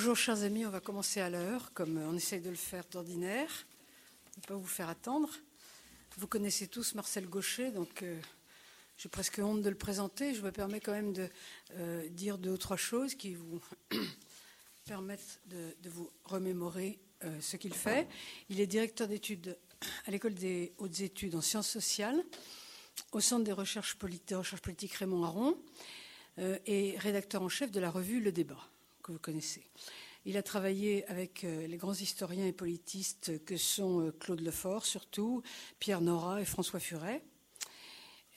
Bonjour chers amis, on va commencer à l'heure, comme on essaye de le faire d'ordinaire, ne pas vous faire attendre. Vous connaissez tous Marcel Gaucher, donc euh, j'ai presque honte de le présenter. Je me permets quand même de euh, dire deux ou trois choses qui vous permettent de, vous remémorer euh, ce qu'il fait. Il est directeur d'études à l'école des hautes études en sciences sociales, au Centre des recherches, politiques, recherches politiques Raymond Aron, et rédacteur en chef de la revue Le Débat vous connaissez. Il a travaillé avec euh, les grands historiens et politistes que sont euh, Claude Lefort, surtout, Pierre Nora et François Furet.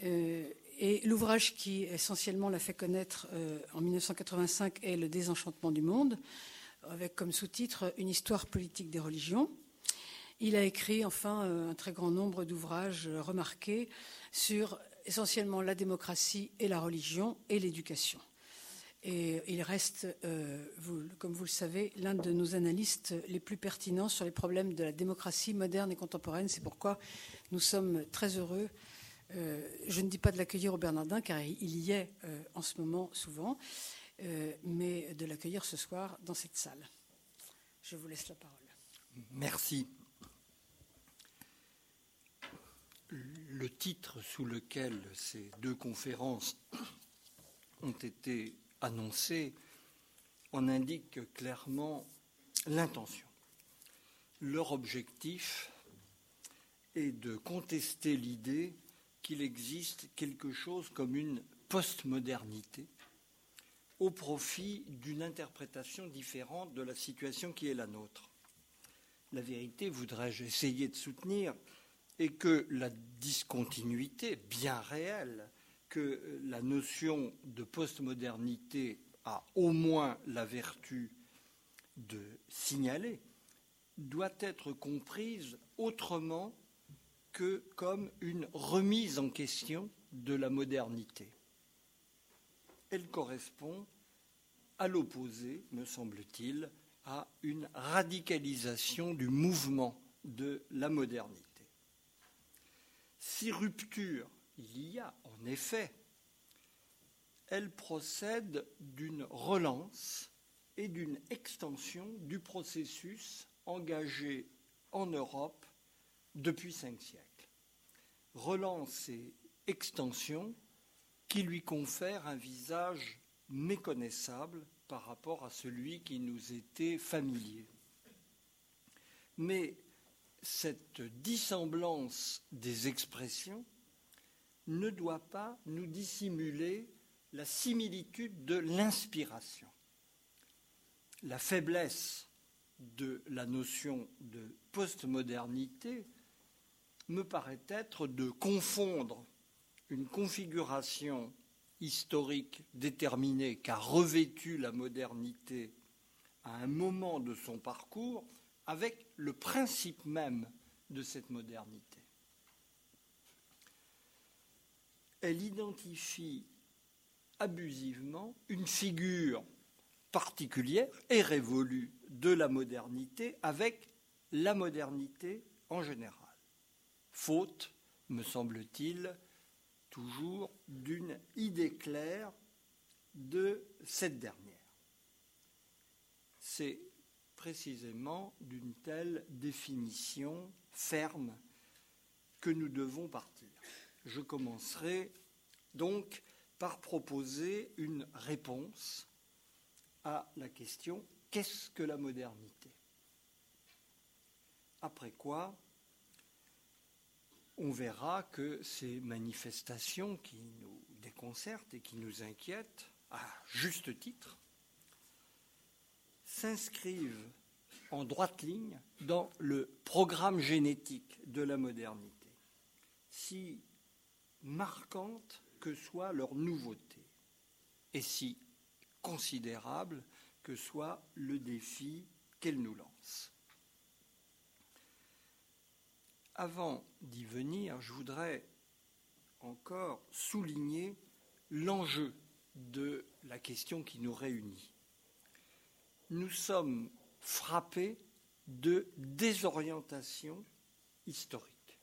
Euh, et l'ouvrage qui essentiellement l'a fait connaître en 1985 est Le désenchantement du monde, avec comme sous-titre Une histoire politique des religions. Il a écrit enfin un très grand nombre d'ouvrages remarqués sur essentiellement la démocratie et la religion et l'éducation. Et il reste, euh, comme vous le savez, l'un de nos analystes les plus pertinents sur les problèmes de la démocratie moderne et contemporaine. C'est pourquoi nous sommes très heureux. Euh, je ne dis pas de l'accueillir au Bernardin, car il y est euh, en ce moment souvent, mais de l'accueillir ce soir dans cette salle. Je vous laisse la parole. Merci. Le titre sous lequel ces deux conférences ont été annoncé en indique clairement l'intention. Leur objectif est de contester l'idée qu'il existe quelque chose comme une postmodernité au profit d'une interprétation différente de la situation qui est la nôtre. La vérité, voudrais-je essayer de soutenir, est que la discontinuité bien réelle que la notion de postmodernité a au moins la vertu de signaler, doit être comprise autrement que comme une remise en question de la modernité. Elle correspond à l'opposé, me semble-t-il, à une radicalisation du mouvement de la modernité. Si rupture il y a en effet, elle procède d'une relance et d'une extension du processus engagé en Europe depuis cinq siècles. Relance et extension qui lui confèrent un visage méconnaissable par rapport à celui qui nous était familier. Mais cette dissemblance des expressions ne doit pas nous dissimuler la similitude de l'inspiration. La faiblesse de la notion de postmodernité me paraît être de confondre une configuration historique déterminée qu'a revêtue la modernité à un moment de son parcours avec le principe même de cette modernité. Elle identifie abusivement une figure particulière et révolue de la modernité avec la modernité en général. Faute, me semble-t-il, toujours d'une idée claire de cette dernière. C'est précisément d'une telle définition ferme que nous devons partir. Je commencerai donc par proposer une réponse à la question qu'est-ce que la modernité? Après quoi, on verra que ces manifestations qui nous déconcertent et qui nous inquiètent, à juste titre, s'inscrivent en droite ligne dans le programme génétique de la modernité. Marquante que soit leur nouveauté, et si considérable que soit le défi qu'elle nous lance. Avant d'y venir, je voudrais encore souligner l'enjeu de la question qui nous réunit. Nous sommes frappés de désorientation historique.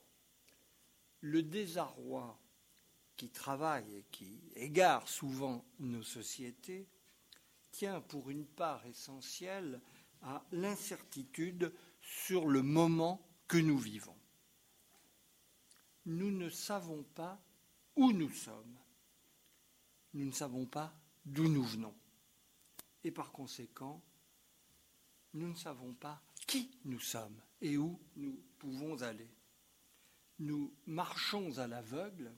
Le désarroi qui travaille et qui égare souvent nos sociétés tient pour une part essentielle à l'incertitude sur le moment que nous vivons. Nous ne savons pas où nous sommes. Nous ne savons pas d'où nous venons. Et par conséquent, nous ne savons pas qui nous sommes et où nous pouvons aller. Nous marchons à l'aveugle,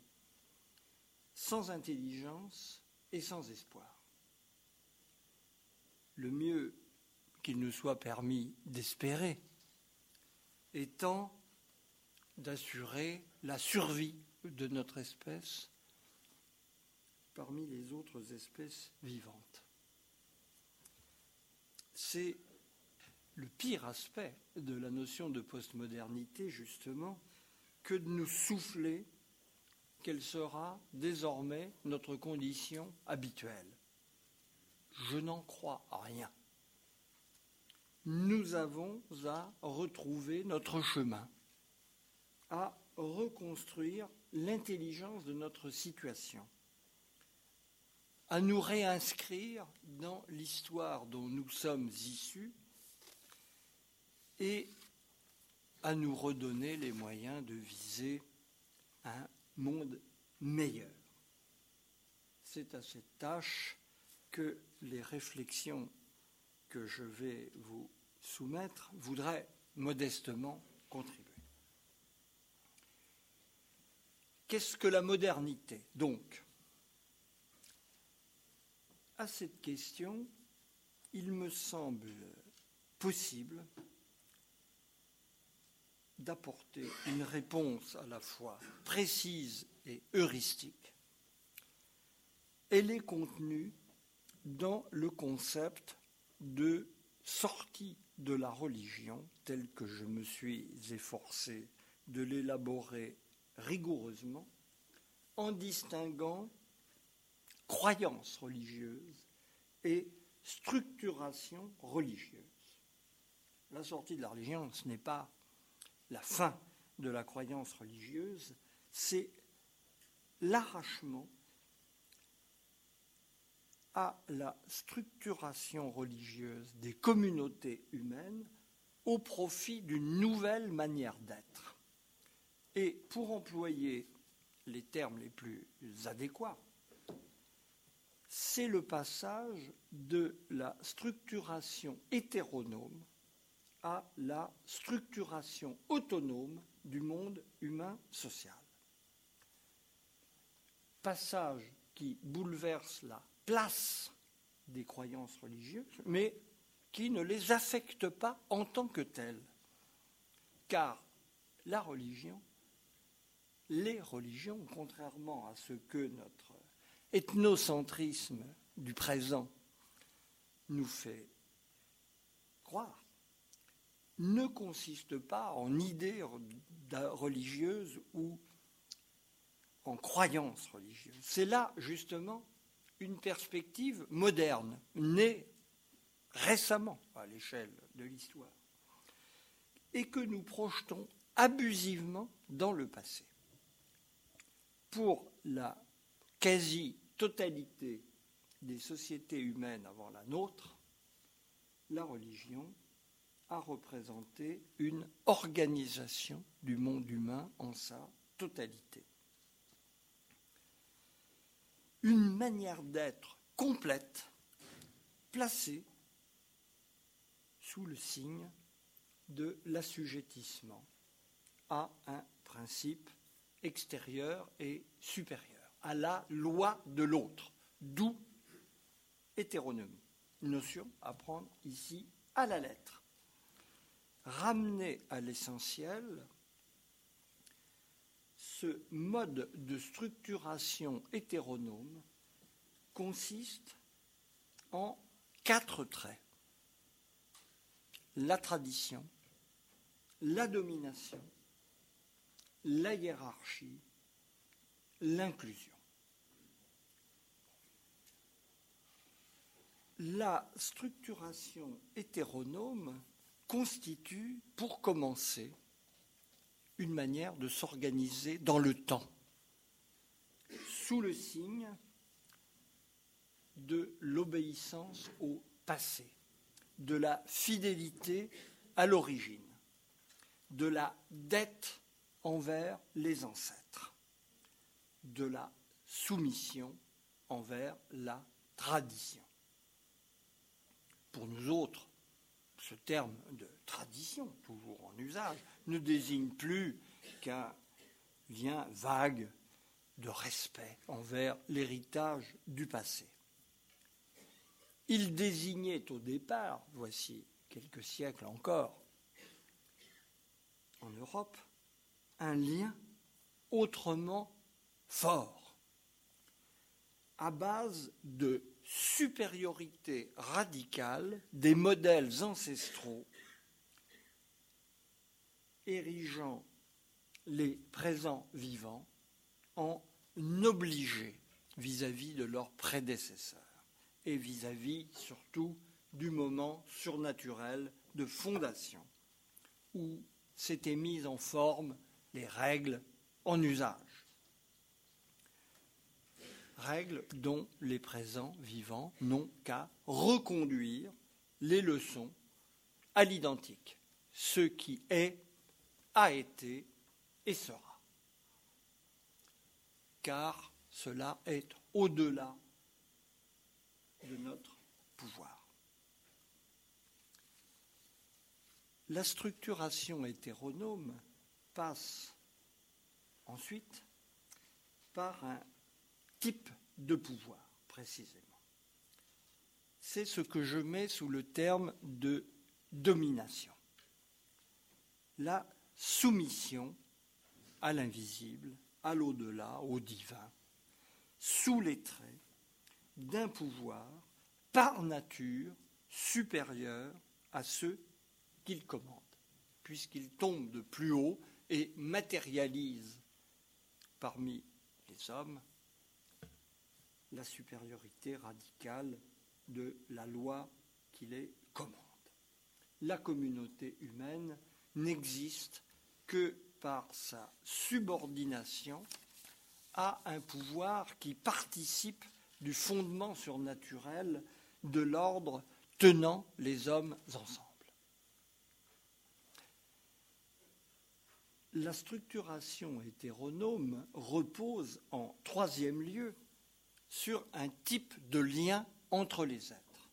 sans intelligence et sans espoir. Le mieux qu'il nous soit permis d'espérer étant d'assurer la survie de notre espèce parmi les autres espèces vivantes. C'est le pire aspect de la notion de postmodernité, justement, que de nous souffler quelle sera désormais notre condition habituelle. Je n'en crois rien. Nous avons à retrouver notre chemin, à reconstruire l'intelligence de notre situation, à nous réinscrire dans l'histoire dont nous sommes issus et à nous redonner les moyens de viser un monde meilleur. C'est à cette tâche que les réflexions que je vais vous soumettre voudraient modestement contribuer. Qu'est-ce que la modernité Donc, à cette question, il me semble possible d'apporter une réponse à la fois précise et heuristique. Elle est contenue dans le concept de sortie de la religion, tel que je me suis efforcé de l'élaborer rigoureusement, en distinguant croyance religieuse et structuration religieuse. La sortie de la religion, ce n'est pas la fin de la croyance religieuse, c'est l'arrachement à la structuration religieuse des communautés humaines au profit d'une nouvelle manière d'être. Et pour employer les termes les plus adéquats, c'est le passage de la structuration hétéronome à la structuration autonome du monde humain social. Passage qui bouleverse la place des croyances religieuses, mais qui ne les affecte pas en tant que telles. Car la religion, les religions, contrairement à ce que notre ethnocentrisme du présent nous fait croire, ne consiste pas en idées religieuses ou en croyances religieuses. C'est là justement une perspective moderne, née récemment à l'échelle de l'histoire, et que nous projetons abusivement dans le passé. Pour la quasi-totalité des sociétés humaines avant la nôtre, la religion a représenté une organisation du monde humain en sa totalité. Une manière d'être complète, placée sous le signe de l'assujettissement à un principe extérieur et supérieur, à la loi de l'autre, d'où hétéronomie, notion à prendre ici à la lettre ramener à l'essentiel ce mode de structuration hétéronome consiste en quatre traits. La tradition, la domination, la hiérarchie, l'inclusion. La structuration hétéronome constitue, pour commencer, une manière de s'organiser dans le temps, sous le signe de l'obéissance au passé, de la fidélité à l'origine, de la dette envers les ancêtres, de la soumission envers la tradition. Pour nous autres, ce terme de tradition, toujours en usage, ne désigne plus qu'un lien vague de respect envers l'héritage du passé. Il désignait au départ, voici quelques siècles encore, en Europe, un lien autrement fort, à base de supériorité radicale des modèles ancestraux, érigeant les présents vivants en obligés vis-à-vis de leurs prédécesseurs et vis-à-vis surtout du moment surnaturel de fondation où s'étaient mises en forme les règles en usage règles dont les présents vivants n'ont qu'à reconduire les leçons à l'identique. Ce qui est, a été et sera. Car cela est au-delà de notre pouvoir. La structuration hétéronome passe ensuite par un type de pouvoir, précisément. C'est ce que je mets sous le terme de domination. La soumission à l'invisible, à l'au-delà, au divin, sous les traits d'un pouvoir par nature supérieur à ceux qu'il commande, puisqu'il tombe de plus haut et matérialise parmi les hommes la supériorité radicale de la loi qui les commande. La communauté humaine n'existe que par sa subordination à un pouvoir qui participe du fondement surnaturel de l'ordre tenant les hommes ensemble. La structuration hétéronome repose en troisième lieu sur un type de lien entre les êtres,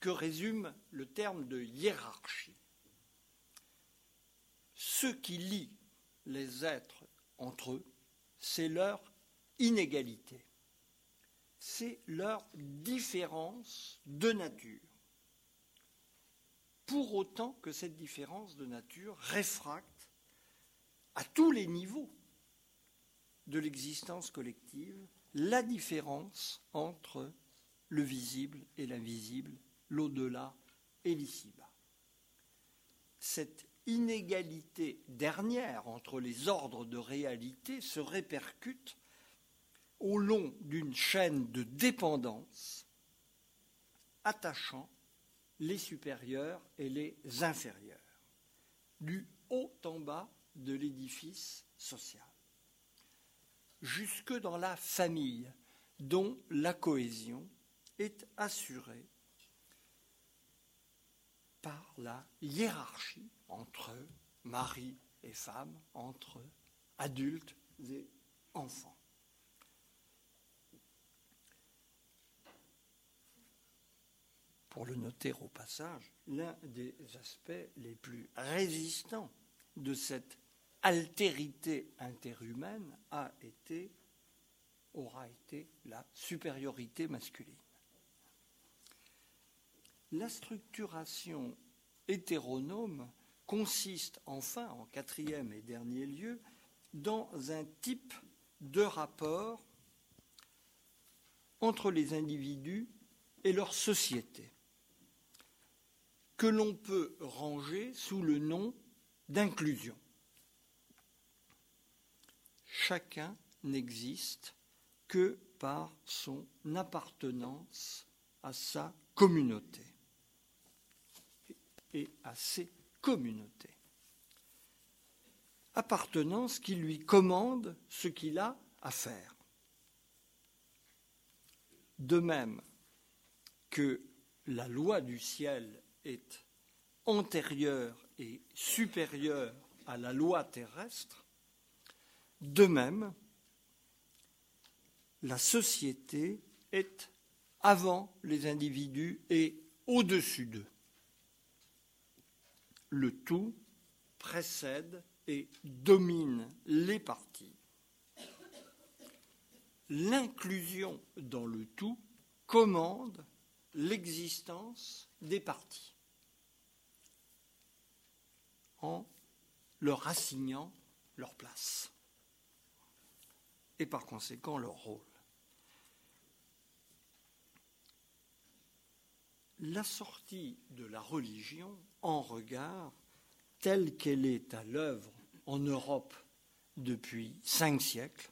que résume le terme de hiérarchie? Ce qui lie les êtres entre eux, c'est leur inégalité, c'est leur différence de nature. Pour autant que cette différence de nature réfracte à tous les niveaux de l'existence collective la différence entre le visible et l'invisible, l'au-delà et l'ici-bas. Cette inégalité dernière entre les ordres de réalité se répercute au long d'une chaîne de dépendance attachant les supérieurs et les inférieurs, du haut en bas de l'édifice social jusque dans la famille, dont la cohésion est assurée par la hiérarchie entre mari et femme, entre adultes et enfants. Pour le noter au passage, l'un des aspects les plus résistants de cette altérité interhumaine aura été la supériorité masculine. La structuration hétéronome consiste enfin, en quatrième et dernier lieu, dans un type de rapport entre les individus et leur société, que l'on peut ranger sous le nom d'inclusion chacun n'existe que par son appartenance à sa communauté et à ses communautés. Appartenance qui lui commande ce qu'il a à faire. De même que la loi du ciel est antérieure et supérieure à la loi terrestre, de même, la société est avant les individus et au-dessus d'eux. Le tout précède et domine les parties. L'inclusion dans le tout commande l'existence des parties en leur assignant leur place et par conséquent leur rôle. La sortie de la religion en regard telle qu'elle est à l'œuvre en Europe depuis cinq siècles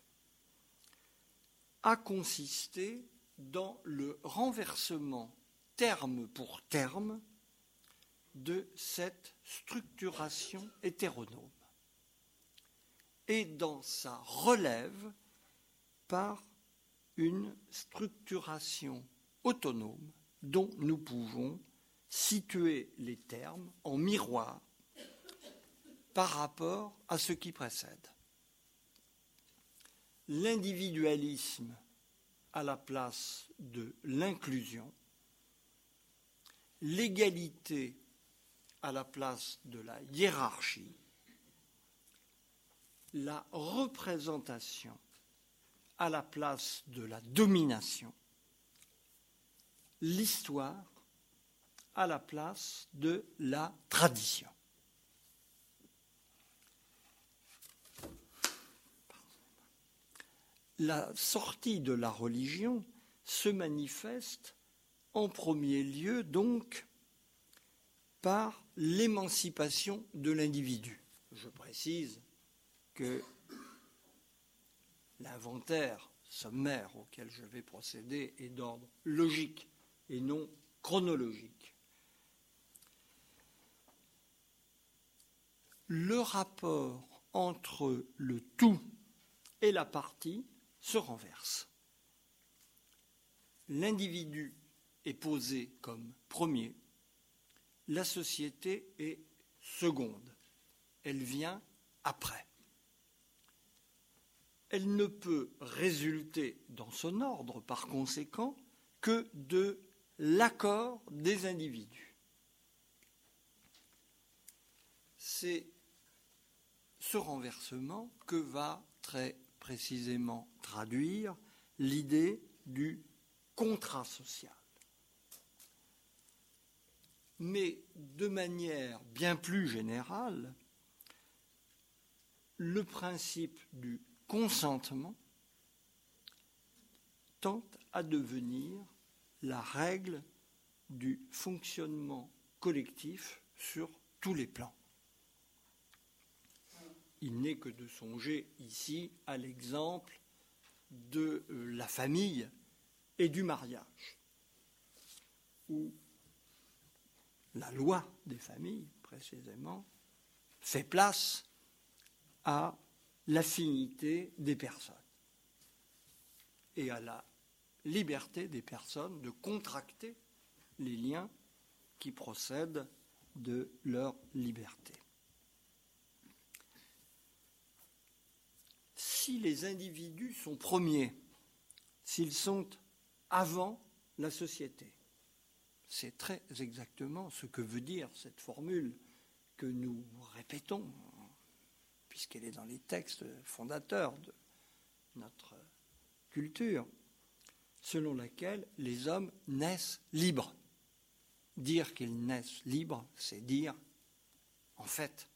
a consisté dans le renversement terme pour terme de cette structuration hétéronome et dans sa relève par une structuration autonome dont nous pouvons situer les termes en miroir par rapport à ce qui précède. L'individualisme à la place de l'inclusion, l'égalité à la place de la hiérarchie, la représentation à la place de la domination, l'histoire à la place de la tradition. La sortie de la religion se manifeste en premier lieu donc par l'émancipation de l'individu. Je précise que l'inventaire sommaire auquel je vais procéder est d'ordre logique et non chronologique. Le rapport entre le tout et la partie se renverse. L'individu est posé comme premier, la société est seconde, elle vient après. Elle ne peut résulter dans son ordre, par conséquent, que de l'accord des individus. C'est ce renversement que va très précisément traduire l'idée du contrat social. Mais de manière bien plus générale, le principe du consentement tente à devenir la règle du fonctionnement collectif sur tous les plans. Il n'est que de songer ici à l'exemple de la famille et du mariage, où la loi des familles, précisément, fait place à l'affinité des personnes et à la liberté des personnes de contracter les liens qui procèdent de leur liberté. Si les individus sont premiers, s'ils sont avant la société, c'est très exactement ce que veut dire cette formule que nous répétons puisqu'elle est dans les textes fondateurs de notre culture, selon laquelle les hommes naissent libres. Dire qu'ils naissent libres, c'est dire, en fait,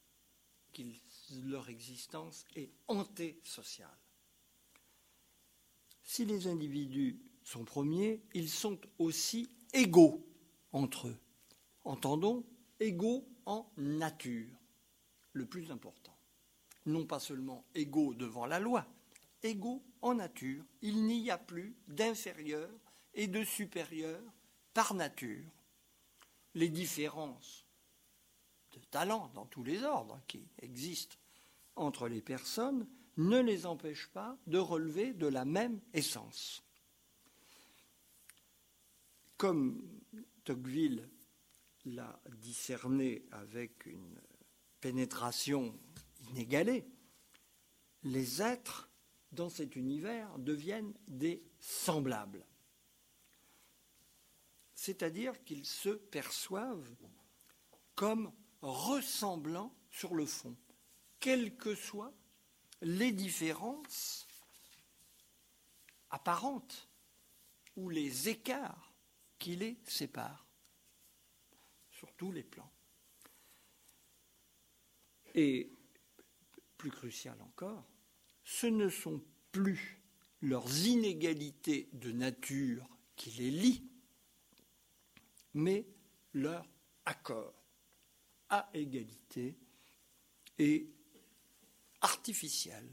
que leur existence est anté-sociale. Si les individus sont premiers, ils sont aussi égaux entre eux. Entendons, égaux en nature, le plus important non pas seulement égaux devant la loi, égaux en nature. Il n'y a plus d'inférieur et de supérieur par nature. Les différences de talent dans tous les ordres qui existent entre les personnes ne les empêchent pas de relever de la même essence. comme Tocqueville l'a discerné avec une pénétration les êtres dans cet univers deviennent des semblables. C'est-à-dire qu'ils se perçoivent comme ressemblant sur le fond, quelles que soient les différences apparentes ou les écarts qui les séparent, sur tous les plans. Et plus crucial encore, ce ne sont plus leurs inégalités de nature qui les lient, mais leur accord à égalité et artificiel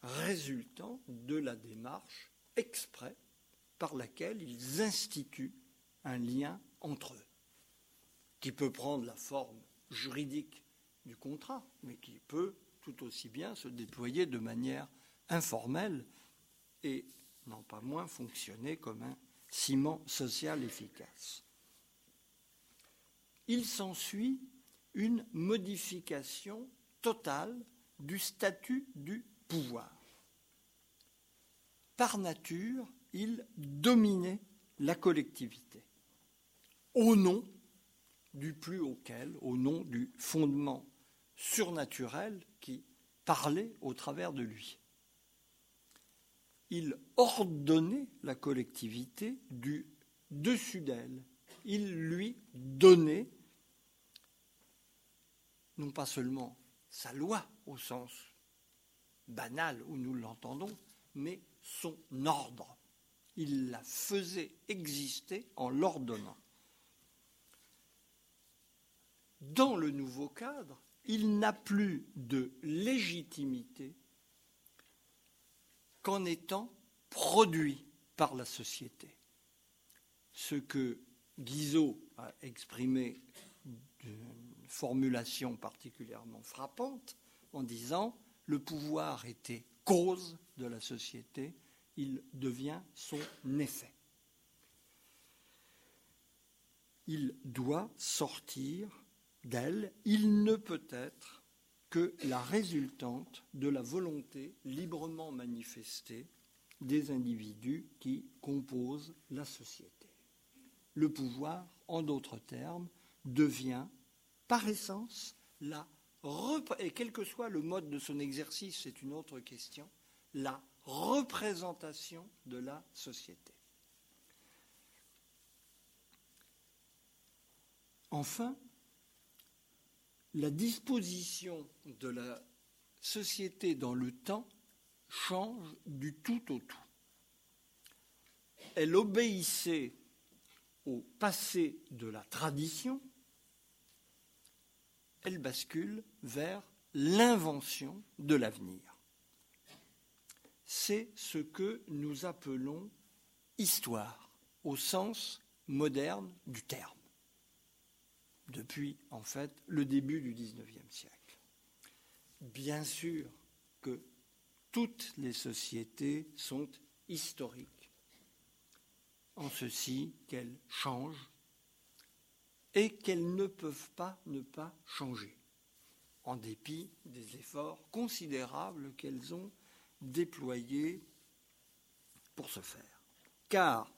résultant de la démarche exprès par laquelle ils instituent un lien entre eux, qui peut prendre la forme juridique du contrat, mais qui peut tout aussi bien se déployer de manière informelle et non pas moins fonctionner comme un ciment social efficace. Il s'ensuit une modification totale du statut du pouvoir. Par nature, il dominait la collectivité, au nom du plus auquel, au nom du fondement surnaturel qui parlait au travers de lui. Il ordonnait la collectivité du dessus d'elle. Il lui donnait non pas seulement sa loi au sens banal où nous l'entendons, mais son ordre. Il la faisait exister en l'ordonnant. Dans le nouveau cadre, il n'a plus de légitimité qu'en étant produit par la société. Ce que Guizot a exprimé d'une formulation particulièrement frappante en disant le pouvoir était cause de la société, il devient son effet. Il doit sortir d'elle, il ne peut être que la résultante de la volonté librement manifestée des individus qui composent la société. Le pouvoir, en d'autres termes, devient par essence la et quel que soit le mode de son exercice, c'est une autre question, la représentation de la société. Enfin, la disposition de la société dans le temps change du tout au tout. Elle obéissait au passé de la tradition, elle bascule vers l'invention de l'avenir. C'est ce que nous appelons histoire, au sens moderne du terme depuis en fait le début du XIXe siècle. Bien sûr que toutes les sociétés sont historiques, en ceci qu'elles changent et qu'elles ne peuvent pas ne pas changer, en dépit des efforts considérables qu'elles ont déployés pour ce faire. Car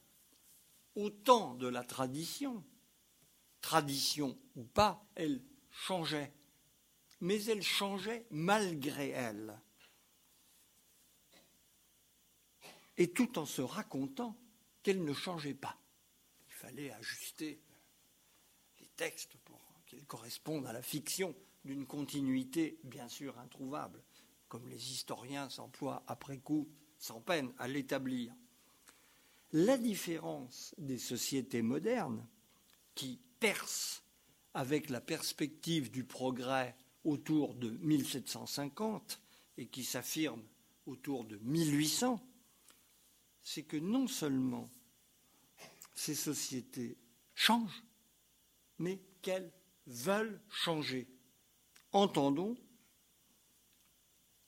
au temps de la tradition, tradition ou pas, elle changeait. Mais elle changeait malgré elle. Et tout en se racontant qu'elle ne changeait pas. Il fallait ajuster les textes pour qu'ils correspondent à la fiction d'une continuité bien sûr introuvable, comme les historiens s'emploient après coup sans peine à l'établir. La différence des sociétés modernes, qui perce avec la perspective du progrès autour de 1750 et qui s'affirme autour de 1800, c'est que non seulement ces sociétés changent, mais qu'elles veulent changer. Entendons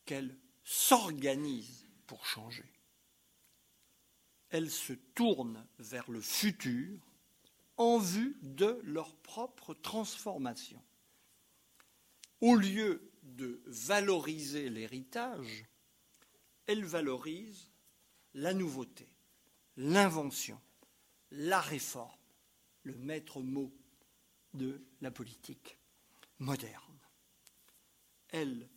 qu'elles s'organisent pour changer. Elles se tournent vers le futur en vue de leur propre transformation. Au lieu de valoriser l'héritage, elles valorisent la nouveauté, l'invention, la réforme, le maître mot de la politique moderne. Elles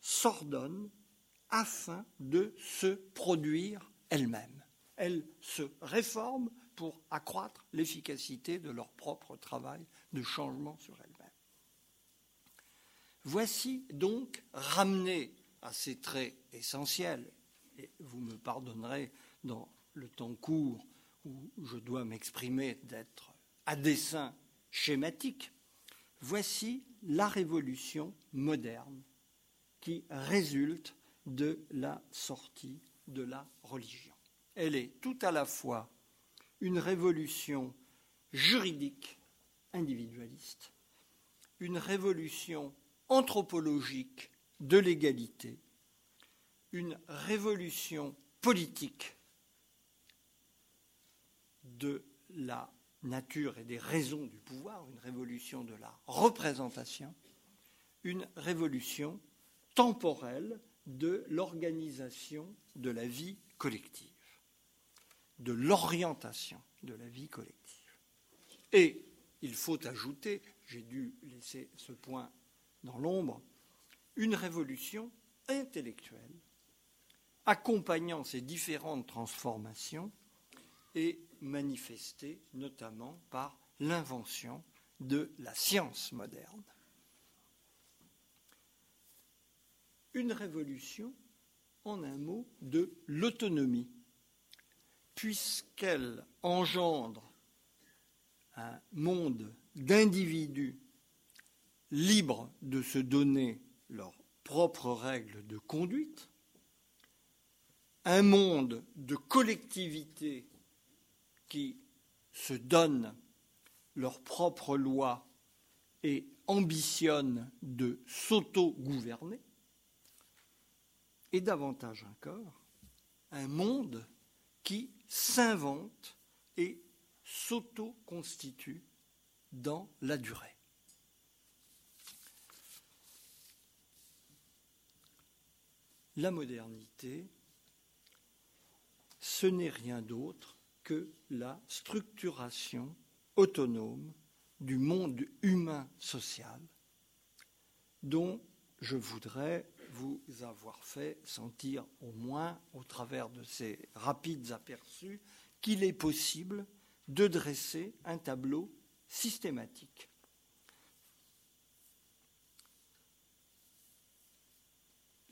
s'ordonnent afin de se produire elles-mêmes. Elles se réforment pour accroître l'efficacité de leur propre travail de changement sur elles-mêmes. Voici donc ramené à ces traits essentiels, et vous me pardonnerez dans le temps court où je dois m'exprimer d'être à dessein schématique, voici la révolution moderne qui résulte de la sortie de la religion. Elle est tout à la fois une révolution juridique individualiste, une révolution anthropologique de l'égalité, une révolution politique de la nature et des raisons du pouvoir, une révolution de la représentation, une révolution temporelle de l'organisation de la vie collective, de l'orientation de la vie collective. Et il faut ajouter, j'ai dû laisser ce point dans l'ombre, une révolution intellectuelle accompagnant ces différentes transformations et manifestée notamment par l'invention de la science moderne. Une révolution, en un mot, de l'autonomie, puisqu'elle engendre un monde d'individus libres de se donner leurs propres règles de conduite, un monde de collectivités qui se donnent leurs propres lois et ambitionnent de s'auto-gouverner, et davantage encore, un monde qui s'invente et s'auto-constitue dans la durée. La modernité, ce n'est rien d'autre que la structuration autonome du monde humain social dont je voudrais vous avoir fait sentir au moins au travers de ces rapides aperçus qu'il est possible de dresser un tableau systématique.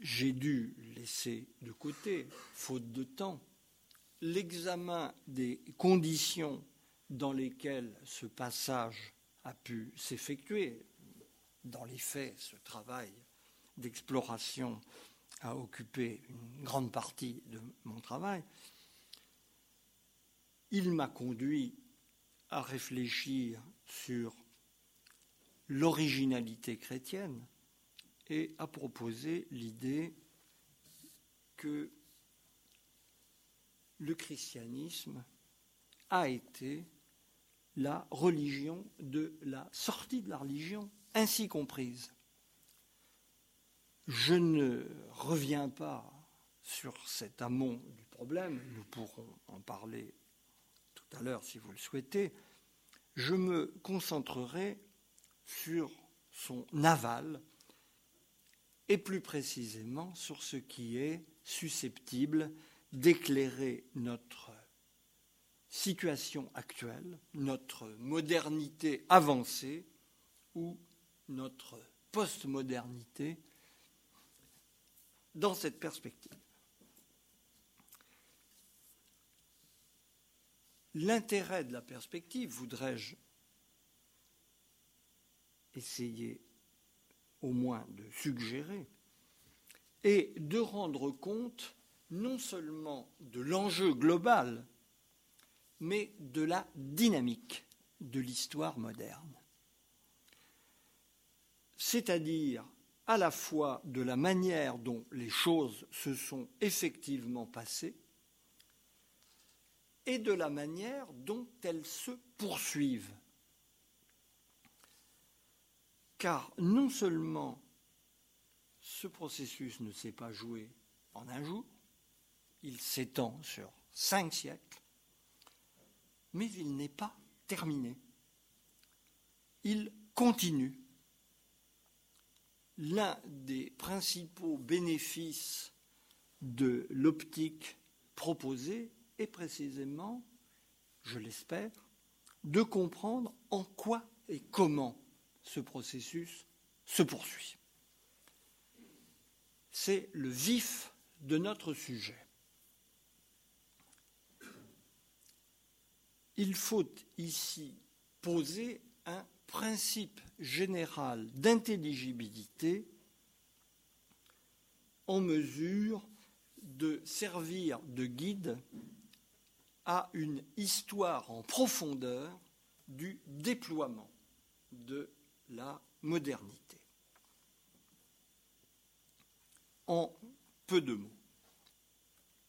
j'ai dû laisser de côté, faute de temps, l'examen des conditions dans lesquelles ce passage a pu s'effectuer. Dans les faits, ce travail d'exploration a occupé une grande partie de mon travail. Il m'a conduit à réfléchir sur l'originalité chrétienne, et a proposé l'idée que le christianisme a été la religion de la sortie de la religion, ainsi comprise. Je ne reviens pas sur cet amont du problème, nous pourrons en parler tout à l'heure si vous le souhaitez. Je me concentrerai sur son aval, et plus précisément sur ce qui est susceptible d'éclairer notre situation actuelle, notre modernité avancée ou notre postmodernité dans cette perspective. L'intérêt de la perspective, voudrais-je essayer au moins de suggérer, et de rendre compte non seulement de l'enjeu global, mais de la dynamique de l'histoire moderne. C'est-à-dire à la fois de la manière dont les choses se sont effectivement passées et de la manière dont elles se poursuivent. Car non seulement ce processus ne s'est pas joué en un jour, il s'étend sur cinq siècles, mais il n'est pas terminé. Il continue. L'un des principaux bénéfices de l'optique proposée est précisément, je l'espère, de comprendre en quoi et comment ce processus se poursuit. C'est le vif de notre sujet. Il faut ici poser un principe général d'intelligibilité en mesure de servir de guide à une histoire en profondeur du déploiement de la modernité. En peu de mots,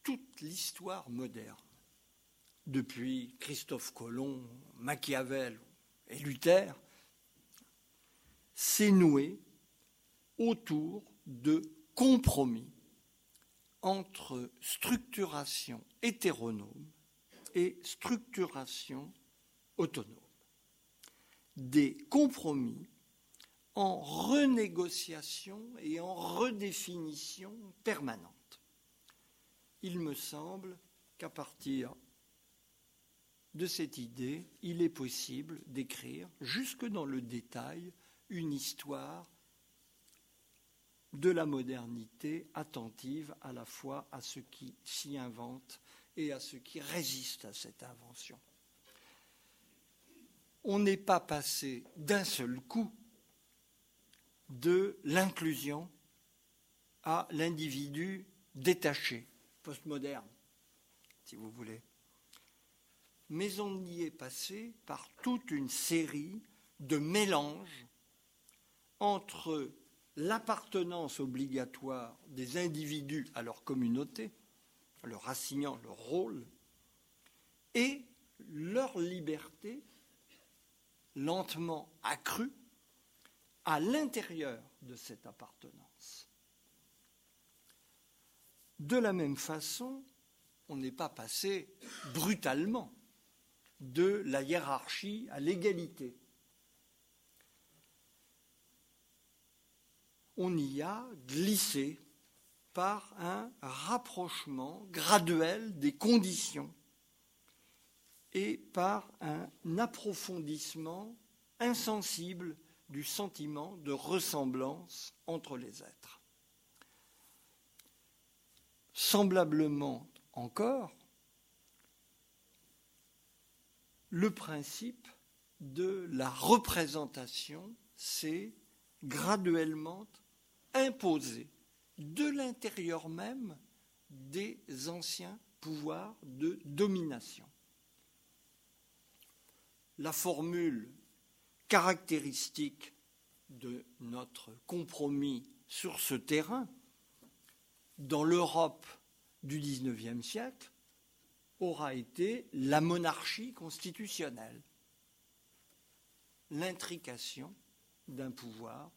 toute l'histoire moderne, depuis Christophe Colomb, Machiavel et Luther, s'est nouée autour de compromis entre structuration hétéronome et structuration autonome. Des compromis en renégociation et en redéfinition permanente. Il me semble qu'à partir de cette idée, il est possible d'écrire, jusque dans le détail, une histoire de la modernité attentive à la fois à ce qui s'y invente et à ce qui résiste à cette invention. On n'est pas passé d'un seul coup de l'inclusion à l'individu détaché, postmoderne, si vous voulez. Mais on y est passé par toute une série de mélanges entre l'appartenance obligatoire des individus à leur communauté, leur assignant leur rôle, et leur liberté lentement accrue à l'intérieur de cette appartenance. De la même façon, on n'est pas passé brutalement de la hiérarchie à l'égalité. On y a glissé par un rapprochement graduel des conditions et par un approfondissement insensible du sentiment de ressemblance entre les êtres. Semblablement encore, le principe de la représentation s'est graduellement imposé de l'intérieur même des anciens pouvoirs de domination. La formule caractéristique de notre compromis sur ce terrain dans l'Europe du XIXe siècle aura été la monarchie constitutionnelle, l'intrication d'un pouvoir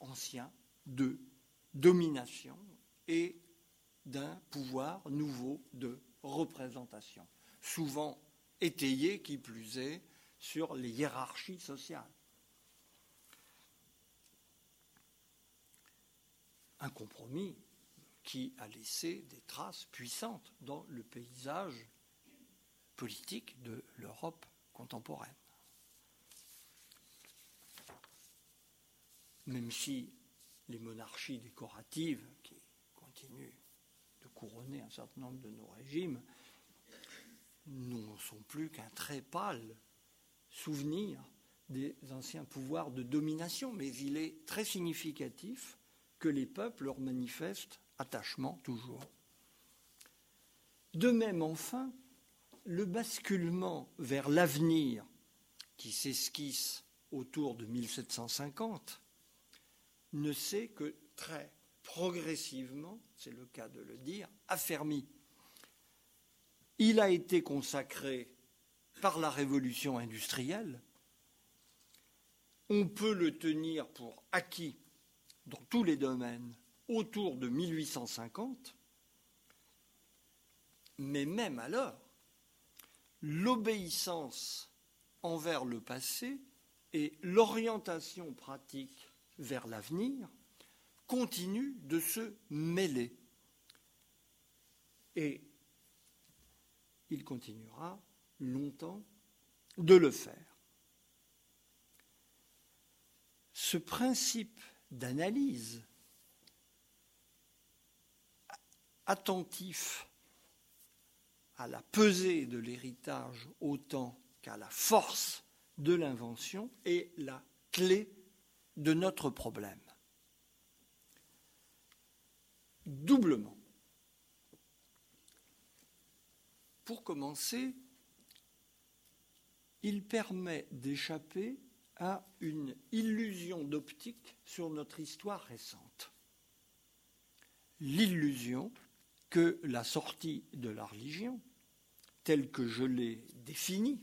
ancien de domination et d'un pouvoir nouveau de représentation, souvent étayé, qui plus est, sur les hiérarchies sociales. Un compromis qui a laissé des traces puissantes dans le paysage politique de l'Europe contemporaine. Même si les monarchies décoratives qui continuent de couronner un certain nombre de nos régimes n'en sont plus qu'un très pâle souvenir des anciens pouvoirs de domination, mais il est très significatif que les peuples leur manifestent attachement toujours. De même, enfin, le basculement vers l'avenir qui s'esquisse autour de 1750 ne s'est que très progressivement, c'est le cas de le dire, affermi. il a été consacré par la révolution industrielle. On peut le tenir pour acquis dans tous les domaines autour de 1850, mais même alors, l'obéissance envers le passé et l'orientation pratique vers l'avenir continuent de se mêler. Et il continuera longtemps de le faire. Ce principe d'analyse attentif à la pesée de l'héritage autant qu'à la force de l'invention est la clé de notre problème. Doublement. Pour commencer, il permet d'échapper à une illusion d'optique sur notre histoire récente. L'illusion que la sortie de la religion, telle que je l'ai définie,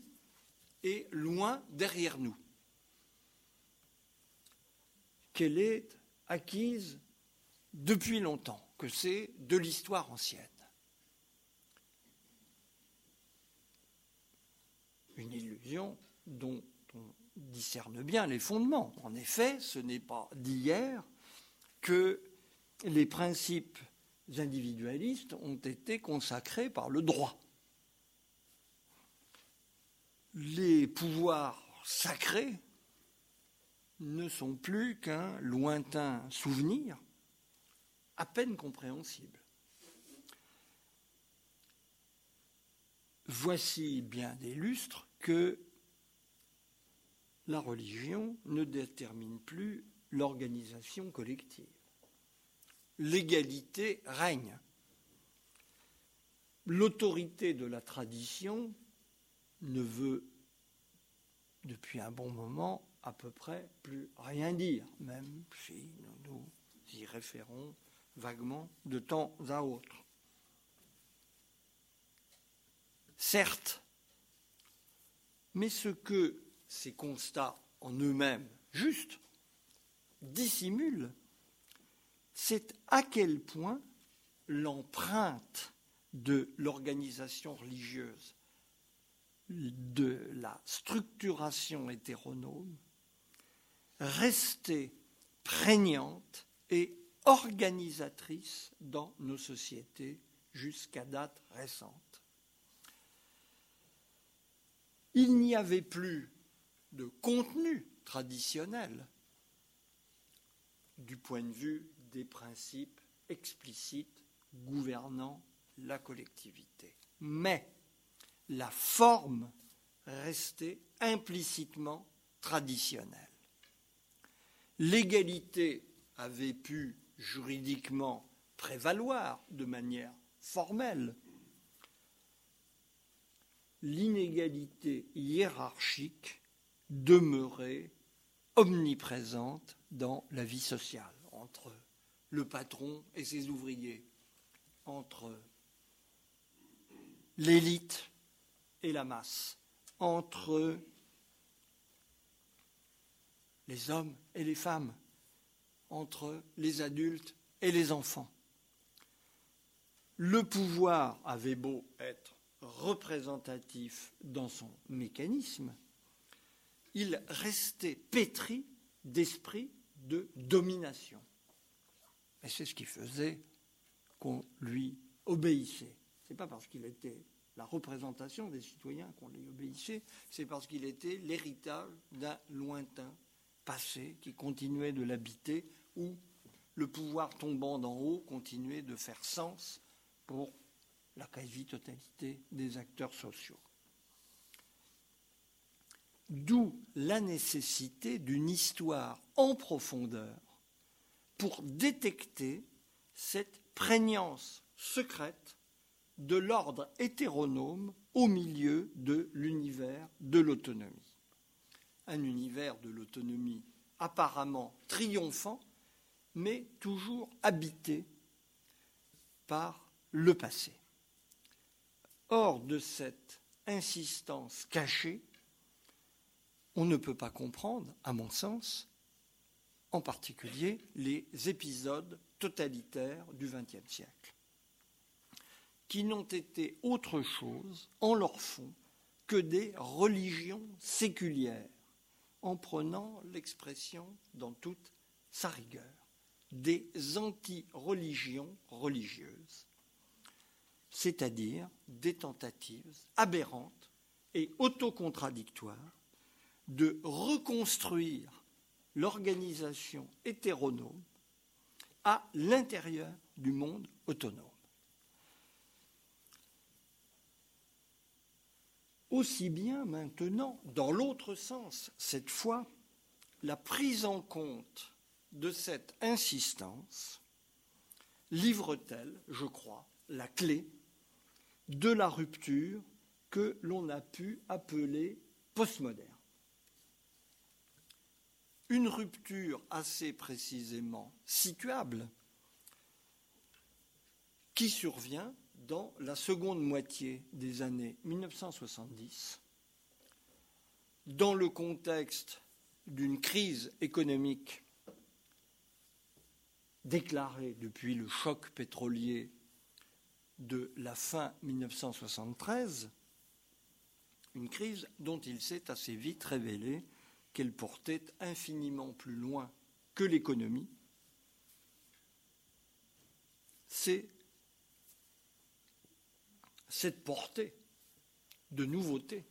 est loin derrière nous, qu'elle est acquise depuis longtemps, que c'est de l'histoire ancienne. Une illusion dont on discerne bien les fondements. En effet, ce n'est pas d'hier que les principes individualistes ont été consacrés par le droit. Les pouvoirs sacrés ne sont plus qu'un lointain souvenir à peine compréhensible. Voici bien des lustres que la religion ne détermine plus l'organisation collective. L'égalité règne. L'autorité de la tradition ne veut, depuis un bon moment, à peu près plus rien dire, même si nous nous y référons vaguement de temps à autre. Certes, mais ce que ces constats en eux-mêmes justes dissimulent, c'est à quel point l'empreinte de l'organisation religieuse, de la structuration hétéronome, restait prégnante et organisatrice dans nos sociétés jusqu'à date récente. Il n'y avait plus de contenu traditionnel du point de vue des principes explicites gouvernant la collectivité. Mais la forme restait implicitement traditionnelle. L'égalité avait pu juridiquement prévaloir de manière formelle. L'inégalité hiérarchique demeurait omniprésente dans la vie sociale entre le patron et ses ouvriers, entre l'élite et la masse, entre les hommes et les femmes, entre les adultes et les enfants. Le pouvoir avait beau être représentatif dans son mécanisme, il restait pétri d'esprit de domination. Et c'est ce qui faisait qu'on lui obéissait. Ce n'est pas parce qu'il était la représentation des citoyens qu'on lui obéissait, c'est parce qu'il était l'héritage d'un lointain passé qui continuait de l'habiter, où le pouvoir tombant d'en haut continuait de faire sens pour la quasi-totalité des acteurs sociaux. D'où la nécessité d'une histoire en profondeur pour détecter cette prégnance secrète de l'ordre hétéronome au milieu de l'univers de l'autonomie. Un univers de l'autonomie apparemment triomphant, mais toujours habité par le passé. Hors de cette insistance cachée, on ne peut pas comprendre, à mon sens, en particulier les épisodes totalitaires du XXe siècle, qui n'ont été autre chose en leur fond que des religions séculières, en prenant l'expression dans toute sa rigueur, des anti-religions religieuses, c'est-à-dire des tentatives aberrantes et autocontradictoires de reconstruire l'organisation hétéronome à l'intérieur du monde autonome. Aussi bien maintenant, dans l'autre sens, cette fois, la prise en compte de cette insistance livre-t-elle, je crois, la clé de la rupture que l'on a pu appeler postmoderne. Une rupture assez précisément situable qui survient dans la seconde moitié des années 1970, dans le contexte d'une crise économique déclarée depuis le choc pétrolier de la fin 1973, une crise dont il s'est assez vite révélé qu'elle portait infiniment plus loin que l'économie, c'est cette portée de nouveauté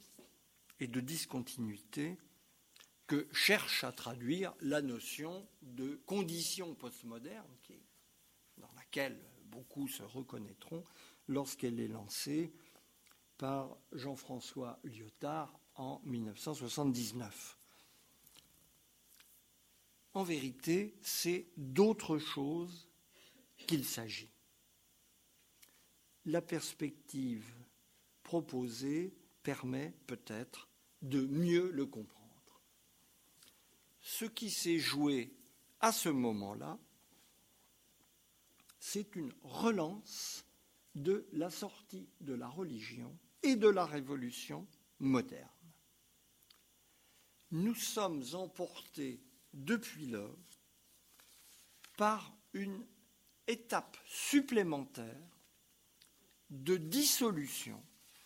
et de discontinuité que cherche à traduire la notion de condition postmoderne, dans laquelle beaucoup se reconnaîtront lorsqu'elle est lancée par Jean-François Lyotard en 1979. En vérité, c'est d'autre chose qu'il s'agit. La perspective proposée permet peut-être de mieux le comprendre. Ce qui s'est joué à ce moment-là, c'est une relance de la sortie de la religion et de la révolution moderne. Nous sommes emportés depuis lors par une étape supplémentaire de dissolution,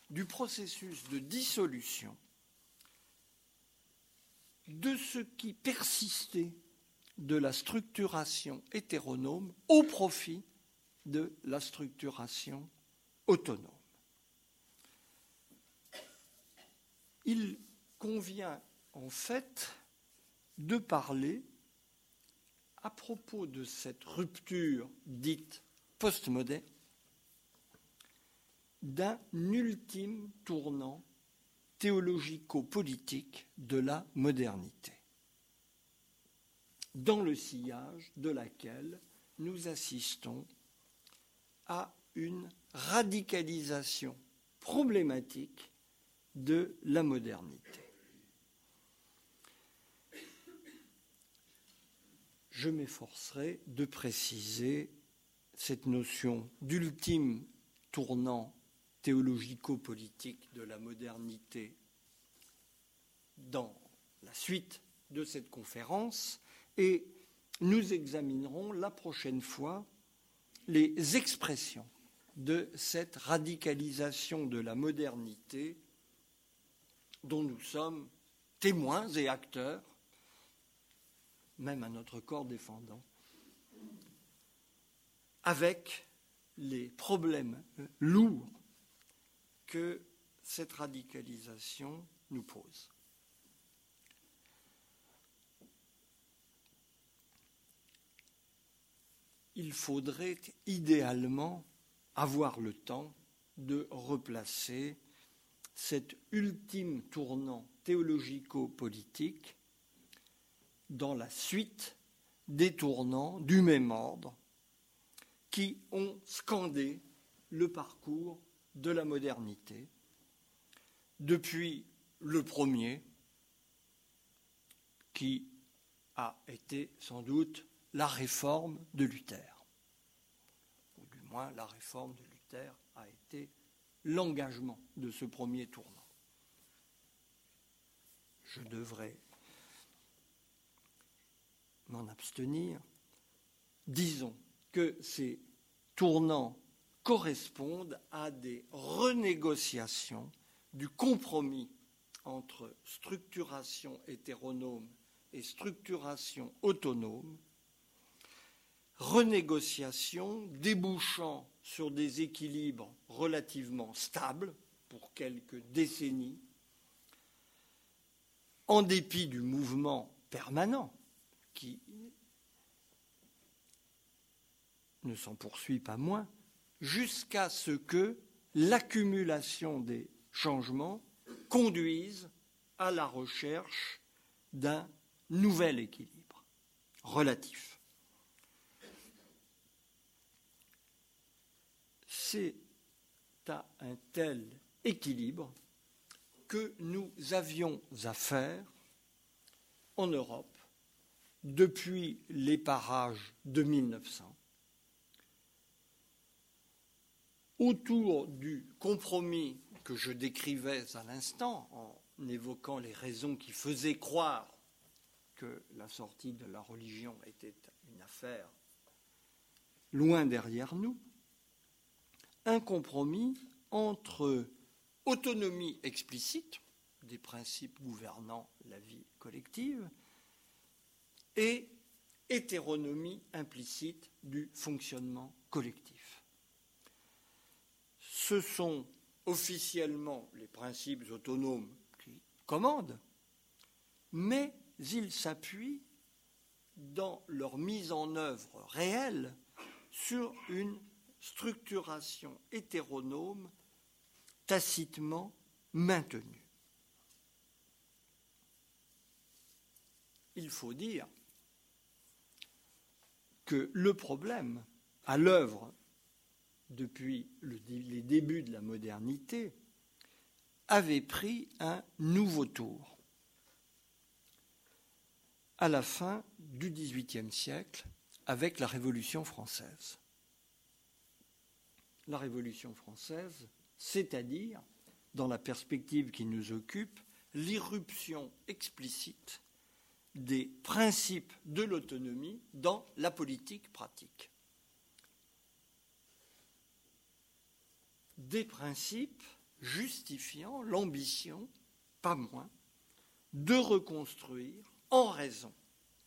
du processus de dissolution de ce qui persistait de la structuration hétéronome au profit de la structuration autonome. Il convient en fait de parler à propos de cette rupture dite postmoderne d'un ultime tournant théologico-politique de la modernité, dans le sillage de laquelle nous assistons à une radicalisation problématique de la modernité. je m'efforcerai de préciser cette notion d'ultime tournant théologico-politique de la modernité dans la suite de cette conférence et nous examinerons la prochaine fois les expressions de cette radicalisation de la modernité dont nous sommes témoins et acteurs même à notre corps défendant, avec les problèmes lourds que cette radicalisation nous pose. Il faudrait idéalement avoir le temps de replacer cet ultime tournant théologico-politique dans la suite des tournants du même ordre qui ont scandé le parcours de la modernité depuis le premier, qui a été sans doute la réforme de Luther. Ou du moins, la réforme de Luther a été l'engagement de ce premier tournant. Je devrais m'en abstenir. Disons que ces tournants correspondent à des renégociations du compromis entre structuration hétéronome et structuration autonome, renégociation débouchant sur des équilibres relativement stables pour quelques décennies, en dépit du mouvement permanent qui ne s'en poursuit pas moins, jusqu'à ce que l'accumulation des changements conduise à la recherche d'un nouvel équilibre relatif. C'est à un tel équilibre que nous avions affaire en Europe depuis les parages de 1900 autour du compromis que je décrivais à l'instant en évoquant les raisons qui faisaient croire que la sortie de la religion était une affaire loin derrière nous, un compromis entre autonomie explicite des principes gouvernant la vie collective et hétéronomie implicite du fonctionnement collectif. Ce sont officiellement les principes autonomes qui commandent, mais ils s'appuient dans leur mise en œuvre réelle sur une structuration hétéronome tacitement maintenue. Il faut dire que le problème à l'œuvre depuis les débuts de la modernité avait pris un nouveau tour à la fin du XVIIIe siècle avec la Révolution française. La Révolution française, c'est-à-dire, dans la perspective qui nous occupe, l'irruption explicite des principes de l'autonomie dans la politique pratique. Des principes justifiant l'ambition, pas moins, de reconstruire en raison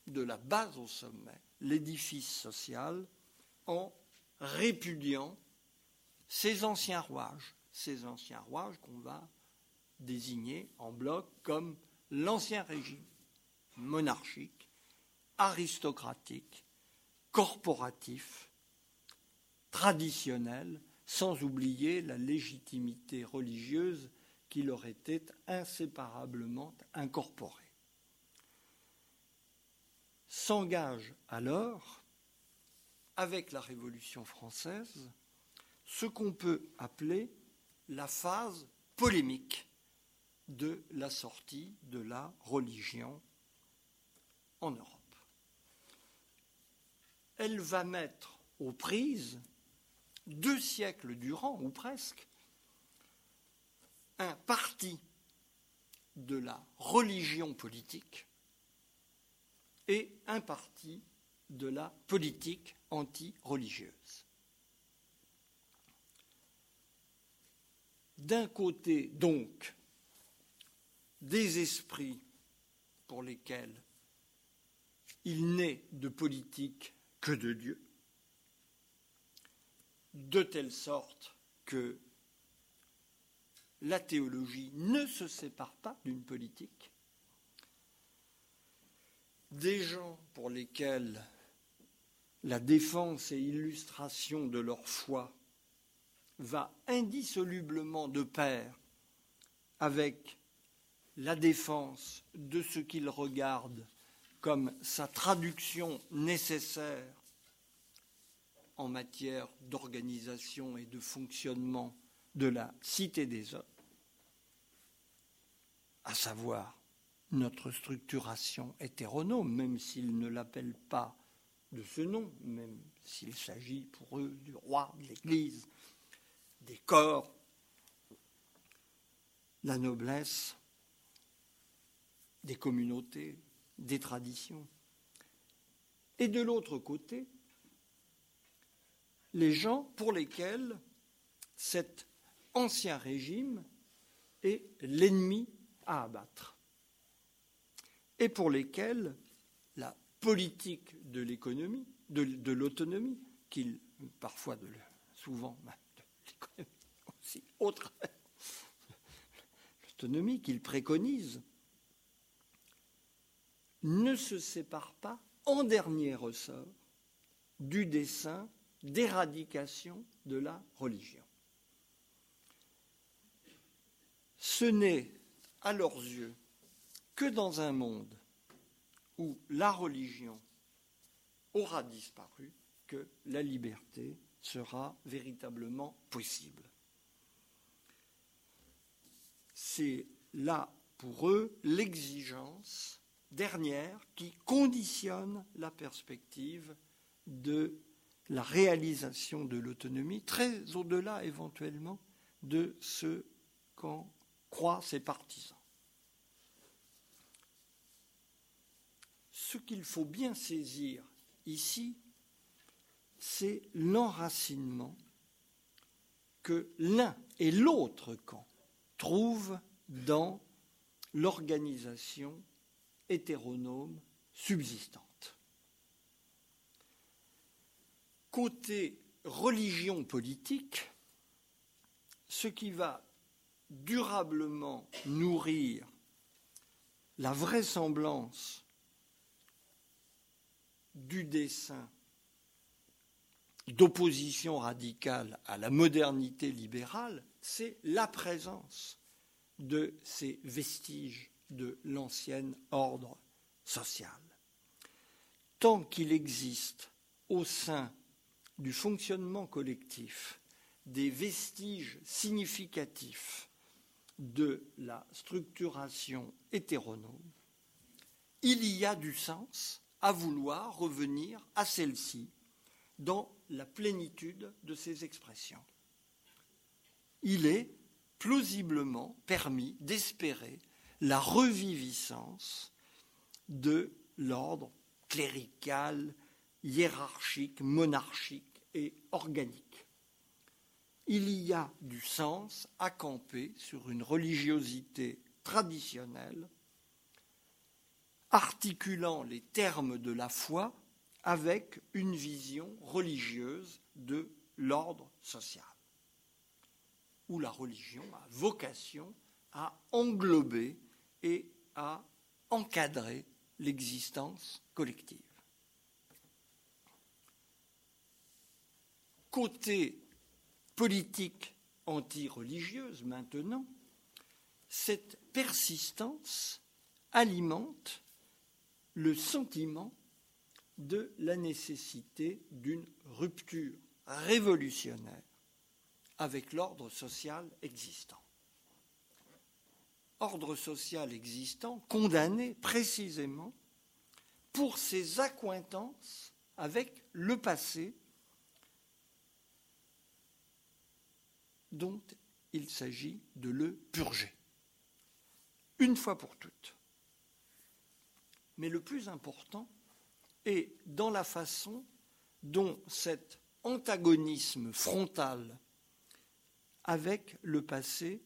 de la base au sommet, l'édifice social, en répudiant ces anciens rouages, ces anciens rouages qu'on va désigner en bloc comme l'ancien régime monarchique, aristocratique, corporatif, traditionnel, sans oublier la légitimité religieuse qui leur était inséparablement incorporée s'engage alors, avec la Révolution française, ce qu'on peut appeler la phase polémique de la sortie de la religion en Europe. Elle va mettre aux prises, deux siècles durant, ou presque, un parti de la religion politique et un parti de la politique anti-religieuse. D'un côté, donc, des esprits pour lesquels il n'est de politique que de Dieu, de telle sorte que la théologie ne se sépare pas d'une politique, des gens pour lesquels la défense et illustration de leur foi va indissolublement de pair avec la défense de ce qu'ils regardent comme sa traduction nécessaire en matière d'organisation et de fonctionnement de la cité des hommes, à savoir notre structuration hétéronome, même s'ils ne l'appellent pas de ce nom, même s'il s'agit pour eux du roi, de l'Église, des corps la noblesse des communautés, des traditions. Et de l'autre côté, les gens pour lesquels cet ancien régime est l'ennemi à abattre et pour lesquels la politique de l'économie, de, l'autonomie, qu'il parfois de, souvent de aussi autre, l'autonomie qu'il préconise, ne se sépare pas en dernier ressort du dessein d'éradication de la religion. Ce n'est, à leurs yeux, que dans un monde où la religion aura disparu que la liberté sera véritablement possible. C'est là pour eux l'exigence dernière qui conditionne la perspective de la réalisation de l'autonomie, très au-delà éventuellement de ce qu'en croient ses partisans. Ce qu'il faut bien saisir ici, c'est l'enracinement que l'un et l'autre camp trouvent dans l'organisation hétéronome subsistante. Côté religion politique, ce qui va durablement nourrir la vraisemblance du dessin d'opposition radicale à la modernité libérale, c'est la présence de ces vestiges de l'ancien ordre social. Tant qu'il existe au sein du fonctionnement collectif des vestiges significatifs de la structuration hétéronome, il y a du sens à vouloir revenir à celle-ci dans la plénitude de ses expressions. Il est plausiblement permis d'espérer la reviviscence de l'ordre clérical, hiérarchique, monarchique et organique. Il y a du sens à camper sur une religiosité traditionnelle, articulant les termes de la foi avec une vision religieuse de l'ordre social, où la religion a vocation à englober et à encadrer l'existence collective. Côté politique anti-religieuse maintenant, cette persistance alimente le sentiment de la nécessité d'une rupture révolutionnaire avec l'ordre social existant. Ordre social existant, condamné précisément pour ses accointances avec le passé dont il s'agit de le purger, une fois pour toutes. Mais le plus important est dans la façon dont cet antagonisme frontal avec le passé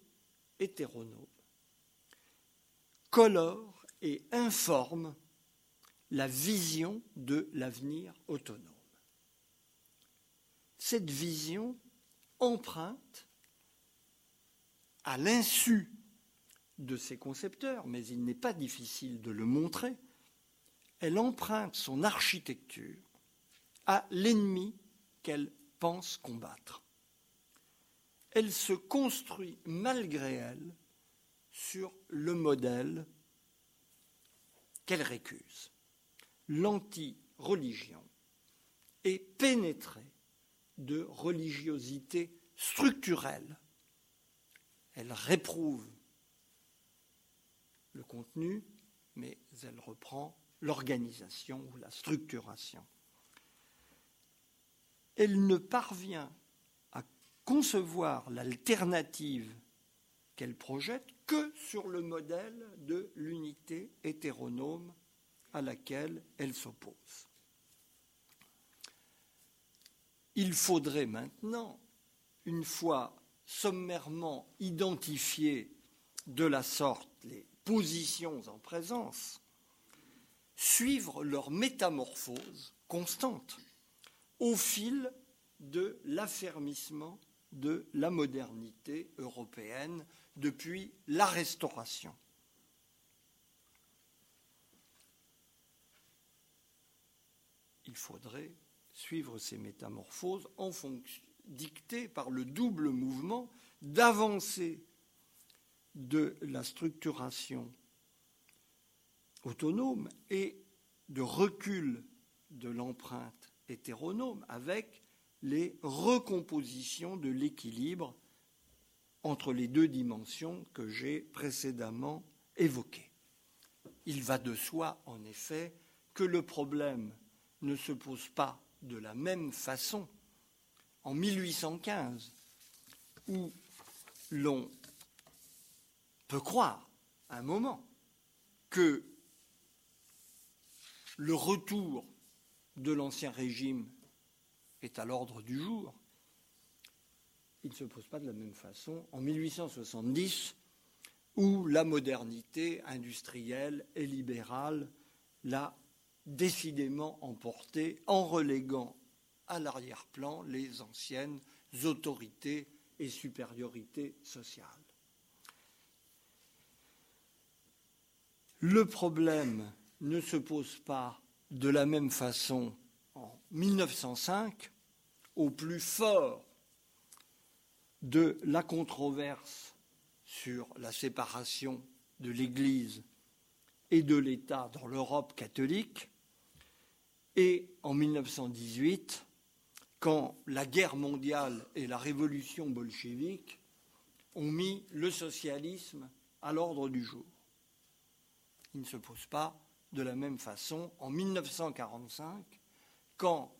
hétéronome colore et informe la vision de l'avenir autonome. Cette vision emprunte, à l'insu de ses concepteurs, mais il n'est pas difficile de le montrer, elle emprunte son architecture à l'ennemi qu'elle pense combattre. Elle se construit malgré elle sur le modèle qu'elle récuse. L'anti-religion est pénétrée de religiosité structurelle. Elle réprouve le contenu, mais elle reprend l'organisation ou la structuration. Elle ne parvient à concevoir l'alternative qu'elle projette que sur le modèle de l'unité hétéronome à laquelle elle s'oppose. Il faudrait maintenant, une fois sommairement identifiées de la sorte les positions en présence, suivre leur métamorphose constante au fil de l'affermissement de la modernité européenne depuis la Restauration. Il faudrait suivre ces métamorphoses en fonction, dictées par le double mouvement d'avancée de la structuration autonome et de recul de l'empreinte hétéronome avec les recompositions de l'équilibre entre les deux dimensions que j'ai précédemment évoquées. Il va de soi, en effet, que le problème ne se pose pas de la même façon en 1815, où l'on peut croire un moment que le retour de l'ancien régime est à l'ordre du jour, il ne se pose pas de la même façon en 1870, où la modernité industrielle et libérale l'a décidément emporté en reléguant à l'arrière-plan les anciennes autorités et supériorités sociales. Le problème ne se pose pas de la même façon en 1905, au plus fort de la controverse sur la séparation de l'Église et de l'État dans l'Europe catholique, et en 1918, quand la guerre mondiale et la révolution bolchevique ont mis le socialisme à l'ordre du jour. Il ne se pose pas de la même façon en 1945, quand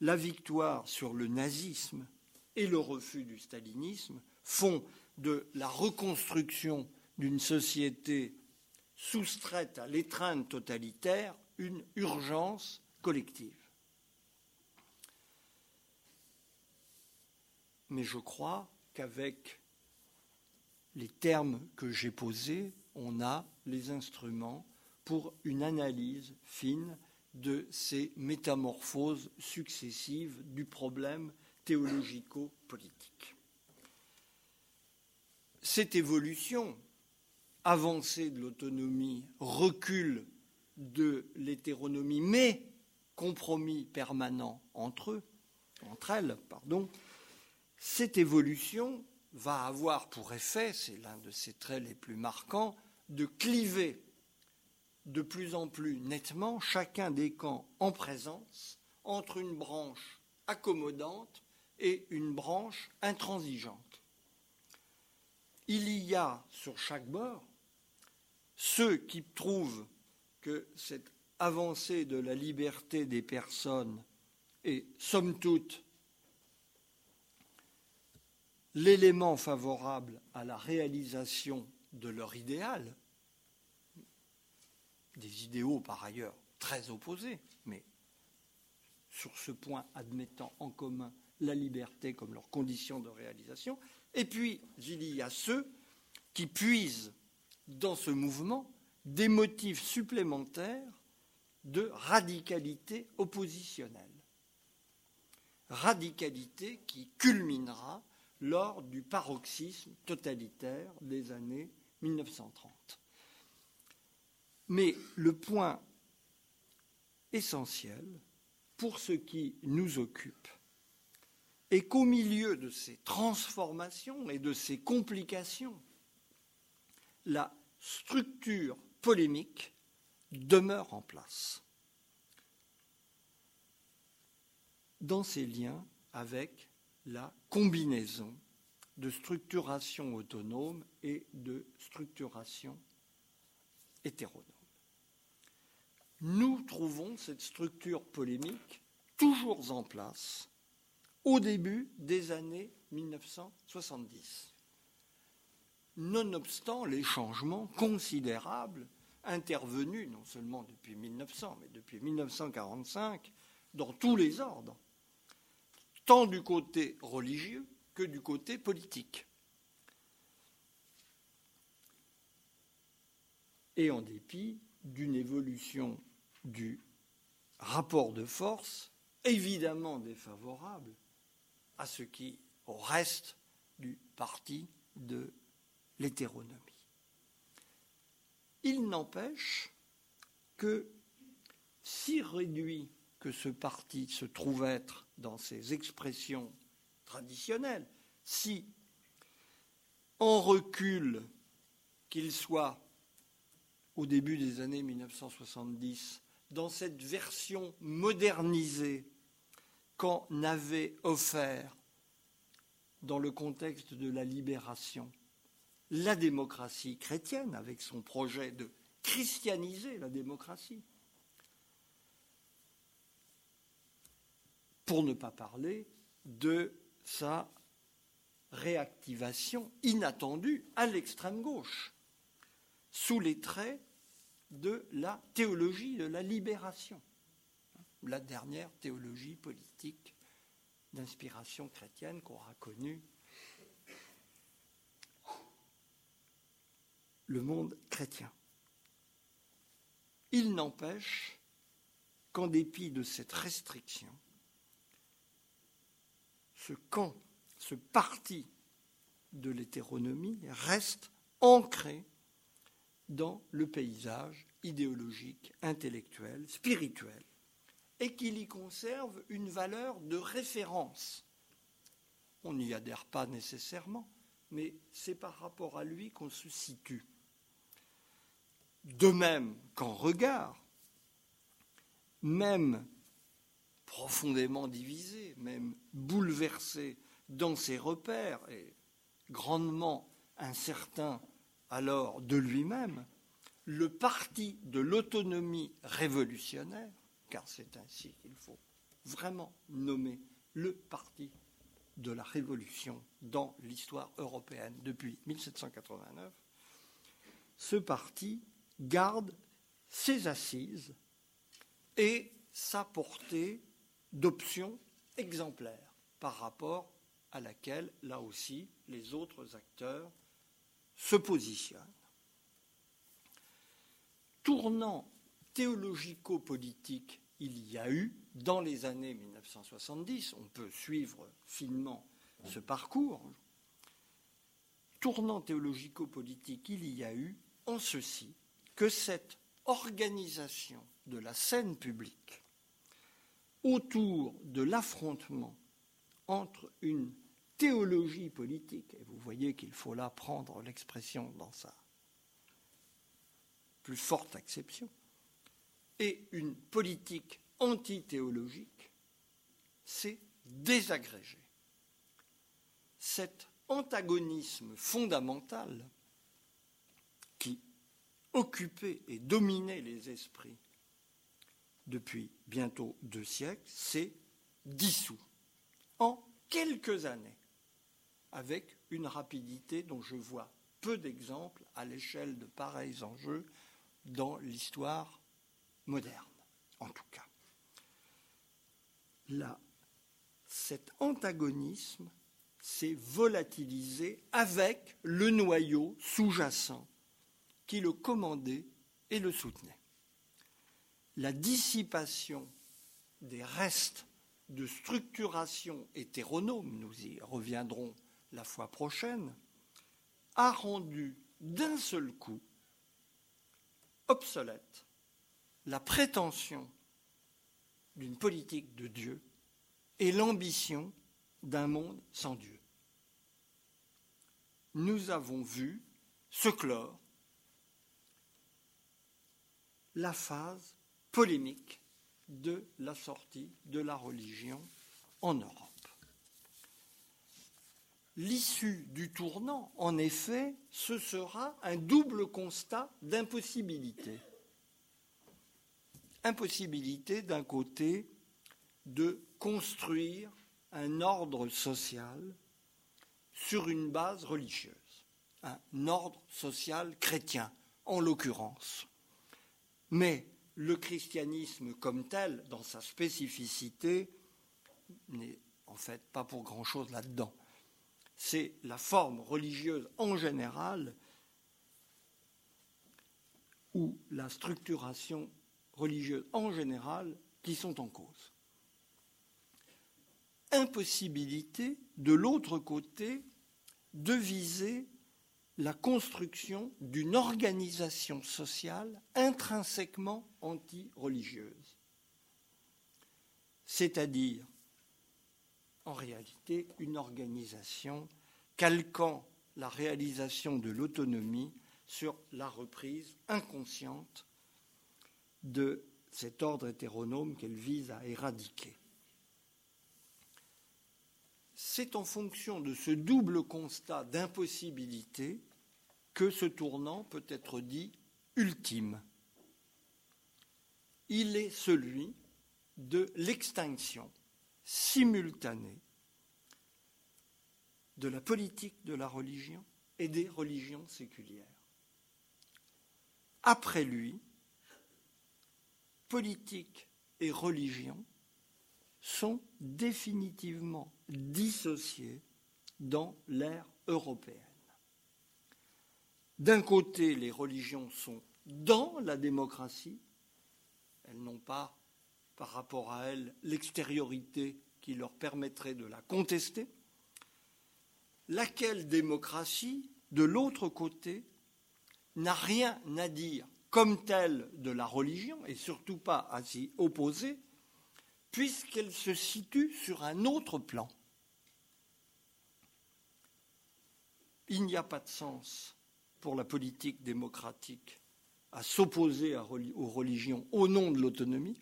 la victoire sur le nazisme et le refus du stalinisme font de la reconstruction d'une société soustraite à l'étreinte totalitaire une urgence collective. Mais je crois qu'avec les termes que j'ai posés, on a les instruments pour une analyse fine de ces métamorphoses successives du problème théologico-politique. Cette évolution, avancée de l'autonomie, recul de l'hétéronomie, mais compromis permanent entre eux, entre elles, pardon, cette évolution va avoir pour effet, c'est l'un de ses traits les plus marquants, de cliver de plus en plus nettement chacun des camps en présence entre une branche accommodante et une branche intransigeante. Il y a sur chaque bord ceux qui trouvent que cette avancée de la liberté des personnes est somme toute l'élément favorable à la réalisation de leur idéal, des idéaux par ailleurs très opposés, mais sur ce point admettant en commun la liberté comme leur condition de réalisation. Et puis, il y a ceux qui puisent dans ce mouvement des motifs supplémentaires de radicalité oppositionnelle. Radicalité qui culminera lors du paroxysme totalitaire des années 1930. Mais le point essentiel pour ce qui nous occupe est qu'au milieu de ces transformations et de ces complications, la structure polémique demeure en place dans ses liens avec la combinaison de structuration autonome et de structuration hétéronome nous trouvons cette structure polémique toujours en place au début des années 1970. nonobstant les changements considérables intervenus non seulement depuis 1900, mais depuis 1945, dans tous les ordres, tant du côté religieux que du côté politique. Et en dépit d'une évolution du rapport de force évidemment défavorable à ce qui reste du parti de l'hétéronomie. Il n'empêche que, si réduit que ce parti se trouve être dans ses expressions traditionnelles, si en recul qu'il soit au début des années 1970, dans cette version modernisée qu'en avait offert dans le contexte de la libération la démocratie chrétienne avec son projet de christianiser la démocratie. Pour ne pas parler de sa réactivation inattendue à l'extrême gauche, sous les traits de la théologie de la libération, la dernière théologie politique d'inspiration chrétienne qu'aura connue le monde chrétien. Il n'empêche qu'en dépit de cette restriction, ce camp, ce parti de l'hétéronomie reste ancré dans le paysage idéologique, intellectuel, spirituel, et qu'il y conserve une valeur de référence. On n'y adhère pas nécessairement, mais c'est par rapport à lui qu'on se situe. De même qu'en regard, même profondément divisé, même bouleversé dans ses repères et grandement incertain alors de lui-même, le parti de l'autonomie révolutionnaire, car c'est ainsi qu'il faut vraiment nommer le parti de la révolution dans l'histoire européenne depuis 1789, ce parti garde ses assises et sa portée d'option exemplaire par rapport à laquelle, là aussi, les autres acteurs se positionnent. Tournant théologico-politique, il y a eu, dans les années 1970, on peut suivre finement ce parcours, tournant théologico-politique, il y a eu en ceci que cette organisation de la scène publique autour de l'affrontement entre une théologie politique, et vous voyez qu'il faut là prendre l'expression dans sa plus forte acception, et une politique antithéologique, c'est désagrégé. Cet antagonisme fondamental qui occupait et dominait les esprits depuis bientôt deux siècles, s'est dissous en quelques années, avec une rapidité dont je vois peu d'exemples à l'échelle de pareils enjeux dans l'histoire moderne, en tout cas. Là, cet antagonisme s'est volatilisé avec le noyau sous-jacent qui le commandait et le soutenait la dissipation des restes de structuration hétéronome, nous y reviendrons la fois prochaine, a rendu d'un seul coup obsolète la prétention d'une politique de Dieu et l'ambition d'un monde sans Dieu. Nous avons vu se clore la phase polémique de la sortie de la religion en Europe. L'issue du tournant, en effet, ce sera un double constat d'impossibilité. Impossibilité d'un côté de construire un ordre social sur une base religieuse. un ordre social chrétien, en l'occurrence. Mais le christianisme comme tel, dans sa spécificité, n'est en fait pas pour grand-chose là-dedans. C'est la forme religieuse en général ou la structuration religieuse en général qui sont en cause. Impossibilité, de l'autre côté, de viser la construction d'une organisation sociale intrinsèquement anti-religieuse. C'est-à-dire, en réalité, une organisation calquant la réalisation de l'autonomie sur la reprise inconsciente de cet ordre hétéronome qu'elle vise à éradiquer. C'est en fonction de ce double constat d'impossibilité que ce tournant peut être dit ultime. Il est celui de l'extinction simultanée de la politique de la religion et des religions séculières. Après lui, politique et religion sont définitivement dissociés dans l'ère européenne. D'un côté, les religions sont dans la démocratie, elles n'ont pas par rapport à elles l'extériorité qui leur permettrait de la contester. Laquelle démocratie, de l'autre côté, n'a rien à dire comme telle de la religion, et surtout pas à s'y opposer, puisqu'elle se situe sur un autre plan. Il n'y a pas de sens pour la politique démocratique à s'opposer aux religions au nom de l'autonomie,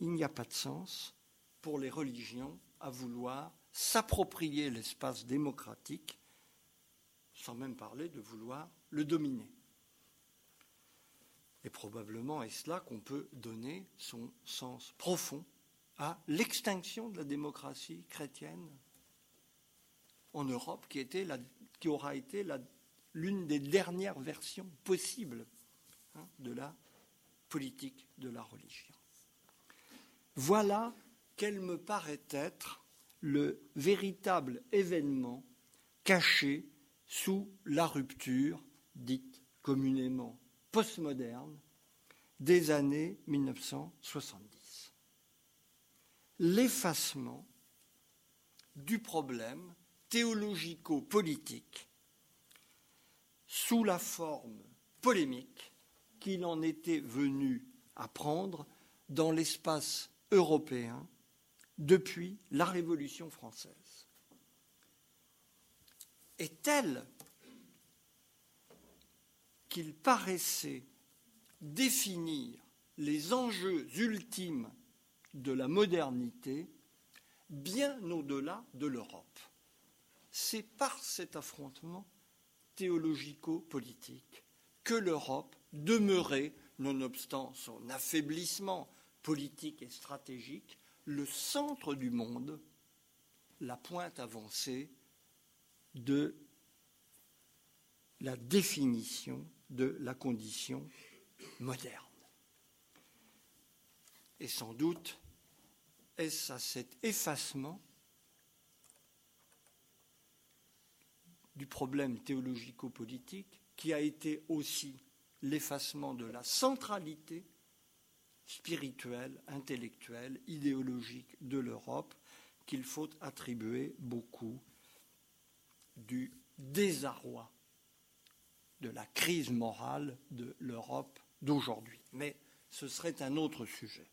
il n'y a pas de sens pour les religions à vouloir s'approprier l'espace démocratique, sans même parler de vouloir le dominer. Et probablement est-ce là qu'on peut donner son sens profond à l'extinction de la démocratie chrétienne en Europe, qui, qui aura été la l'une des dernières versions possibles hein, de la politique de la religion. Voilà quel me paraît être le véritable événement caché sous la rupture dite communément postmoderne des années 1970. L'effacement du problème théologico-politique sous la forme polémique qu'il en était venu à prendre dans l'espace européen depuis la Révolution française. Est telle qu'il paraissait définir les enjeux ultimes de la modernité bien au-delà de l'Europe. C'est par cet affrontement théologico-politique que l'Europe demeurait, nonobstant son affaiblissement politique et stratégique, le centre du monde, la pointe avancée de la définition de la condition moderne. Et sans doute est-ce à cet effacement du problème théologico-politique, qui a été aussi l'effacement de la centralité spirituelle, intellectuelle, idéologique de l'Europe, qu'il faut attribuer beaucoup du désarroi de la crise morale de l'Europe d'aujourd'hui. Mais ce serait un autre sujet.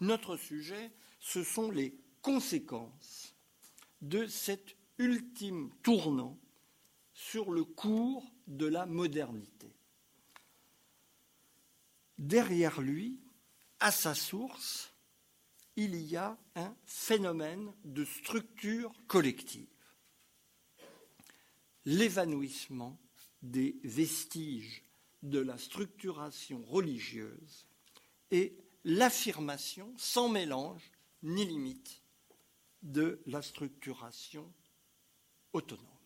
Notre sujet, ce sont les conséquences de cet ultime tournant sur le cours de la modernité. Derrière lui, à sa source, il y a un phénomène de structure collective. L'évanouissement des vestiges de la structuration religieuse et l'affirmation sans mélange ni limite de la structuration autonome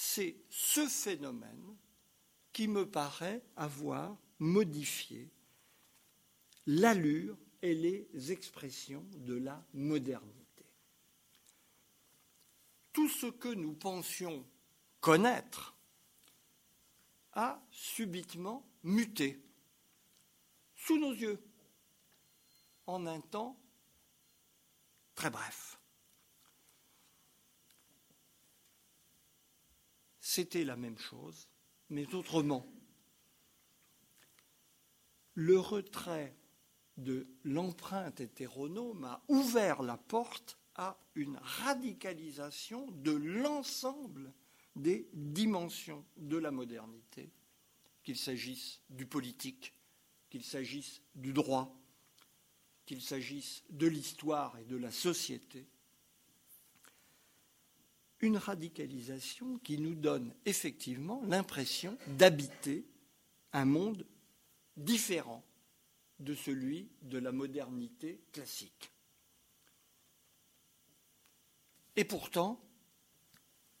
c'est ce phénomène qui me paraît avoir modifié l'allure et les expressions de la modernité. Tout ce que nous pensions connaître a subitement muté sous nos yeux en un temps très bref. C'était la même chose, mais autrement. Le retrait de l'empreinte hétéronome a ouvert la porte à une radicalisation de l'ensemble des dimensions de la modernité, qu'il s'agisse du politique, qu'il s'agisse du droit, qu'il s'agisse de l'histoire et de la société, une radicalisation qui nous donne effectivement l'impression d'habiter un monde différent de celui de la modernité classique. Et pourtant,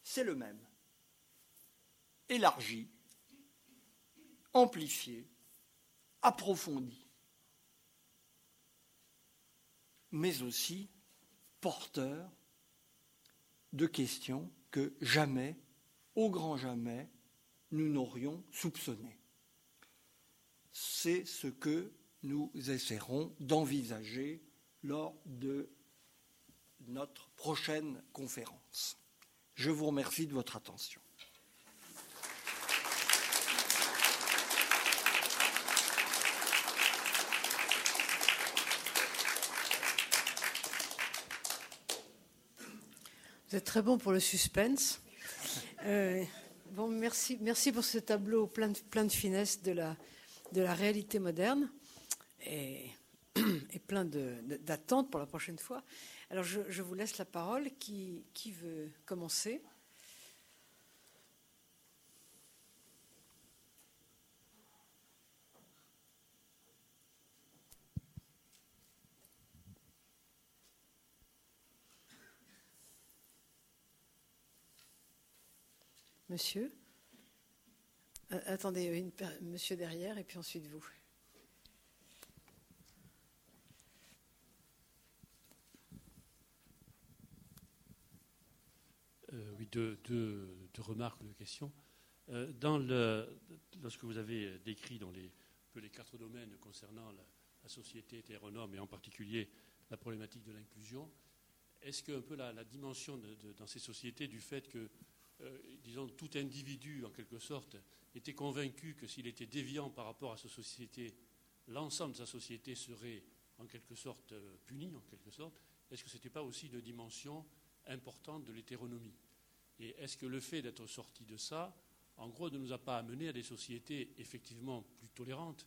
c'est le même, élargi, amplifié, approfondi, mais aussi porteur de questions que jamais, au grand jamais, nous n'aurions soupçonnées. C'est ce que nous essaierons d'envisager lors de notre prochaine conférence. Je vous remercie de votre attention. Vous êtes très bon pour le suspense. Euh, bon, merci, merci pour ce tableau plein de, plein de finesse de la, de la réalité moderne et, plein d'attentes pour la prochaine fois. Alors, je, je, vous laisse la parole. Qui, qui veut commencer? Monsieur euh, Attendez, monsieur derrière et puis ensuite vous. Euh, oui, deux, remarques, deux questions. Euh, dans le, lorsque vous avez décrit dans les, quatre domaines concernant la, société hétéronome et en particulier la problématique de l'inclusion, est-ce que un peu la, dimension dans ces sociétés du fait que euh, disons, tout individu, en quelque sorte, était convaincu que s'il était déviant par rapport à sa société, l'ensemble de sa société serait en quelque sorte euh, puni, en quelque sorte, est-ce que ce n'était pas aussi une dimension importante de l'hétéronomie? Et est-ce que le fait d'être sorti de ça, en gros, ne nous a pas amené à des sociétés effectivement plus tolérantes?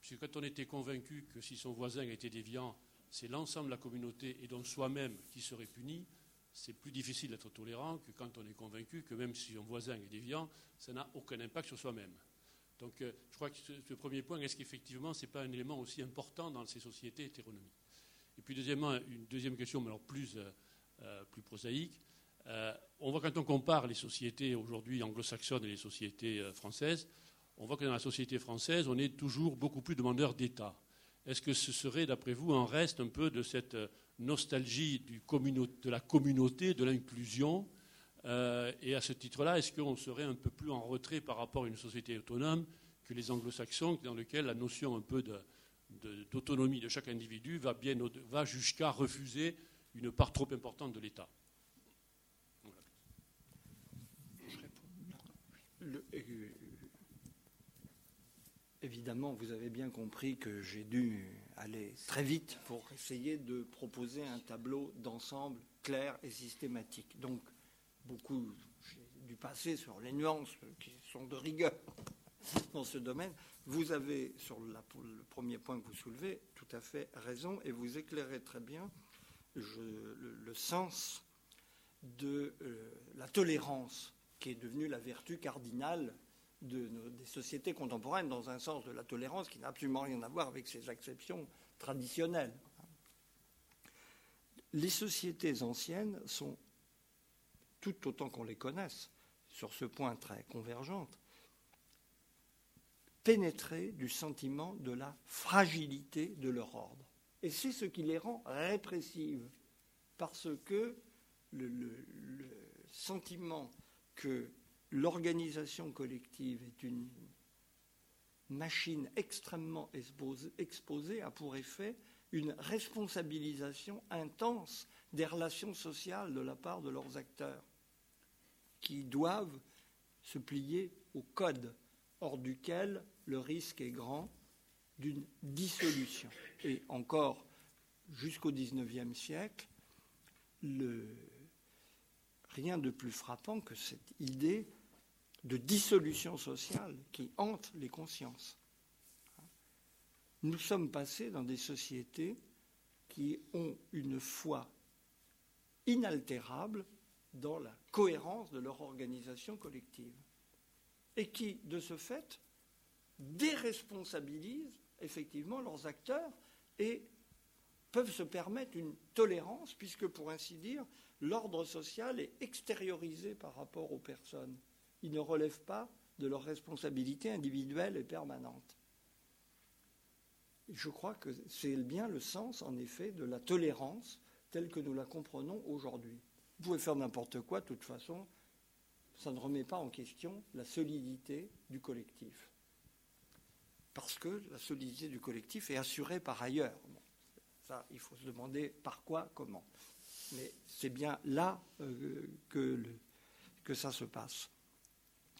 Puisque quand on était convaincu que si son voisin était déviant, c'est l'ensemble de la communauté et donc soi-même qui serait puni, c'est plus difficile d'être tolérant que quand on est convaincu que même si son voisin est déviant, ça n'a aucun impact sur soi-même. Donc euh, je crois que ce, premier point, est-ce qu'effectivement ce n'est pas un élément aussi important dans ces sociétés hétéronomiques Et puis deuxièmement, une deuxième question, mais alors plus, euh, euh, plus prosaïque. On voit quand on compare les sociétés aujourd'hui anglo-saxonnes et les sociétés françaises, on voit que dans la société française, on est toujours beaucoup plus demandeur d'État. Est-ce que ce serait, d'après vous, un reste un peu de cette nostalgie du de la communauté, de l'inclusion. Euh, et à ce titre-là, est-ce qu'on serait un peu plus en retrait par rapport à une société autonome que les anglo-saxons, dans lequel la notion un peu d'autonomie de, de, chaque individu va, bien, va jusqu'à refuser une part trop importante de l'État? Voilà. Euh, Évidemment, vous avez bien compris que j'ai dû aller très vite pour essayer de proposer un tableau d'ensemble clair et systématique. Donc, beaucoup, dû passer sur les nuances qui sont de rigueur dans ce domaine. Vous avez, sur la, le premier point que vous soulevez, tout à fait raison et vous éclairez très bien je, le, le, sens de euh, la tolérance qui est devenue la vertu cardinale de, de, des sociétés contemporaines dans un sens de la tolérance qui n'a absolument rien à voir avec ces acceptions traditionnelles. Les sociétés anciennes sont, tout autant qu'on les connaisse, sur ce point très convergentes, pénétrées du sentiment de la fragilité de leur ordre. Et c'est ce qui les rend répressives, parce que le sentiment que l'organisation collective est une machine extrêmement exposée a pour effet une responsabilisation intense des relations sociales de la part de leurs acteurs, qui doivent se plier au code, hors duquel le risque est grand d'une dissolution. Et encore, jusqu'au XIXe siècle, rien de plus frappant que cette idée de dissolution sociale qui hante les consciences. Nous sommes passés dans des sociétés qui ont une foi inaltérable dans la cohérence de leur organisation collective et qui, de ce fait, déresponsabilisent effectivement leurs acteurs et peuvent se permettre une tolérance puisque, pour ainsi dire, l'ordre social est extériorisé par rapport aux personnes ils ne relèvent pas de leur responsabilité individuelle et permanente. Je crois que c'est bien le sens, en effet, de la tolérance telle que nous la comprenons aujourd'hui. Vous pouvez faire n'importe quoi, de toute façon, ça ne remet pas en question la solidité du collectif. Parce que la solidité du collectif est assurée par ailleurs. il faut se demander par quoi, comment. Mais c'est bien là euh, que, que ça se passe.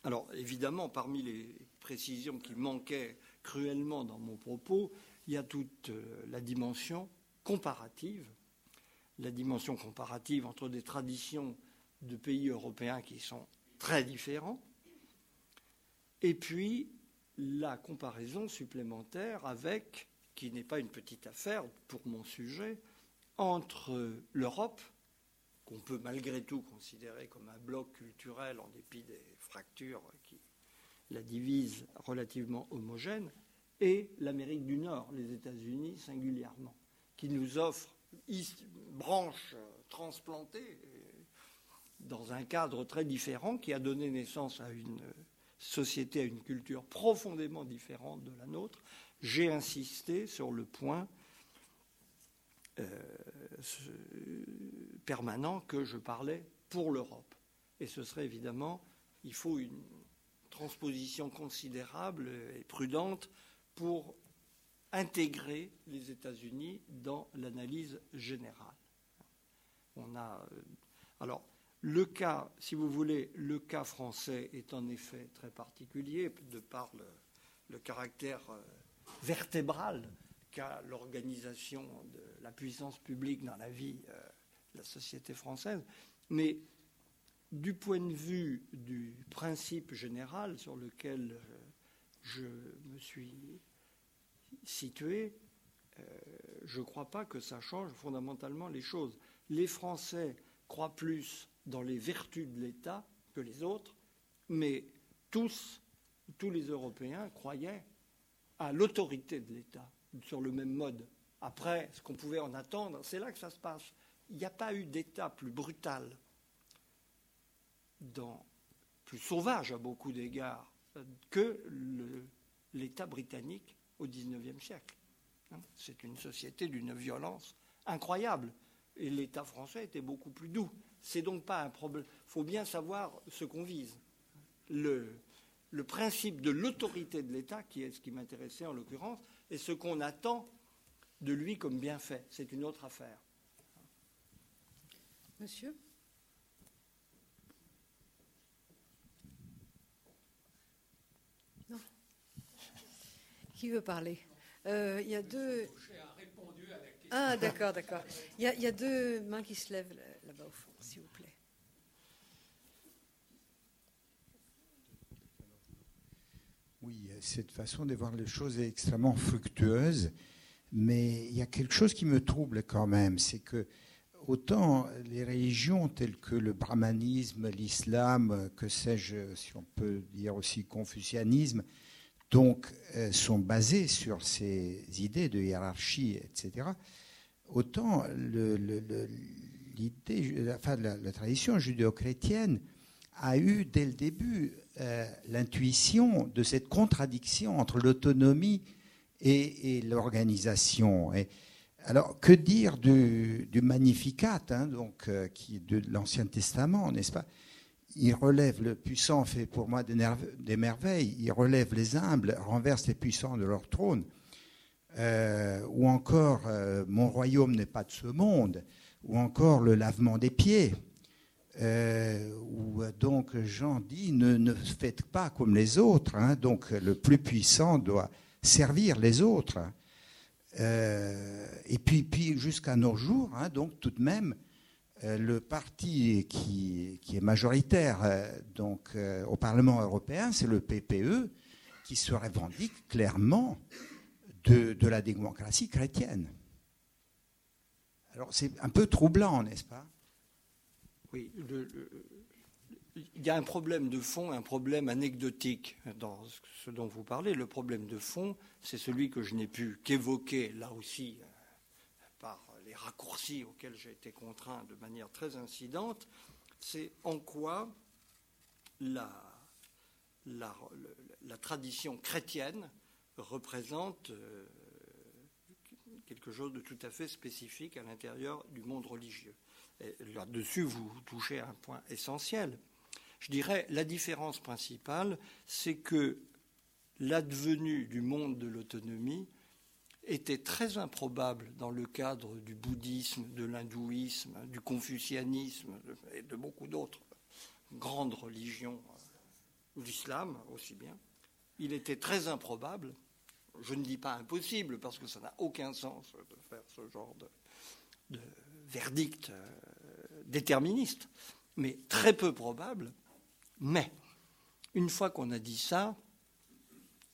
Alors évidemment, parmi les précisions qui manquaient cruellement dans mon propos, il y a toute euh, la dimension comparative, la dimension comparative entre des traditions de pays européens qui sont très différents, et puis la comparaison supplémentaire avec, qui n'est pas une petite affaire pour mon sujet, entre l'Europe qu'on peut malgré tout considérer comme un bloc culturel en dépit des fractures qui la divisent relativement homogène, et l'Amérique du Nord, les États-Unis singulièrement, qui nous offrent branches transplantées dans un cadre très différent qui a donné naissance à une société, à une culture profondément différente de la nôtre. J'ai insisté sur le point euh, permanent que je parlais pour l'Europe. Et ce serait évidemment, il faut une transposition considérable et prudente pour intégrer les États-Unis dans l'analyse générale. On a euh, alors le cas, si vous voulez, le cas français est en effet très particulier de par le, caractère euh, vertébral qu'a l'organisation de la puissance publique dans la vie euh, la société française, mais du point de vue du principe général sur lequel euh, je me suis situé, euh, je ne crois pas que ça change fondamentalement les choses. Les Français croient plus dans les vertus de l'État que les autres, mais tous, tous les Européens croyaient à l'autorité de l'État sur le même mode. Après, ce qu'on pouvait en attendre, c'est là que ça se passe il n'y a pas eu d'État plus brutal, plus sauvage à beaucoup d'égards, que l'État britannique au XIXe siècle. Hein, c'est une société d'une violence incroyable. Et l'État français était beaucoup plus doux. C'est donc pas un problème. Il faut bien savoir ce qu'on vise. Le, le principe de l'autorité de l'État, qui est ce qui m'intéressait en l'occurrence, et ce qu'on attend de lui comme bienfait. C'est une autre affaire. Monsieur Non. Qui veut parler? Euh, Il y a deux. Ah, d'accord, d'accord. Il, y, a deux mains qui se lèvent là-bas au fond, s'il vous plaît. Oui, cette façon de voir les choses est extrêmement fructueuse, mais il y a quelque chose qui me trouble quand même, c'est que autant les religions telles que le brahmanisme, l'islam, que sais-je, si on peut dire aussi confucianisme, donc euh, sont basées sur ces idées de hiérarchie, etc. Autant la, tradition judéo-chrétienne a eu dès le début euh, l'intuition de cette contradiction entre l'autonomie et, l'organisation. Alors, que dire du, Magnificat, hein, donc, euh, qui de l'Ancien Testament, n'est-ce pas? Il relève le puissant, fait pour moi des, merveilles. Il relève les humbles, renverse les puissants de leur trône. Euh, ou encore, mon royaume n'est pas de ce monde. Ou encore le lavement des pieds. Euh, où donc Jean dit ne, faites pas comme les autres, hein. donc le plus puissant doit servir les autres. Euh, et puis, puis jusqu'à nos jours, hein, donc tout de même, euh, le parti qui, qui est majoritaire donc, au Parlement européen, c'est le PPE, qui se revendique clairement de, de la démocratie chrétienne. Alors c'est un peu troublant, n'est-ce pas? Oui, il y a un problème de fond, un problème anecdotique dans ce dont vous parlez. Le problème de fond, c'est celui que je n'ai pu qu'évoquer là aussi euh, par les raccourcis auxquels j'ai été contraint de manière très incidente. C'est en quoi la, tradition chrétienne représente euh, quelque chose de tout à fait spécifique à l'intérieur du monde religieux. Là-dessus, vous touchez à un point essentiel. Je dirais la différence principale, c'est que l'advenue du monde de l'autonomie était très improbable dans le cadre du bouddhisme, de l'hindouisme, du confucianisme et de beaucoup d'autres grandes religions, euh, l'islam aussi bien. Il était très improbable, je ne dis pas impossible parce que ça n'a aucun sens de faire ce genre de, de verdict euh, déterministe, mais très peu probable. Mais une fois qu'on a dit ça,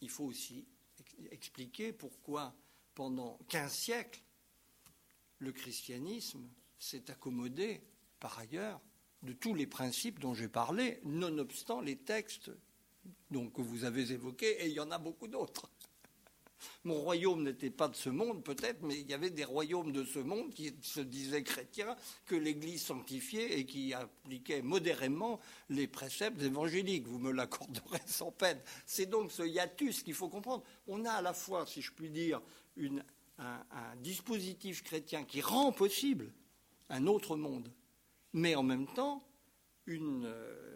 il faut aussi expliquer pourquoi pendant 15 siècles, le christianisme s'est accommodé, par ailleurs, de tous les principes dont j'ai parlé, nonobstant les textes que vous avez évoqués, et il y en a beaucoup d'autres. Mon royaume n'était pas de ce monde, peut-être, mais il y avait des royaumes de ce monde qui se disaient chrétiens, que l'Église sanctifiait et qui appliquaient modérément les préceptes évangéliques. Vous me l'accorderez sans peine. C'est donc ce hiatus qu'il faut comprendre. On a à la fois, si je puis dire, un, dispositif chrétien qui rend possible un autre monde, mais en même temps une euh,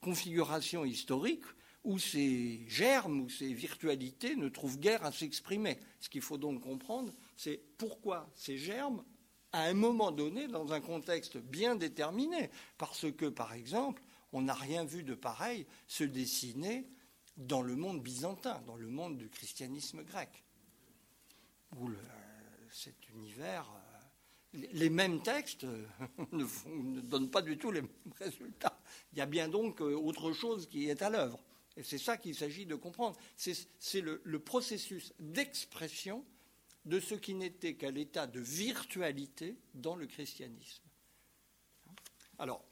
configuration historique où ces germes ou ces virtualités ne trouvent guère à s'exprimer. Ce qu'il faut donc comprendre, c'est pourquoi ces germes, à un moment donné, dans un contexte bien déterminé, parce que, par exemple, on n'a rien vu de pareil se dessiner dans le monde byzantin, dans le monde du christianisme grec, où cet univers, euh, les mêmes textes ne, ne, donnent pas du tout les mêmes résultats. Il y a bien donc euh, autre chose qui est à l'œuvre. C'est ça qu'il s'agit de comprendre. C'est le, le, processus d'expression de ce qui n'était qu'à l'état de virtualité dans le christianisme. Alors,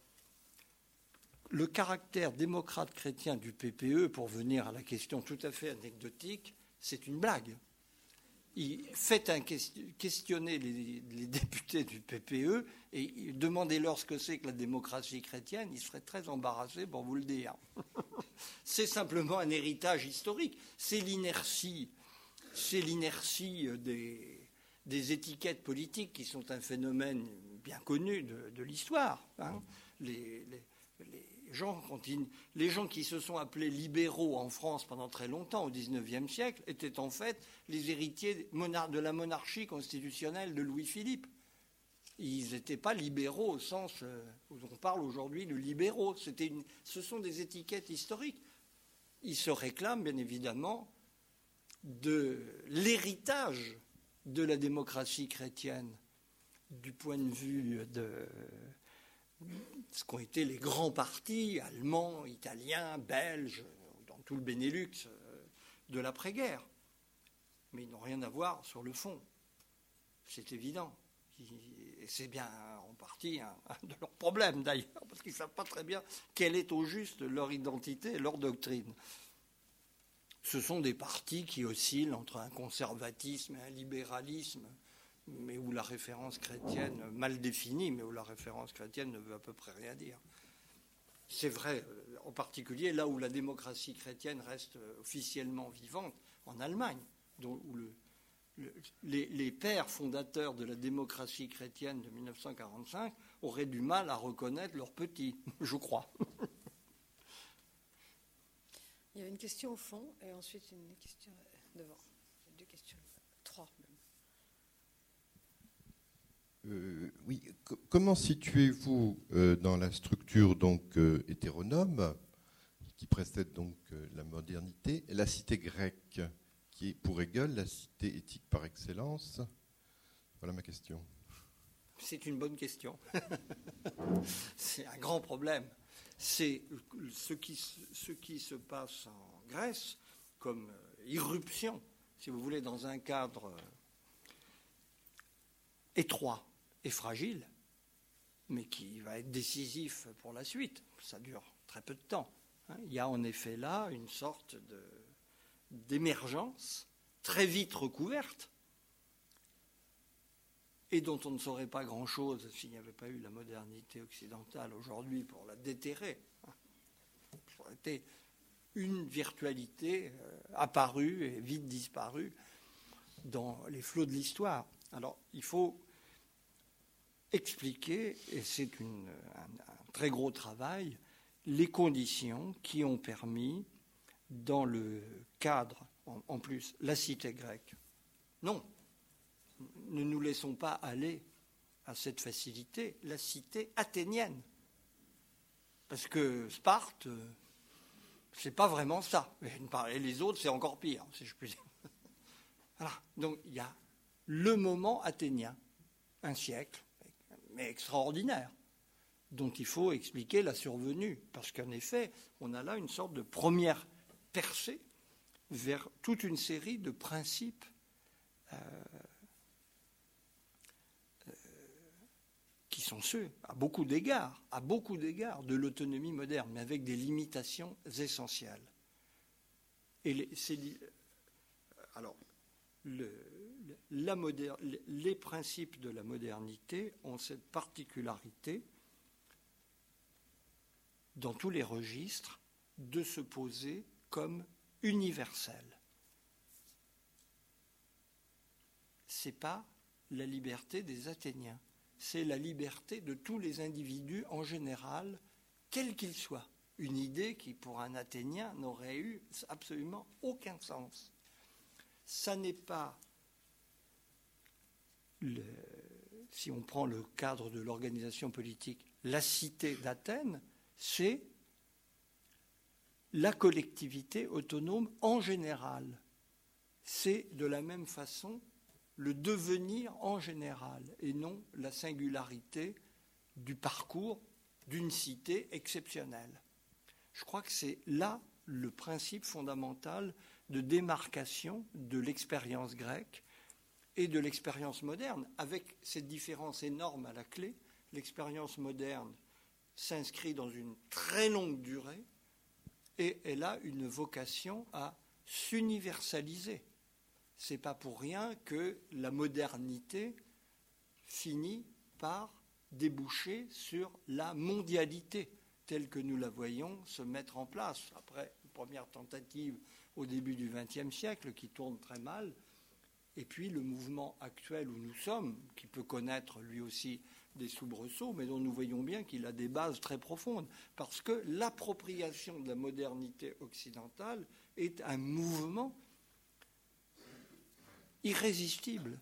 le caractère démocrate chrétien du PPE, pour venir à la question tout à fait anecdotique, c'est une blague faites un questionner les, députés du PPE et demandez-leur ce que c'est que la démocratie chrétienne, ils seraient très embarrassés pour vous le dire. c'est simplement un héritage historique. C'est l'inertie, c'est l'inertie des, des, étiquettes politiques qui sont un phénomène bien connu de, l'histoire. Hein. les, les gens qui se sont appelés libéraux en France pendant très longtemps, au XIXe siècle, étaient en fait les héritiers de la monarchie constitutionnelle de Louis-Philippe. Ils n'étaient pas libéraux au sens euh, où on parle aujourd'hui de libéraux. ce sont des étiquettes historiques. Ils se réclament bien évidemment de l'héritage de la démocratie chrétienne du point de vue de, ce qu'ont été les grands partis allemands, italiens, belges, dans tout le Benelux euh, de l'après-guerre. Mais ils n'ont rien à voir sur le fond. C'est évident. Et c'est bien en partie un, de leurs problèmes d'ailleurs, parce qu'ils ne savent pas très bien quelle est au juste leur identité et leur doctrine. Ce sont des partis qui oscillent entre un conservatisme et un libéralisme mais où la référence chrétienne, mal définie, mais où la référence chrétienne ne veut à peu près rien dire. C'est vrai, euh, en particulier là où la démocratie chrétienne reste euh, officiellement vivante, en Allemagne, où les, pères fondateurs de la démocratie chrétienne de 1945 auraient du mal à reconnaître leurs petits, je crois. Il y a une question au fond et ensuite une question devant. Deux questions, trois même. Euh, oui, comment situez-vous euh, dans la structure donc euh, hétéronome qui précède donc la modernité la cité grecque qui est pour Hegel la cité éthique par excellence? Voilà ma question. C'est une bonne question. C'est un grand problème. C'est ce qui, ce qui se passe en Grèce comme irruption, si vous voulez, dans un cadre étroit et fragile, mais qui va être décisif pour la suite. Ça dure très peu de temps. Hein. Il y a en effet là une sorte d'émergence très vite recouverte et dont on ne saurait pas grand-chose s'il n'y avait pas eu la modernité occidentale aujourd'hui pour la déterrer. Hein. Ça aurait été une virtualité euh, apparue et vite disparue dans les flots de l'histoire. Alors il faut expliquer, et c'est un, très gros travail, les conditions qui ont permis, dans le cadre, en, plus, la cité grecque. Non, ne nous laissons pas aller à cette facilité, la cité athénienne. Parce que Sparte, c'est pas vraiment ça. Et les autres, c'est encore pire, si je puis dire. Voilà. Donc il y a le moment athénien, un siècle, mais extraordinaire, dont il faut expliquer la survenue. Parce qu'en effet, on a là une sorte de première percée vers toute une série de principes euh, euh, qui sont ceux, à beaucoup d'égards, à beaucoup d'égards, de l'autonomie moderne, mais avec des limitations essentielles. Et les, alors, le, les principes de la modernité ont cette particularité, dans tous les registres, de se poser comme universels. Ce n'est pas la liberté des Athéniens, c'est la liberté de tous les individus en général, quels qu'ils soient. Une idée qui, pour un Athénien, n'aurait eu absolument aucun sens. Ça n'est pas si on prend le cadre de l'organisation politique, la cité d'Athènes, c'est la collectivité autonome en général. C'est de la même façon le devenir en général et non la singularité du parcours d'une cité exceptionnelle. Je crois que c'est là le principe fondamental de démarcation de l'expérience grecque et de l'expérience moderne, avec cette différence énorme à la clé. L'expérience moderne s'inscrit dans une très longue durée et elle a une vocation à s'universaliser. C'est pas pour rien que la modernité finit par déboucher sur la mondialité telle que nous la voyons se mettre en place. Après une première tentative au début du XXe siècle qui tourne très mal, et puis le mouvement actuel où nous sommes, qui peut connaître lui aussi des soubresauts, mais dont nous voyons bien qu'il a des bases très profondes, parce que l'appropriation de la modernité occidentale est un mouvement irrésistible,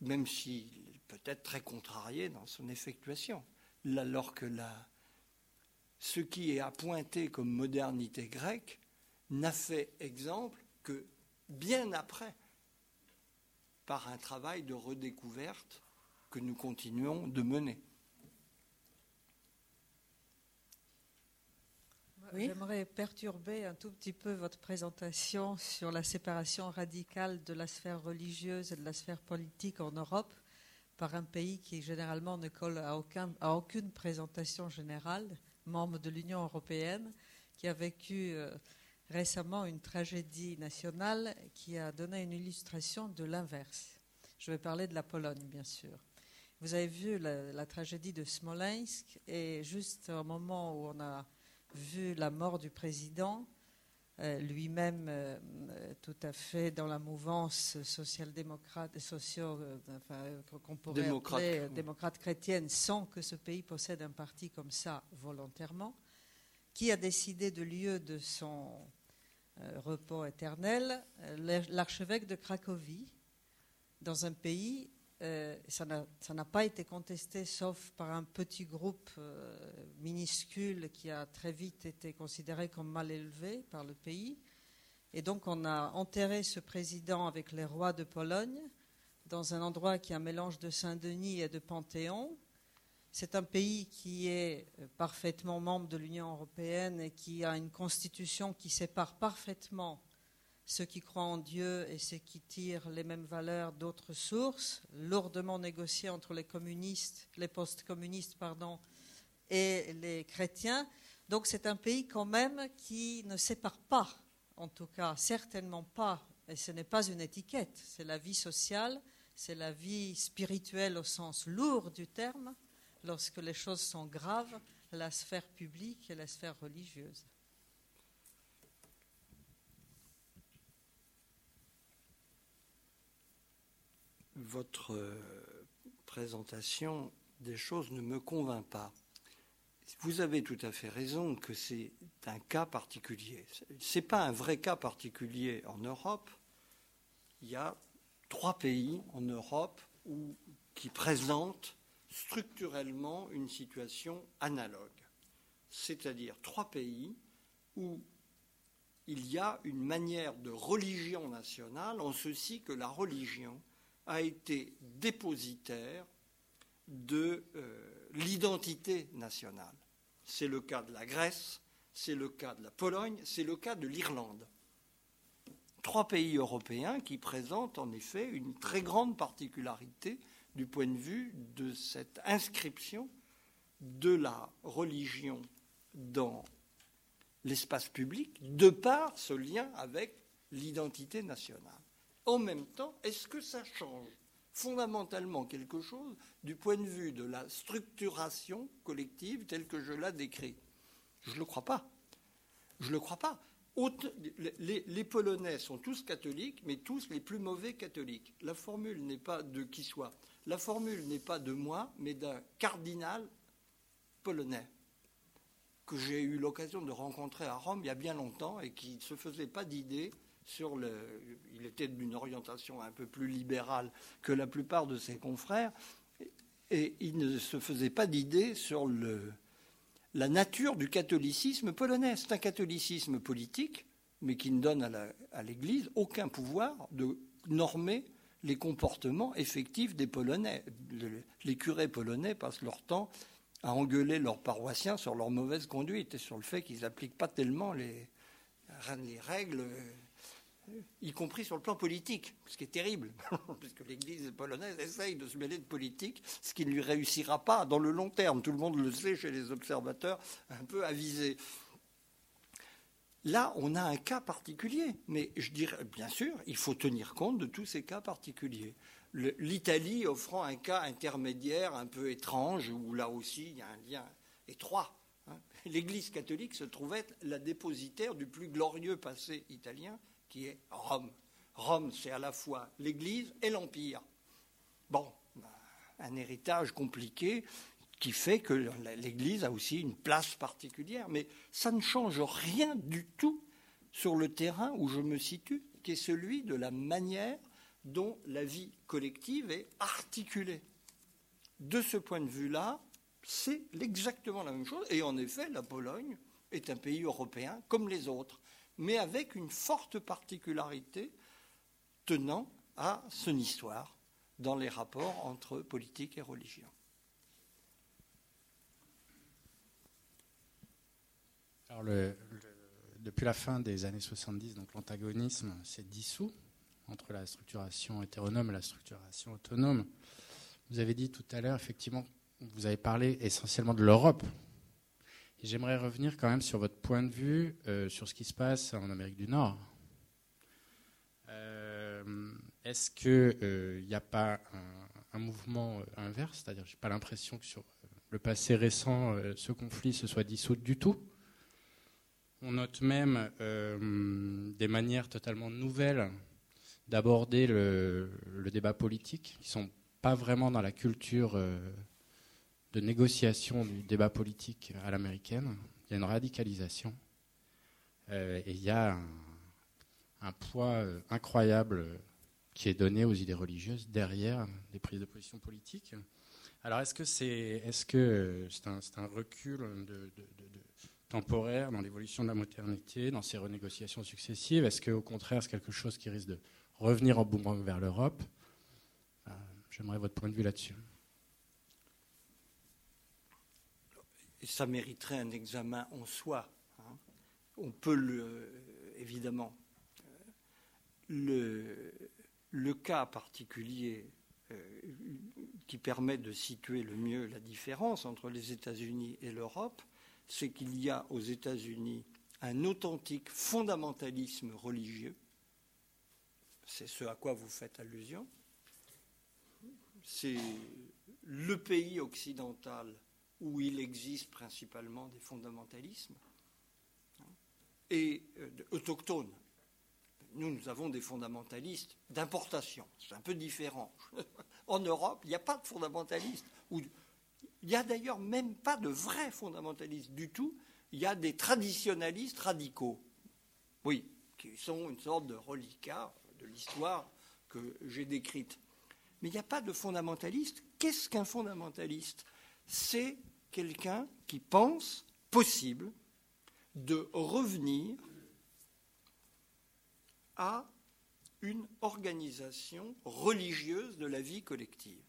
même s'il peut être très contrarié dans son effectuation, alors que ce qui est appointé comme modernité grecque n'a fait exemple que bien après par un travail de redécouverte que nous continuons de mener. J'aimerais perturber un tout petit peu votre présentation sur la séparation radicale de la sphère religieuse et de la sphère politique en Europe par un pays qui généralement ne colle à, aucun, à aucune présentation générale, membre de l'Union européenne, qui a vécu euh, récemment une tragédie nationale qui a donné une illustration de l'inverse. Je vais parler de la Pologne, bien sûr. Vous avez vu la, tragédie de Smolensk et juste au moment où on a vu la mort du président, euh, lui-même euh, tout à fait dans la mouvance social-démocrate, socio, enfin, qu'on pourrait Démocrate. appeler démocrate chrétienne, sans que ce pays possède un parti comme ça volontairement, qui a décidé de lieu de son repos éternel l'archevêque de Cracovie, dans un pays euh, ça n'a pas été contesté sauf par un petit groupe euh, minuscule qui a très vite été considéré comme mal élevé par le pays. Et donc on a enterré ce président avec les rois de Pologne dans un endroit qui est un mélange de Saint-Denis et de Panthéon. C'est un pays qui est parfaitement membre de l'Union européenne et qui a une constitution qui sépare parfaitement ceux qui croient en Dieu et ceux qui tirent les mêmes valeurs d'autres sources, lourdement négociés entre les communistes, les post-communistes, pardon, et les chrétiens. Donc c'est un pays quand même qui ne sépare pas, en tout cas certainement pas, et ce n'est pas une étiquette, c'est la vie sociale, c'est la vie spirituelle au sens lourd du terme, lorsque les choses sont graves, la sphère publique et la sphère religieuse. votre euh, présentation des choses ne me convainc pas. Vous avez tout à fait raison que c'est un cas particulier. Ce n'est pas un vrai cas particulier en Europe. Il y a trois pays en Europe qui présentent structurellement une situation analogue. C'est-à-dire trois pays où il y a une manière de religion nationale en ceci que la religion a été dépositaire de euh, l'identité nationale. C'est le cas de la Grèce, c'est le cas de la Pologne, c'est le cas de l'Irlande. Trois pays européens qui présentent en effet une très grande particularité du point de vue de cette inscription de la religion dans l'espace public, de par ce lien avec l'identité nationale en même temps, est-ce que ça change fondamentalement quelque chose du point de vue de la structuration collective telle que je la décris? Je ne le crois pas. Je ne le crois pas. Les, Polonais sont tous catholiques, mais tous les plus mauvais catholiques. La formule n'est pas de qui soit. La formule n'est pas de moi, mais d'un cardinal polonais que j'ai eu l'occasion de rencontrer à Rome il y a bien longtemps et qui ne se faisait pas d'idée sur le. Il était d'une orientation un peu plus libérale que la plupart de ses confrères, et il ne se faisait pas d'idée sur le, la nature du catholicisme polonais. C'est un catholicisme politique, mais qui ne donne à l'Église aucun pouvoir de normer les comportements effectifs des Polonais. Les curés polonais passent leur temps à engueuler leurs paroissiens sur leur mauvaise conduite et sur le fait qu'ils n'appliquent pas tellement les, les règles y compris sur le plan politique, ce qui est terrible, puisque l'Église polonaise essaye de se mêler de politique, ce qui ne lui réussira pas dans le long terme. Tout le monde le sait chez les observateurs un peu avisés. Là, on a un cas particulier, mais je dirais, bien sûr, il faut tenir compte de tous ces cas particuliers. L'Italie offrant un cas intermédiaire un peu étrange, où là aussi il y a un lien étroit. Hein. L'Église catholique se trouvait la dépositaire du plus glorieux passé italien, qui est Rome. Rome, c'est à la fois l'Église et l'Empire. Bon, un héritage compliqué qui fait que l'Église a aussi une place particulière, mais ça ne change rien du tout sur le terrain où je me situe, qui est celui de la manière dont la vie collective est articulée. De ce point de vue-là, c'est exactement la même chose, et en effet, la Pologne est un pays européen comme les autres mais avec une forte particularité tenant à son histoire dans les rapports entre politique et religion. Depuis la fin des années 70, donc l'antagonisme s'est dissous entre la structuration hétéronome et la structuration autonome. Vous avez dit tout à l'heure, effectivement, vous avez parlé essentiellement de l'Europe J'aimerais revenir quand même sur votre point de vue euh, sur ce qui se passe en Amérique du Nord. Euh, est-ce qu'il n'y euh, a pas un, mouvement inverse? C'est-à-dire, je n'ai pas l'impression que sur le passé récent, ce conflit se soit dissous du tout. on note même des manières totalement nouvelles d'aborder le, débat politique, qui ne sont pas vraiment dans la culture de négociation du débat politique à l'américaine. Il y a une radicalisation et il y a un poids incroyable qui est donné aux idées religieuses derrière les prises de position politiques. Alors, est-ce que c'est est que c'est un, recul temporaire dans l'évolution de la modernité, dans ces renégociations successives? Est-ce qu'au contraire, c'est quelque chose qui risque de revenir en boomerang vers l'Europe? Euh, J'aimerais votre point de vue là-dessus. Ça mériterait un examen en soi. Hein. On peut le, évidemment, euh, le, le cas particulier euh, qui permet de situer le mieux la différence entre les États-Unis et l'Europe, c'est qu'il y a aux États-Unis un authentique fondamentalisme religieux. C'est ce à quoi vous faites allusion. C'est le pays occidental où il existe principalement des fondamentalismes et euh, autochtones nous, nous avons des fondamentalistes d'importation. C'est un peu différent. en Europe, il n'y a pas de fondamentalistes. Il n'y a d'ailleurs même pas de vrais fondamentalistes du tout. Il y a des traditionalistes radicaux. Oui, qui sont une sorte de reliquat de l'histoire que j'ai décrite. Mais il n'y a pas de fondamentaliste. Qu'est-ce qu'un fondamentaliste? C'est quelqu'un qui pense possible de revenir à une organisation religieuse de la vie collective.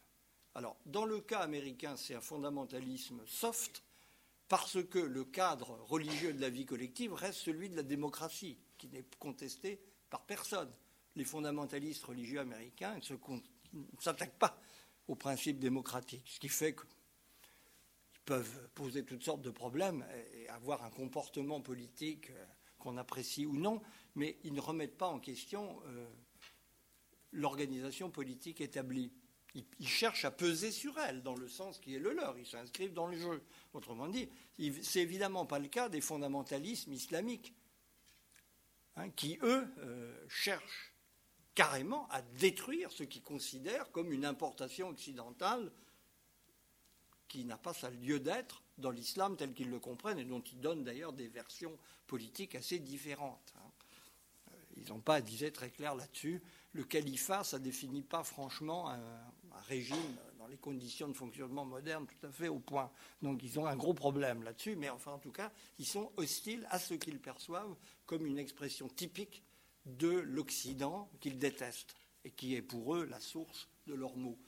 Alors, dans le cas américain, c'est un fondamentalisme soft, parce que le cadre religieux de la vie collective reste celui de la démocratie, qui n'est contesté par personne. Les fondamentalistes religieux américains ne s'attaquent pas aux principes démocratiques, ce qui fait qu'ils peuvent poser toutes sortes de problèmes et avoir un comportement politique euh, qu'on apprécie ou non, mais ils ne remettent pas en question euh, l'organisation politique établie. Ils, cherchent à peser sur elle dans le sens qui est le leur. Ils s'inscrivent dans le jeu. Autrement dit, c'est évidemment pas le cas des fondamentalismes islamiques, hein, qui eux euh, cherchent carrément à détruire ce qu'ils considèrent comme une importation occidentale qui n'a pas sa lieu d'être dans l'islam tel qu'ils le comprennent et dont ils donnent d'ailleurs des versions politiques assez différentes. Hein. Euh, ils n'ont pas disait très clair là-dessus. Le califat, ça ne définit pas franchement un, régime dans les conditions de fonctionnement moderne tout à fait au point. Donc ils ont un gros problème là-dessus, mais enfin en tout cas, ils sont hostiles à ce qu'ils perçoivent comme une expression typique de l'Occident qu'ils détestent et qui est pour eux la source de leurs maux.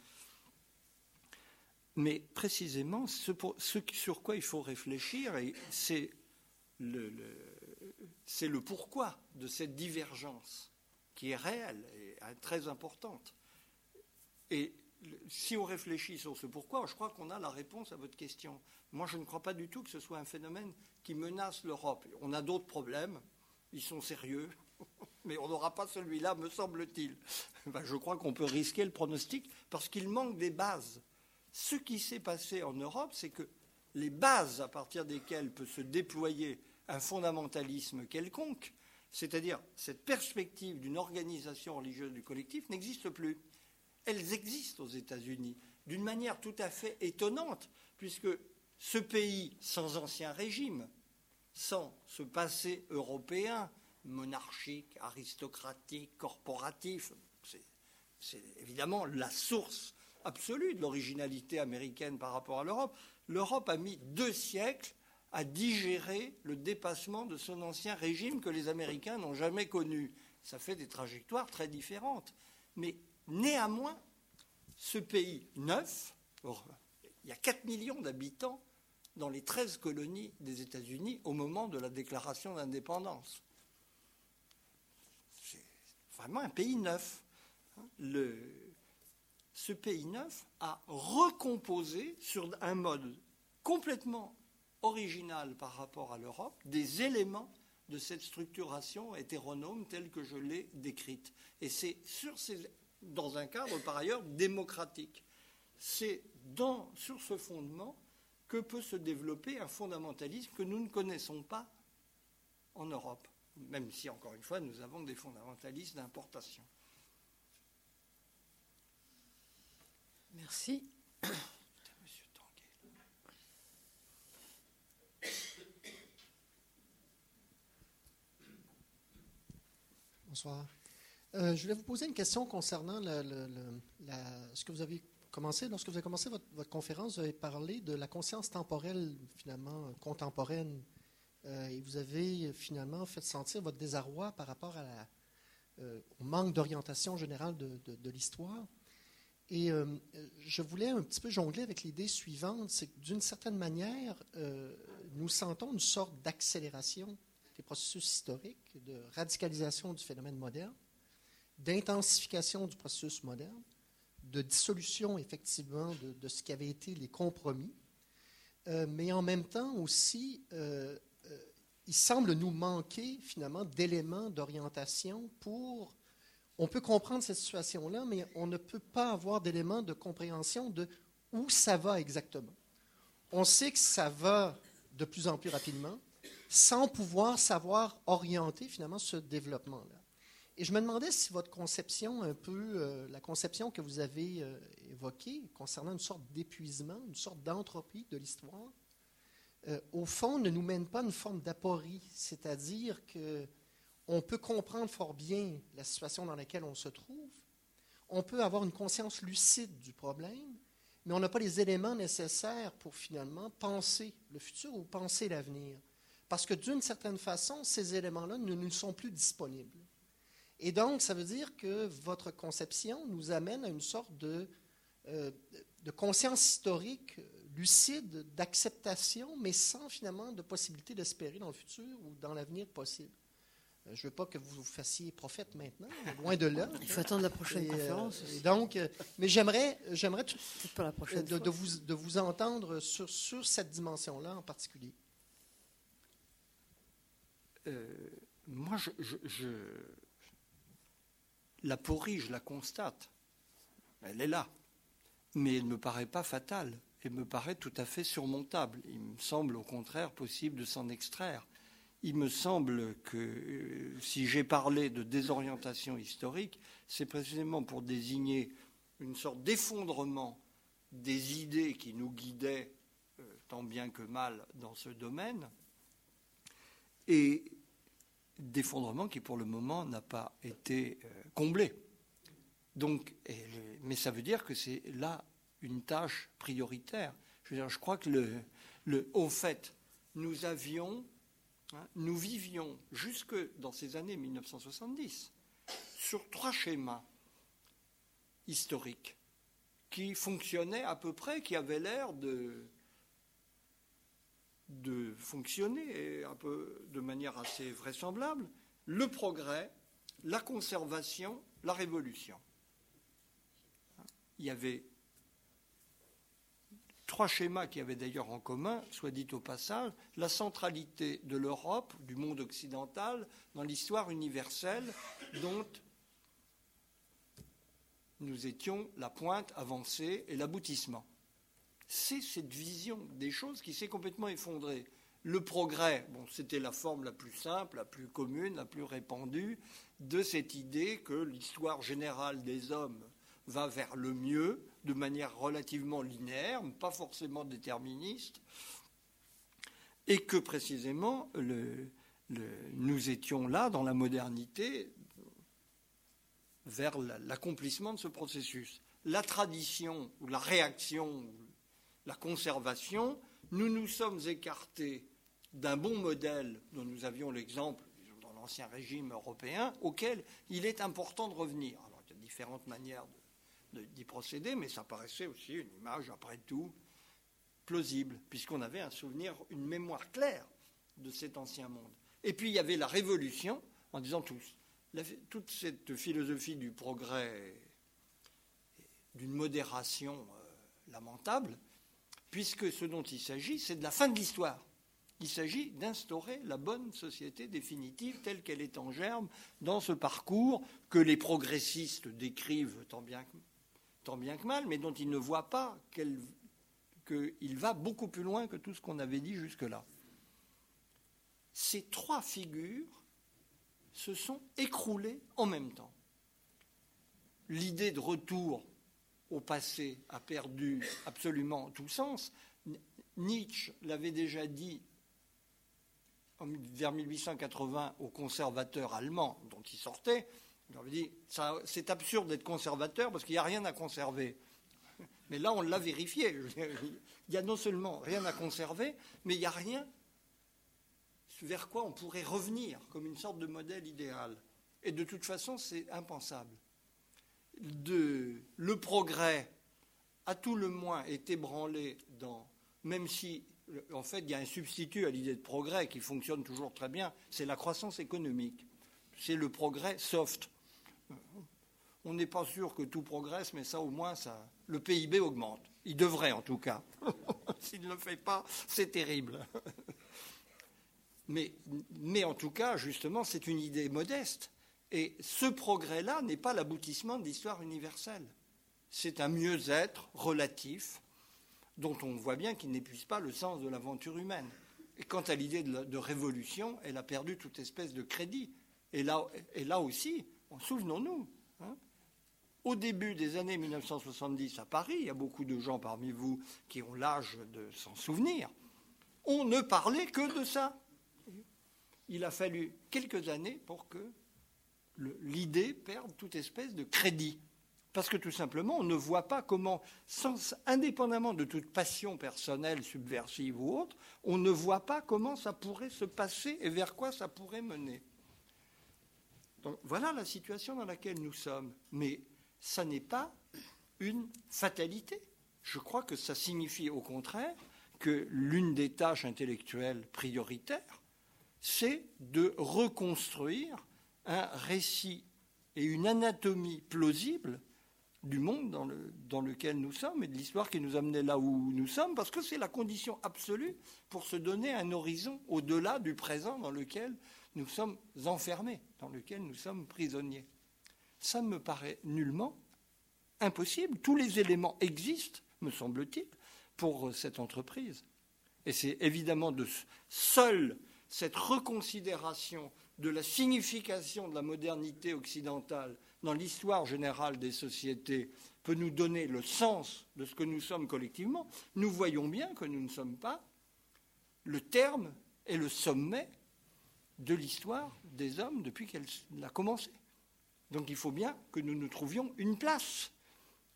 Mais précisément, ce, sur quoi il faut réfléchir, c'est le, le, pourquoi de cette divergence qui est réelle et très importante. Et si on réfléchit sur ce pourquoi, je crois qu'on a la réponse à votre question. Moi, je ne crois pas du tout que ce soit un phénomène qui menace l'Europe. On a d'autres problèmes, ils sont sérieux, mais on n'aura pas celui-là, me semble-t-il. je crois qu'on peut risquer le pronostic parce qu'il manque des bases ce qui s'est passé en Europe, c'est que les bases à partir desquelles peut se déployer un fondamentalisme quelconque, c'est-à-dire cette perspective d'une organisation religieuse du collectif, n'existe plus. Elles existent aux États-Unis d'une manière tout à fait étonnante, puisque ce pays sans ancien régime, sans ce passé européen, monarchique, aristocratique, corporatif, c'est évidemment la source absolue de l'originalité américaine par rapport à l'Europe. L'Europe a mis deux siècles à digérer le dépassement de son ancien régime que les Américains n'ont jamais connu. Ça fait des trajectoires très différentes. Mais néanmoins, ce pays neuf, il y a 4 millions d'habitants dans les 13 colonies des États-Unis au moment de la déclaration d'indépendance. C'est vraiment un pays neuf. Le, ce pays neuf a recomposé sur un mode complètement original par rapport à l'Europe des éléments de cette structuration hétéronome telle que je l'ai décrite. Et c'est dans un cadre par ailleurs démocratique. C'est sur ce fondement que peut se développer un fondamentalisme que nous ne connaissons pas en Europe, même si, encore une fois, nous avons des fondamentalistes d'importation. Merci. Bonsoir. Euh, je voulais vous poser une question concernant ce que vous avez commencé. Lorsque vous avez commencé votre, conférence, vous avez parlé de la conscience temporelle, finalement, contemporaine. Euh, et vous avez finalement fait sentir votre désarroi par rapport à euh, au manque d'orientation générale de, l'histoire. Et je voulais un petit peu jongler avec l'idée suivante, c'est que d'une certaine manière, nous sentons une sorte d'accélération des processus historiques, de radicalisation du phénomène moderne, d'intensification du processus moderne, de dissolution effectivement de, ce qui avait été les compromis, euh, mais en même temps aussi, euh, euh, il semble nous manquer finalement d'éléments d'orientation pour... On peut comprendre cette situation-là, mais on ne peut pas avoir d'éléments de compréhension de où ça va exactement. On sait que ça va de plus en plus rapidement, sans pouvoir savoir orienter finalement ce développement-là. Et je me demandais si votre conception, un peu euh, la conception que vous avez euh, évoquée concernant une sorte d'épuisement, une sorte d'entropie de l'histoire, euh, au fond ne nous mène pas une forme d'aporie, c'est-à-dire que on peut comprendre fort bien la situation dans laquelle on se trouve, on peut avoir une conscience lucide du problème, mais on n'a pas les éléments nécessaires pour finalement penser le futur ou penser l'avenir. Parce que d'une certaine façon, ces éléments-là ne nous sont plus disponibles. Et donc, ça veut dire que votre conception nous amène à une sorte de, euh, de conscience historique lucide, d'acceptation, mais sans finalement de possibilité d'espérer dans le futur ou dans l'avenir possible. Euh, je ne veux pas que vous vous fassiez prophète maintenant, loin de là. Il faut attendre la prochaine euh, conférence. donc, mais j'aimerais, j'aimerais de, de, vous, de vous entendre sur, sur cette dimension-là en particulier. Euh, moi, je, la porie, je la constate. Elle est là. Mais elle ne me paraît pas fatale. Elle me paraît tout à fait surmontable. Il me semble au contraire possible de s'en extraire. Il me semble que euh, si j'ai parlé de désorientation historique, c'est précisément pour désigner une sorte d'effondrement des idées qui nous guidaient euh, tant bien que mal dans ce domaine, et d'effondrement qui pour le moment n'a pas été euh, comblé. Donc, mais ça veut dire que c'est là une tâche prioritaire. Je, veux dire, je crois que le, le, au fait, nous avions, nous vivions jusque dans ces années 1970 sur trois schémas historiques qui fonctionnaient à peu près, qui avaient l'air de, fonctionner de manière assez vraisemblable, le progrès, la conservation, la révolution. Il y avait trois schémas qui avaient d'ailleurs en commun, soit dit au passage, la centralité de l'Europe, du monde occidental, dans l'histoire universelle dont nous étions la pointe avancée et l'aboutissement c'est cette vision des choses qui s'est complètement effondrée. Le progrès, bon, c'était la forme la plus simple, la plus commune, la plus répandue de cette idée que l'histoire générale des hommes va vers le mieux de manière relativement linéaire, pas forcément déterministe, et que précisément nous étions là dans la modernité vers l'accomplissement de ce processus. La tradition ou la réaction la conservation, nous nous sommes écartés d'un bon modèle dont nous avions l'exemple dans l'ancien régime européen, auquel il est important de revenir. Il y a différentes manières d'y procéder, mais ça paraissait aussi une image, après tout, plausible, puisqu'on avait un souvenir, une mémoire claire de cet ancien monde. Et puis il y avait la révolution, en disant tous, toute cette philosophie du progrès, d'une modération euh, lamentable, puisque ce dont il s'agit, c'est de la fin de l'histoire. Il s'agit d'instaurer la bonne société définitive telle qu'elle est en germe dans ce parcours que les progressistes décrivent tant bien que, mal, mais dont ils ne voient pas qu'il va beaucoup plus loin que tout ce qu'on avait dit jusque-là. ces trois figures se sont écroulées en même temps. L'idée de retour au passé a perdu absolument tout sens. Nietzsche l'avait déjà dit vers 1880 aux conservateurs allemands dont il sortait. C'est absurde d'être conservateur parce qu'il n'y a rien à conserver. Mais là, on l'a vérifié. Il y a non seulement rien à conserver, mais il n'y a rien vers quoi on pourrait revenir comme une sorte de modèle idéal. Et de toute façon, c'est impensable. le progrès a tout le moins été branlé dans, même si en fait il y a un substitut à l'idée de progrès qui fonctionne toujours très bien, c'est la croissance économique. C'est le progrès soft. On n'est pas sûr que tout progresse, mais ça au moins ça, le PIB augmente. Il devrait en tout cas. S'il ne le fait pas, c'est terrible. Mais, mais, en tout cas, justement, c'est une idée modeste. Et ce progrès-là n'est pas l'aboutissement de l'histoire universelle. C'est un mieux-être relatif dont on voit bien qu'il n'épuise pas le sens de l'aventure humaine. Et quant à l'idée de, révolution, elle a perdu toute espèce de crédit. Et là, et là aussi, souvenons-nous, hein, au début des années 1970 à Paris, il y a beaucoup de gens parmi vous qui ont l'âge de s'en souvenir, on ne parlait que de ça il a fallu quelques années pour que l'idée perde toute espèce de crédit. Parce que tout simplement, on ne voit pas comment, sans, indépendamment de toute passion personnelle, subversive ou autre, on ne voit pas comment ça pourrait se passer et vers quoi ça pourrait mener. Donc voilà la situation dans laquelle nous sommes. Mais ça n'est pas une fatalité. Je crois que ça signifie au contraire que l'une des tâches intellectuelles prioritaires, c'est de reconstruire un récit et une anatomie plausible du monde dans, lequel nous sommes et de l'histoire qui nous amenait là où nous sommes, parce que c'est la condition absolue pour se donner un horizon au-delà du présent dans lequel nous sommes enfermés, dans lequel nous sommes prisonniers. Ça me paraît nullement impossible. Tous les éléments existent, me semble-t-il, pour cette entreprise. Et c'est évidemment de seul cette reconsidération de la signification de la modernité occidentale dans l'histoire générale des sociétés peut nous donner le sens de ce que nous sommes collectivement, nous voyons bien que nous ne sommes pas le terme et le sommet de l'histoire des hommes depuis qu'elle a commencé. Donc il faut bien que nous nous trouvions une place.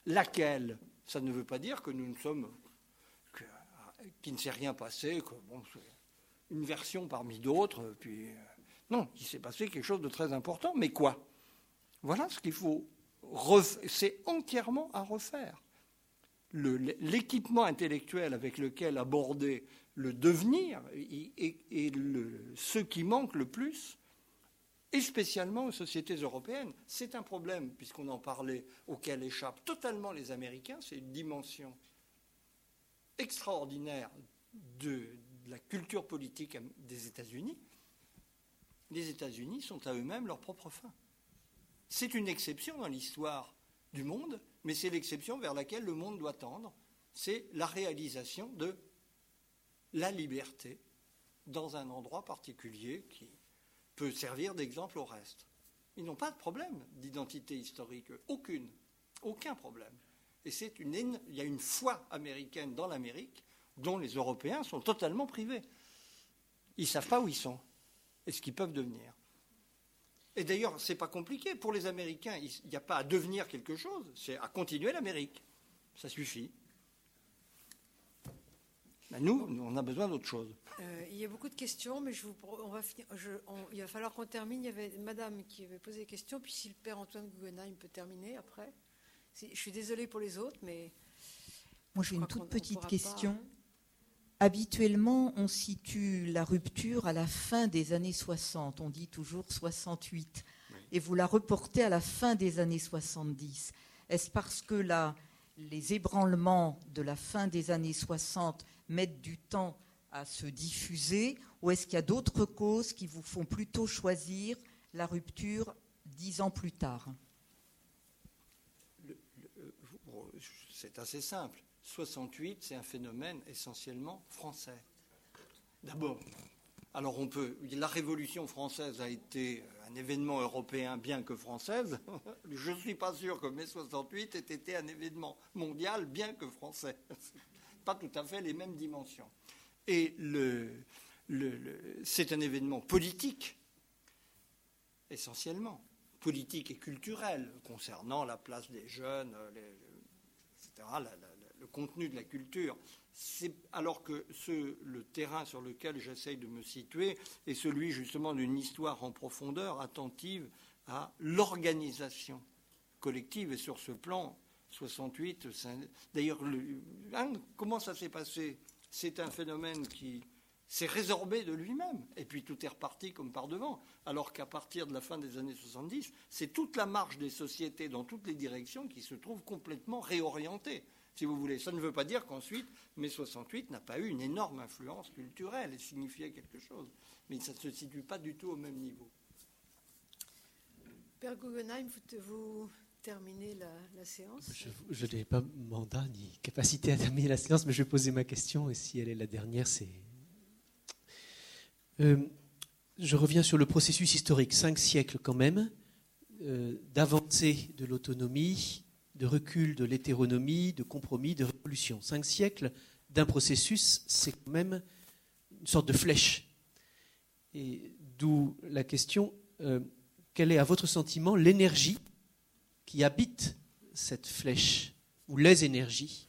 Laquelle? Ça ne veut pas dire que nous ne sommes qu'il ne s'est rien passé, que bon, une version parmi d'autres. Puis, euh, non, il s'est passé quelque chose de très important. Mais quoi? Voilà ce qu'il faut. C'est entièrement à refaire. L'équipement intellectuel avec lequel aborder le devenir est, ce qui manque le plus, et spécialement aux sociétés européennes. C'est un problème, puisqu'on en parlait, auquel échappent totalement les Américains. C'est une dimension extraordinaire de, la culture politique des États-Unis, les États-Unis sont à eux-mêmes leur propre fin. C'est une exception dans l'histoire du monde, mais c'est l'exception vers laquelle le monde doit tendre. C'est la réalisation de la liberté dans un endroit particulier qui peut servir d'exemple au reste. Ils n'ont pas de problème d'identité historique, aucune, aucun problème. Et c'est une, il y a une foi américaine dans l'Amérique dont les Européens sont totalement privés. Ils ne savent pas où ils sont et ce qu'ils peuvent devenir. Et d'ailleurs, ce n'est pas compliqué. Pour les Américains, il n'y a pas à devenir quelque chose, c'est à continuer l'Amérique. Ça suffit. Ben, nous, on a besoin d'autre chose. Euh, il y a beaucoup de questions, mais je vous, on va il va falloir qu'on termine. Il y avait madame qui avait posé des questions, puis si le père Antoine Guggenheim peut terminer après. Je suis désolée pour les autres, mais. Moi, j'ai une toute petite question. Habituellement, on situe la rupture à la fin des années 60, on dit toujours 68, et vous la reportez à la fin des années 70. Est-ce parce que les ébranlements de la fin des années 60 mettent du temps à se diffuser, ou est-ce qu'il y a d'autres causes qui vous font plutôt choisir la rupture dix ans plus tard? Euh, C'est assez simple. 68, c'est un phénomène essentiellement français. D'abord, Alors on peut. La Révolution française a été un événement européen bien que française. Je ne suis pas sûr que mai 68 ait été un événement mondial bien que français. Pas tout à fait les mêmes dimensions. Et c'est un événement politique, essentiellement, politique et culturel, concernant la place des jeunes, etc., le contenu de la culture alors que le terrain sur lequel j'essaye de me situer est celui justement d'une histoire en profondeur, attentive à l'organisation collective. Et sur ce plan, 68, d'ailleurs, hein, comment ça s'est passé? C'est un phénomène qui s'est résorbé de lui-même, et puis tout est reparti comme par devant. Alors qu'à partir de la fin des années 70, c'est toute la marche des sociétés dans toutes les directions qui se trouve complètement réorientée si vous voulez. Ça ne veut pas dire qu'ensuite, mai 68 n'a pas eu une énorme influence culturelle et signifiait quelque chose. Mais ça ne se situe pas du tout au même niveau. Père Guggenheim, vous, terminez la, séance? Je, n'ai pas mandat ni capacité à terminer la séance, mais je vais poser ma question et si elle est la dernière, c'est. Euh, je reviens sur le processus historique, cinq siècles quand même, euh, d'avancée de l'autonomie, de recul de l'hétéronomie, de compromis, de révolution. Cinq siècles d'un processus, c'est quand même une sorte de flèche. Et d'où la question, euh, quelle est à votre sentiment l'énergie qui habite cette flèche, ou les énergies?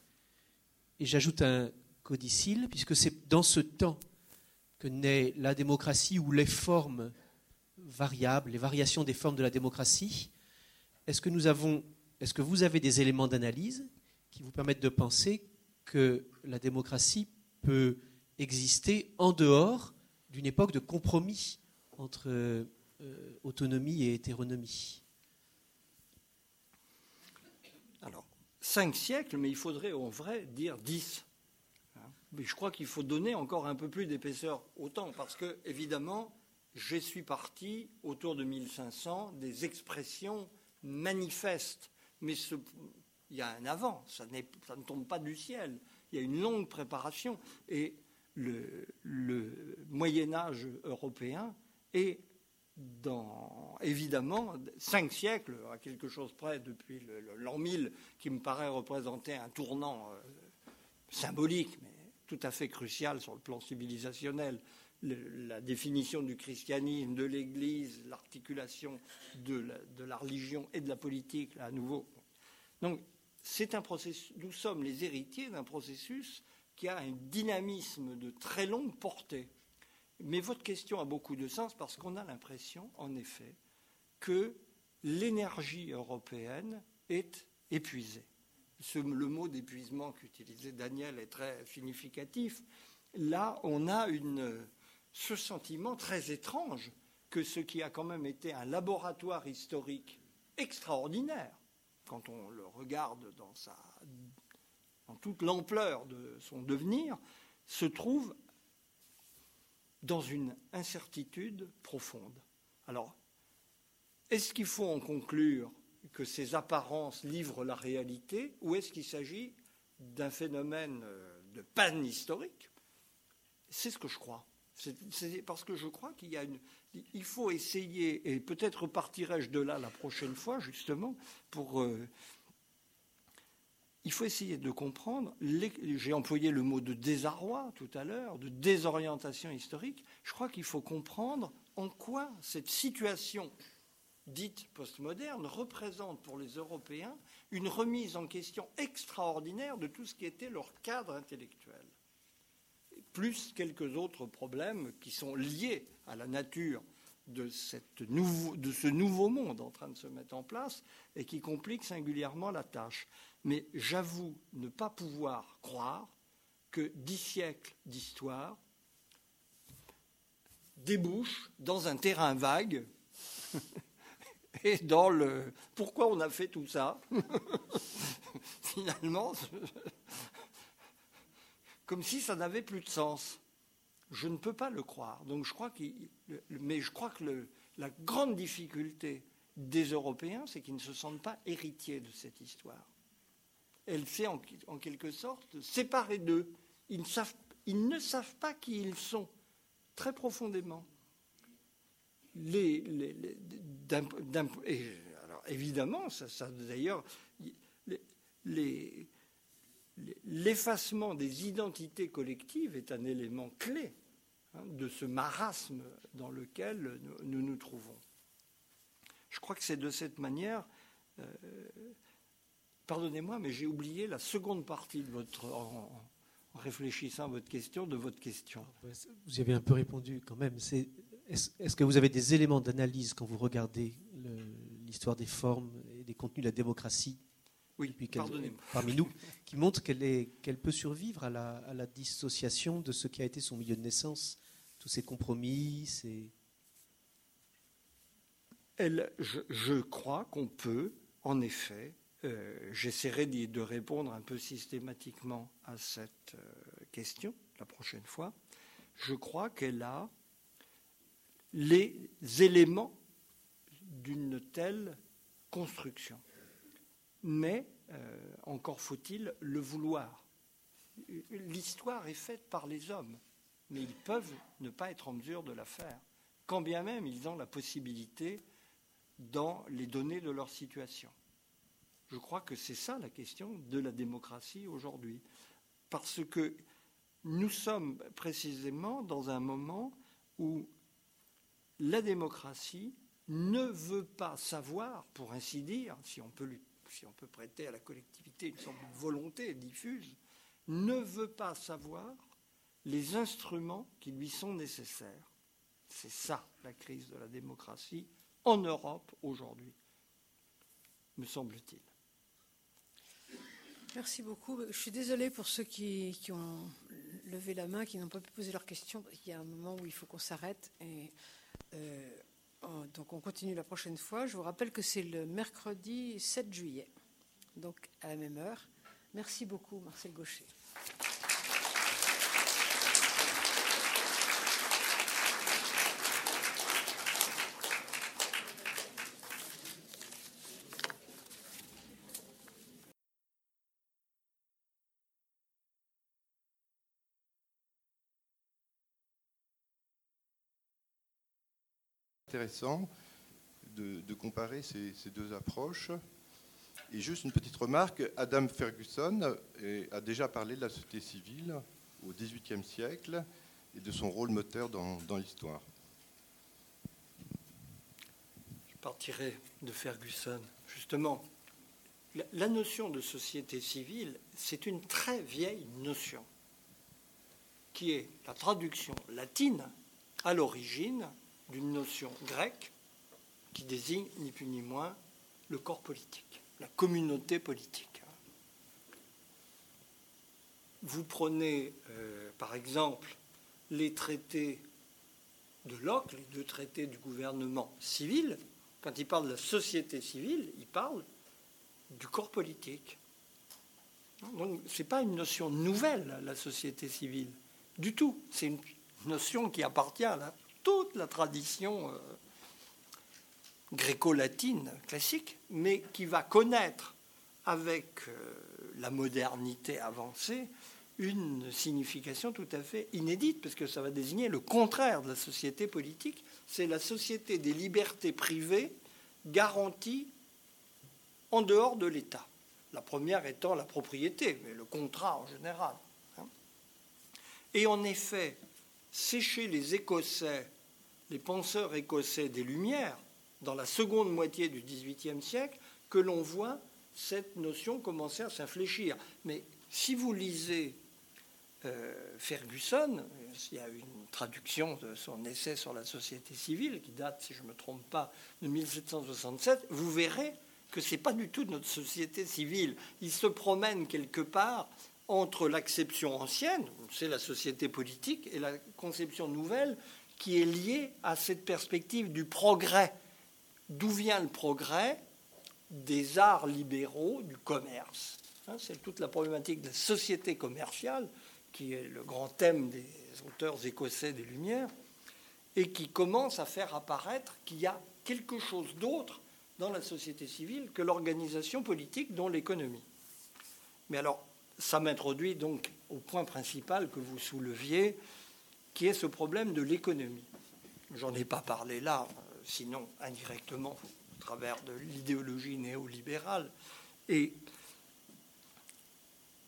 Et j'ajoute un codicile, puisque c'est dans ce temps que naît la démocratie ou les formes variables, les variations des formes de la démocratie. Est-ce que nous avons est-ce que vous avez des éléments d'analyse qui vous permettent de penser que la démocratie peut exister en dehors d'une époque de compromis entre euh, autonomie et hétéronomie? Alors, cinq siècles, mais il faudrait en vrai dire dix. Hein? Mais je crois qu'il faut donner encore un peu plus d'épaisseur au temps, parce que, évidemment, je suis parti autour de 1500 des expressions manifestes mais il y a un avant, ça, ne tombe pas du ciel. Il y a une longue préparation. Et le, Moyen Âge européen est évidemment, cinq siècles, à quelque chose près depuis l'an 1000, qui me paraît représenter un tournant euh, symbolique, mais tout à fait crucial sur le plan civilisationnel. La définition du christianisme, de l'Église, l'articulation de, la, religion et de la politique, là, à nouveau, donc, c'est un processus, nous sommes les héritiers d'un processus qui a un dynamisme de très longue portée. Mais votre question a beaucoup de sens parce qu'on a l'impression, en effet, que l'énergie européenne est épuisée. le mot d'épuisement qu'utilisait Daniel est très significatif. Là, on a ce sentiment très étrange que ce qui a quand même été un laboratoire historique extraordinaire, quand on le regarde dans, toute l'ampleur de son devenir, se trouve dans une incertitude profonde. Alors, est-ce qu'il faut en conclure que ces apparences livrent la réalité ou est-ce qu'il s'agit d'un phénomène de panne historique? C'est ce que je crois. Parce que je crois qu'il y a une, il faut essayer, et peut-être partirai-je de là la prochaine fois, justement, pour. Euh, il faut essayer de comprendre. J'ai employé le mot de désarroi tout à l'heure, de désorientation historique. Je crois qu'il faut comprendre en quoi cette situation dite postmoderne représente pour les Européens une remise en question extraordinaire de tout ce qui était leur cadre intellectuel plus quelques autres problèmes qui sont liés à la nature de, ce nouveau monde en train de se mettre en place et qui compliquent singulièrement la tâche. Mais j'avoue ne pas pouvoir croire que dix siècles d'histoire débouchent dans un terrain vague et dans le pourquoi on a fait tout ça? Finalement, comme si ça n'avait plus de sens. Je ne peux pas le croire. Donc je crois mais je crois que la grande difficulté des Européens, c'est qu'ils ne se sentent pas héritiers de cette histoire. Elle s'est en, quelque sorte séparée d'eux. Ils, ne savent pas qui ils sont. très profondément. Les, alors évidemment, ça, d'ailleurs, l'effacement des identités collectives est un élément clé hein, de ce marasme dans lequel nous nous, trouvons. Je crois que c'est de cette manière. Euh, pardonnez-moi, mais j'ai oublié la seconde partie de votre en réfléchissant à votre question, de votre question. Vous y avez un peu répondu quand même. Est-ce que vous avez des éléments d'analyse quand vous regardez l'histoire des formes et des contenus de la démocratie oui, parmi nous, qui montrent qu'elle peut survivre à la, dissociation de ce qui a été son milieu de naissance, tous ces compromis. Elle, je crois qu'on peut, en effet, euh, j'essaierai de répondre un peu systématiquement à cette euh, question la prochaine fois. Je crois qu'elle a les éléments d'une telle construction. Mais euh, encore faut-il le vouloir. L'histoire est faite par les hommes, mais ils peuvent ne pas être en mesure de la faire, quand bien même ils ont la possibilité dans les données de leur situation. Je crois que c'est ça la question de la démocratie aujourd'hui. Parce que nous sommes précisément dans un moment où la démocratie ne veut pas savoir, pour ainsi dire, si on peut, si on peut prêter à la collectivité une sorte de volonté diffuse, ne veut pas savoir les instruments qui lui sont nécessaires. C'est ça la crise de la démocratie en Europe aujourd'hui, me semble-t-il. Merci beaucoup. Je suis désolée pour ceux qui, ont levé la main, qui n'ont pas pu poser leurs questions. Il y a un moment où il faut qu'on s'arrête. Euh, donc on continue la prochaine fois. Je vous rappelle que c'est le mercredi 7 juillet, donc à la même heure. Merci beaucoup, Marcel Gaucher. Intéressant de, comparer ces, deux approches. Et juste une petite remarque, Adam Ferguson a déjà parlé de la société civile au XVIIIe siècle et de son rôle moteur dans, l'histoire. Je partirai de Ferguson. Justement, la notion de société civile, c'est une très vieille notion, qui est la traduction latine à l'origine d'une notion grecque qui désigne ni plus ni moins le corps politique, la communauté politique. Vous prenez euh, par exemple les traités de Locke, les deux traités du gouvernement civil, quand il parle de la société civile, il parle du corps politique. Donc ce n'est pas une notion nouvelle, la société civile, du tout. C'est une notion qui appartient à la la tradition euh, gréco-latine classique, mais qui va connaître avec euh, la modernité avancée une signification tout à fait inédite, parce que ça va désigner le contraire de la société politique, c'est la société des libertés privées garanties en dehors de l'État. La première étant la propriété, mais le contrat en général. Hein. Et en effet, c'est chez les Écossais les penseurs écossais des Lumières, dans la seconde moitié du XVIIIe siècle, que l'on voit cette notion commencer à s'infléchir. Mais si vous lisez euh, Ferguson, il y a une traduction de son essai sur la société civile qui date, si je ne me trompe pas, de 1767, vous verrez que ce n'est pas du tout notre société civile. Il se promène quelque part entre l'acception ancienne, c'est la société politique, et la conception nouvelle qui est lié à cette perspective du progrès. D'où vient le progrès Des arts libéraux, du commerce? Hein, c'est toute la problématique de la société commerciale, qui est le grand thème des auteurs écossais des Lumières, et qui commence à faire apparaître qu'il y a quelque chose d'autre dans la société civile que l'organisation politique, dont l'économie. Mais alors, ça m'introduit donc au point principal que vous souleviez, qui est ce problème de l'économie. J'en ai pas parlé là, sinon indirectement au travers de l'idéologie néolibérale. Et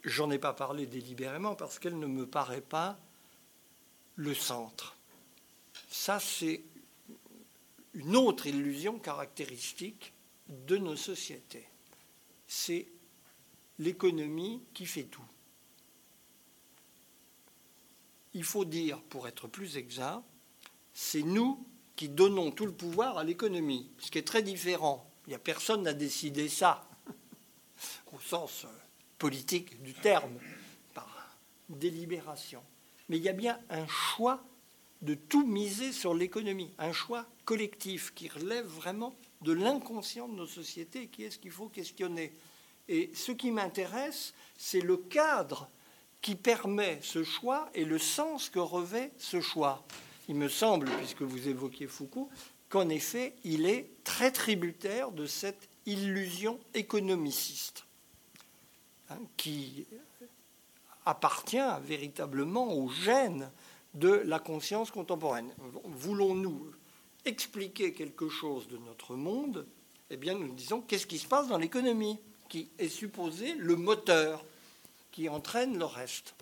j'en ai pas parlé délibérément parce qu'elle ne me paraît pas le centre. Ça, c'est une autre illusion caractéristique de nos sociétés. C'est l'économie qui fait tout. Il faut dire, pour être plus exact, c'est nous qui donnons tout le pouvoir à l'économie, ce qui est très différent. Il n'y a personne n'a décidé ça, au sens euh, politique du terme, par délibération. Mais il y a bien un choix de tout miser sur l'économie, un choix collectif qui relève vraiment de l'inconscient de nos sociétés, qui est ce qu'il faut questionner. Et ce qui m'intéresse, c'est le cadre qui permet ce choix et le sens que revêt ce choix. Il me semble, puisque vous évoquiez Foucault, qu'en effet, il est très tributaire de cette illusion économiciste, hein, qui appartient véritablement au gène de la conscience contemporaine. Voulons-nous expliquer quelque chose de notre monde? Eh bien, nous disons qu'est-ce qui se passe dans l'économie, qui est supposé le moteur qui entraîne le reste.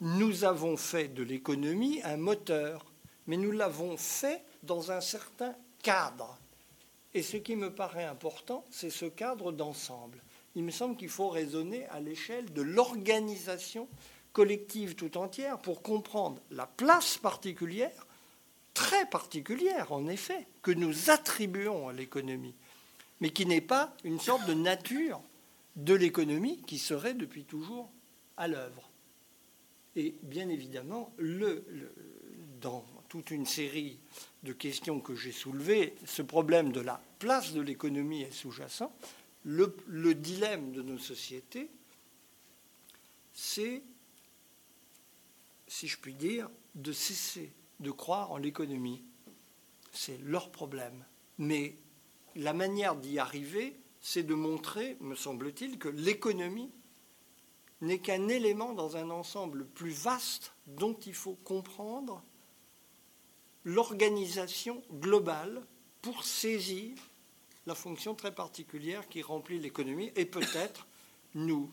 Nous avons fait de l'économie un moteur, mais nous l'avons fait dans un certain cadre. Et ce qui me paraît important, c'est ce cadre d'ensemble il me semble qu'il faut raisonner à l'échelle de l'organisation collective tout entière pour comprendre la place particulière, très particulière en effet, que nous attribuons à l'économie, mais qui n'est pas une sorte de nature de l'économie qui serait depuis toujours à l'œuvre. Et bien évidemment, le, dans toute une série de questions que j'ai soulevées, ce problème de la place de l'économie est sous-jacent, le, dilemme de nos sociétés, c'est, si je puis dire, de cesser de croire en l'économie. C'est leur problème. Mais la manière d'y arriver, c'est de montrer, me semble-t-il, que l'économie n'est qu'un élément dans un ensemble plus vaste dont il faut comprendre l'organisation globale pour saisir la fonction très particulière qui remplit l'économie et peut-être nous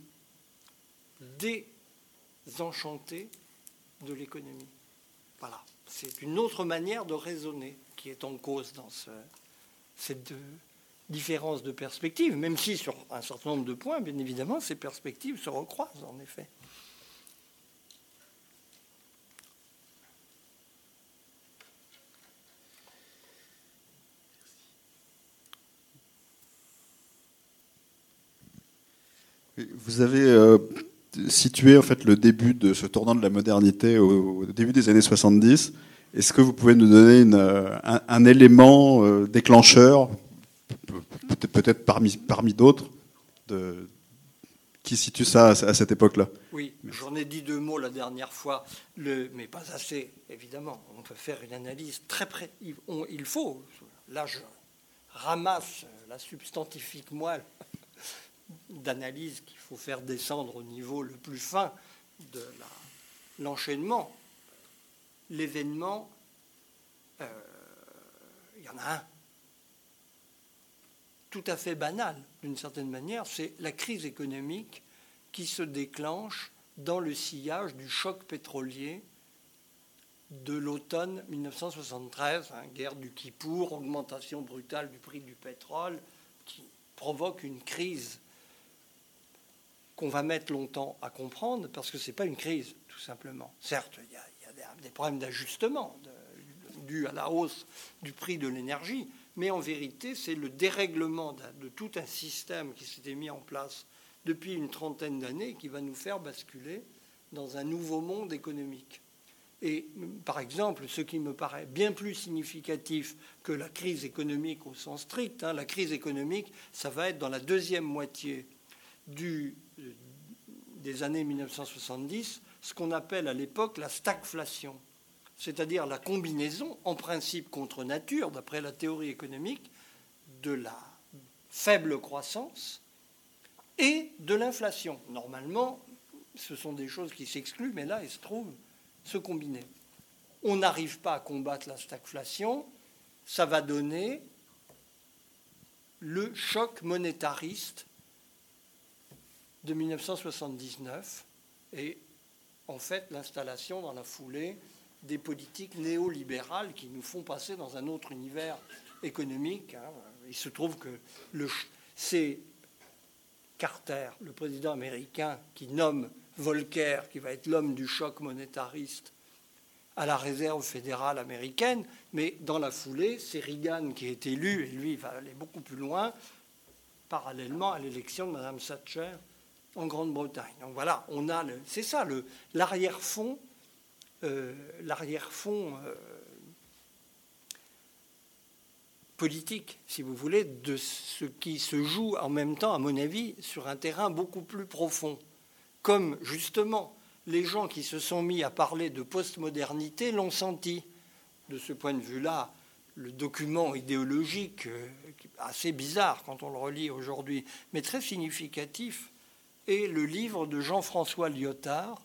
désenchanter de l'économie. Voilà, c'est une autre manière de raisonner qui est en cause dans cette différence de perspective, même si sur un certain nombre de points, bien évidemment, ces perspectives se recroisent en effet. Vous avez euh, situé en fait le début de ce tournant de la modernité au, début des années 70. Est-ce que vous pouvez nous donner euh, un, élément euh, déclencheur, peut-être parmi, parmi d'autres, qui situe ça à, cette époque-là Oui, j'en ai dit deux mots la dernière fois, mais pas assez, évidemment. On peut faire une analyse très près. Il faut, là je ramasse la substantifique moelle d'analyse qu'il faut faire descendre au niveau le plus fin de l'enchaînement, l'événement, euh, il y en a un tout à fait banal d'une certaine manière, c'est la crise économique qui se déclenche dans le sillage du choc pétrolier de l'automne 1973, hein, guerre du Kippour, augmentation brutale du prix du pétrole, qui provoque une crise qu'on va mettre longtemps à comprendre parce que ce n'est pas une crise, tout simplement. Certes, il y a, des problèmes d'ajustement dus à la hausse du prix de l'énergie, mais en vérité, c'est le dérèglement de, tout un système qui s'était mis en place depuis une trentaine d'années qui va nous faire basculer dans un nouveau monde économique. Et par exemple, ce qui me paraît bien plus significatif que la crise économique au sens strict, hein, la crise économique, ça va être dans la deuxième moitié du des années 1970 ce qu'on appelle à l'époque la stagflation, c'est-à-dire la combinaison, en principe contre nature, d'après la théorie économique, de la faible croissance et de l'inflation. Normalement, ce sont des choses qui s'excluent, mais là, elles se trouvent se combiner. On n'arrive pas à combattre la stagflation, ça va donner le choc monétariste de 1979 et en fait l'installation dans la foulée des politiques néolibérales qui nous font passer dans un autre univers économique. Hein. Il se trouve que c'est Carter, le président américain, qui nomme Volcker, qui va être l'homme du choc monétariste, à la réserve fédérale américaine, mais dans la foulée, c'est Reagan qui est élu, et lui, il va aller beaucoup plus loin, parallèlement à l'élection de Mme Thatcher en Grande-Bretagne. Donc voilà, on a, c'est ça, l'arrière-fond l'arrière-fond euh, politique, si vous voulez, de ce qui se joue en même temps, à mon avis, sur un terrain beaucoup plus profond. Comme justement les gens qui se sont mis à parler de postmodernité l'ont senti. De ce point de vue-là, le document idéologique, euh, assez bizarre quand on le relit aujourd'hui, mais très significatif, est le livre de Jean-François Lyotard,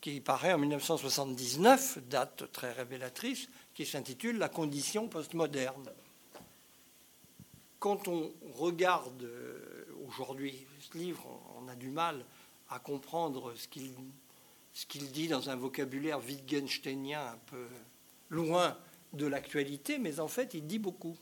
qui paraît en 1979, date très révélatrice, qui s'intitule La condition postmoderne. Quand on regarde euh, aujourd'hui ce livre, on a du mal à comprendre ce qu'il ce qu'il dit dans un vocabulaire wittgensteinien un peu loin de l'actualité, mais en fait, il dit beaucoup.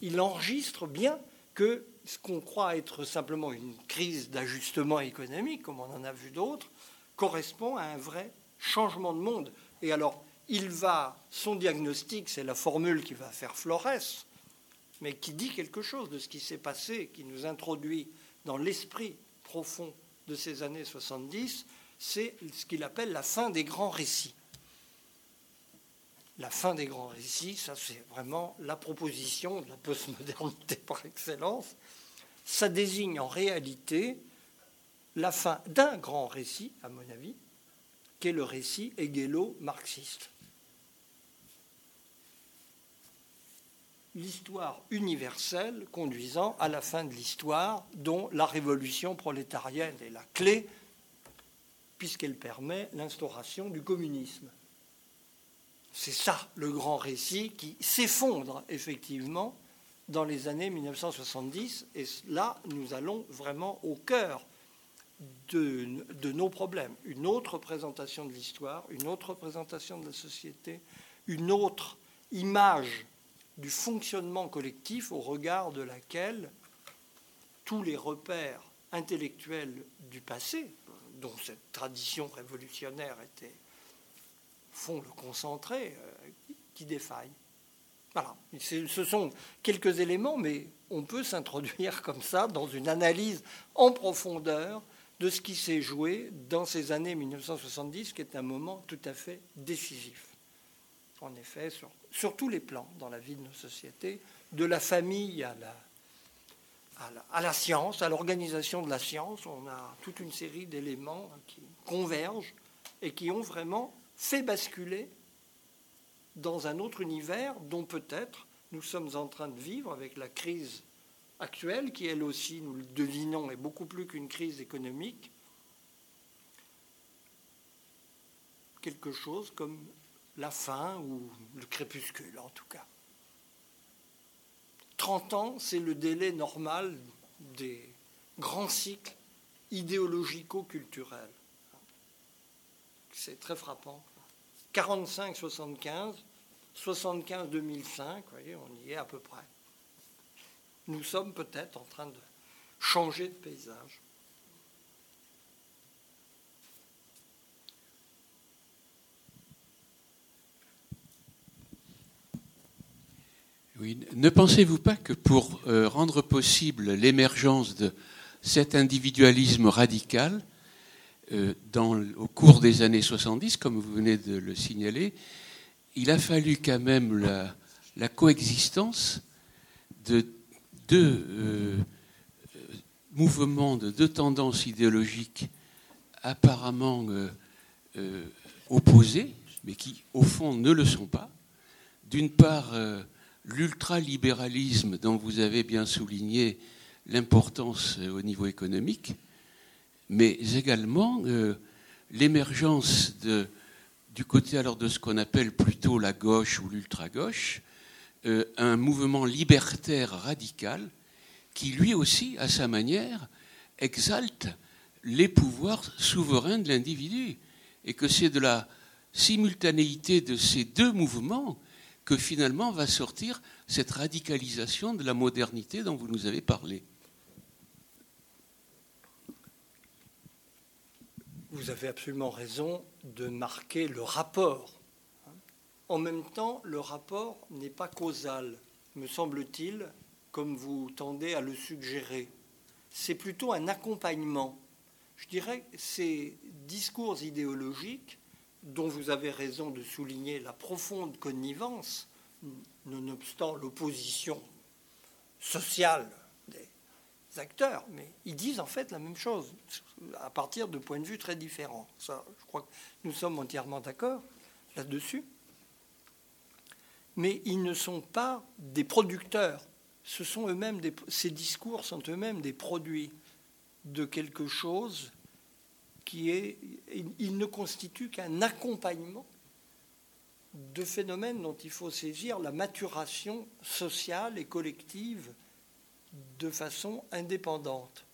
Il enregistre bien que ce qu'on croit être simplement une crise d'ajustement économique, comme on en a vu d'autres, correspond à un vrai changement de monde. Et alors, il va, son diagnostic, c'est la formule qui va faire Flores, mais qui dit quelque chose de ce qui s'est passé, qui nous introduit dans l'esprit profond de ces années 70, c'est ce qu'il appelle la fin des grands récits. La fin des grands récits, ça c'est vraiment la proposition de la postmodernité par excellence. Ça désigne en réalité la fin d'un grand récit, à mon avis, qui est le récit hegélo-marxiste. L'histoire universelle conduisant à la fin de l'histoire, dont la révolution prolétarienne est la clé, puisqu'elle permet l'instauration du communisme. C'est ça le grand récit qui s'effondre effectivement dans les années 1970, et là nous allons vraiment au cœur de, nos problèmes. Une autre représentation de l'histoire, une autre représentation de la société, une autre image du fonctionnement collectif au regard de laquelle tous les repères intellectuels du passé, dont cette tradition révolutionnaire était, font le concentré, euh, qui défaille. Voilà, ce sont quelques éléments, mais on peut s'introduire comme ça dans une analyse en profondeur de ce qui s'est joué dans ces années 1970, qui est un moment tout à fait décisif. En effet, sur, tous les plans dans la vie de nos sociétés, de la famille à la, science, à l'organisation de la science, on a toute une série d'éléments qui convergent et qui ont vraiment fait basculer dans un autre univers dont peut-être nous sommes en train de vivre avec la crise actuelle, qui elle aussi, nous le devinons, est beaucoup plus qu'une crise économique, quelque chose comme la fin ou le crépuscule en tout cas. 30 ans, c'est le délai normal des grands cycles idéologico-culturels. C'est très frappant. 45-75, 75-2005, voyez, on y est à peu près nous sommes peut-être en train de changer de paysage. Oui, ne pensez-vous pas que pour euh, rendre possible l'émergence de cet individualisme radical euh, au cours des années 70, comme vous venez de le signaler, il a fallu quand même la, la coexistence de deux euh, mouvements, de deux tendances idéologiques apparemment euh, euh, opposées, mais qui au fond ne le sont pas. D'une part, l'ultralibéralisme dont vous avez bien souligné l'importance au niveau économique, mais également l'émergence du côté alors de ce qu'on appelle plutôt la gauche ou l'ultra-gauche, euh, un mouvement libertaire radical qui lui aussi, à sa manière, exalte les pouvoirs souverains de l'individu. Et que c'est de la simultanéité de ces deux mouvements que finalement va sortir cette radicalisation de la modernité dont vous nous avez parlé. Vous avez absolument raison de marquer le rapport. En même temps, le rapport n'est pas causal, me semble-t-il, comme vous tendez à le suggérer. C'est plutôt un accompagnement. Je dirais ces discours idéologiques, dont vous avez raison de souligner la profonde connivence, nonobstant l'opposition sociale acteurs, mais ils disent en fait la même chose, à partir de points de vue très différents. Ça, je crois que nous sommes entièrement d'accord là-dessus. Mais ils ne sont pas des producteurs. Ce sont eux-mêmes ces discours sont eux-mêmes des produits de quelque chose qui est. Ils ne constituent qu'un accompagnement de phénomènes dont il faut saisir la maturation sociale et collective de façon indépendante.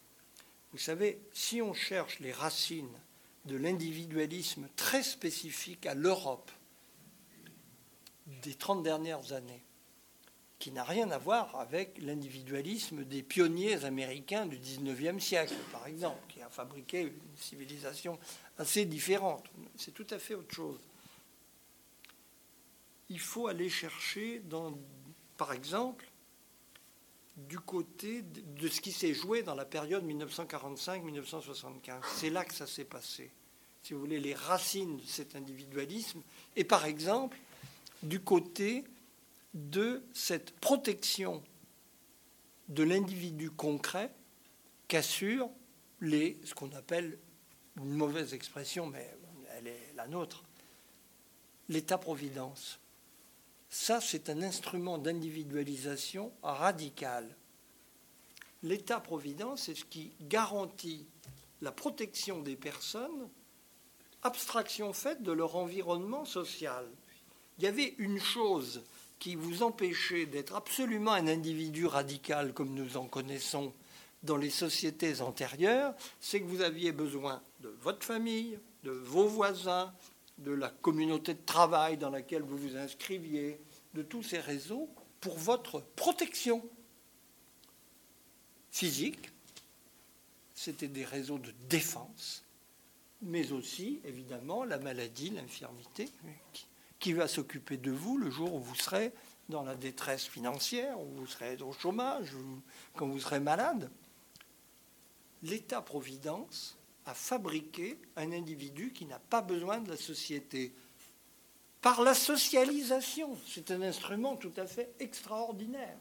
Vous savez, si on cherche les racines de l'individualisme très spécifique à l'Europe des 30 dernières années, qui n'a rien à voir avec l'individualisme des pionniers américains du 19e siècle, par exemple, qui a fabriqué une civilisation assez différente. C'est tout à fait autre chose. Il faut aller chercher, par exemple, du côté de ce qui s'est joué dans la période 1945-1975. C'est là que ça s'est passé. Si vous voulez, les racines de cet individualisme. Et par exemple, du côté de cette protection de l'individu concret qu'assure les, ce qu'on appelle une mauvaise expression, mais elle est la nôtre, l'État-providence. Ça, c'est un instrument d'individualisation radical. L'État-providence, c'est ce qui garantit la protection des personnes, abstraction faite de leur environnement social. Il y avait une chose qui vous empêchait d'être absolument un individu radical comme nous en connaissons dans les sociétés antérieures, c'est que vous aviez besoin de votre famille, de vos voisins, de la communauté de travail dans laquelle vous vous inscriviez, de tous ces réseaux pour votre protection physique. C'était des réseaux de défense, mais aussi, évidemment, la maladie, l'infirmité, va s'occuper de vous le jour où vous serez dans la détresse financière, où vous serez au chômage, quand vous serez malade. L'État-providence a fabriqué un individu qui n'a pas besoin de la société. Par la socialisation, c'est un instrument tout à fait extraordinaire.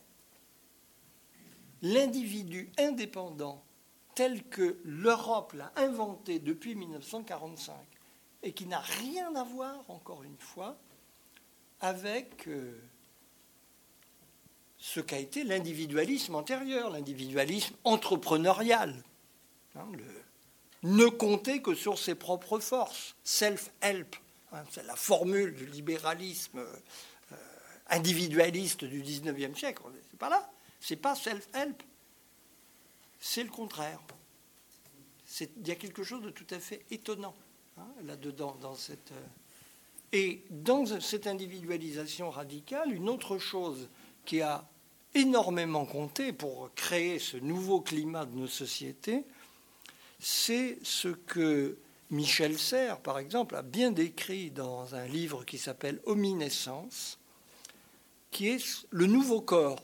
L'individu indépendant tel que l'Europe l'a inventé depuis 1945 et qui n'a rien à voir, encore une fois, avec euh, ce qu'a été l'individualisme antérieur, l'individualisme entrepreneurial. Hein, ne compter que sur ses propres forces, self-help, hein, c'est la formule du libéralisme euh, individualiste du 19e siècle. C'est pas là. C'est pas self-help. C'est le contraire. Il y a quelque chose de tout à fait étonnant hein, là-dedans, dans cette. Euh, et dans cette individualisation radicale, une autre chose qui a énormément compté pour créer ce nouveau climat de nos sociétés, c'est ce que Michel Serres, par exemple, a bien décrit dans un livre qui s'appelle Ominescence, qui est le nouveau corps,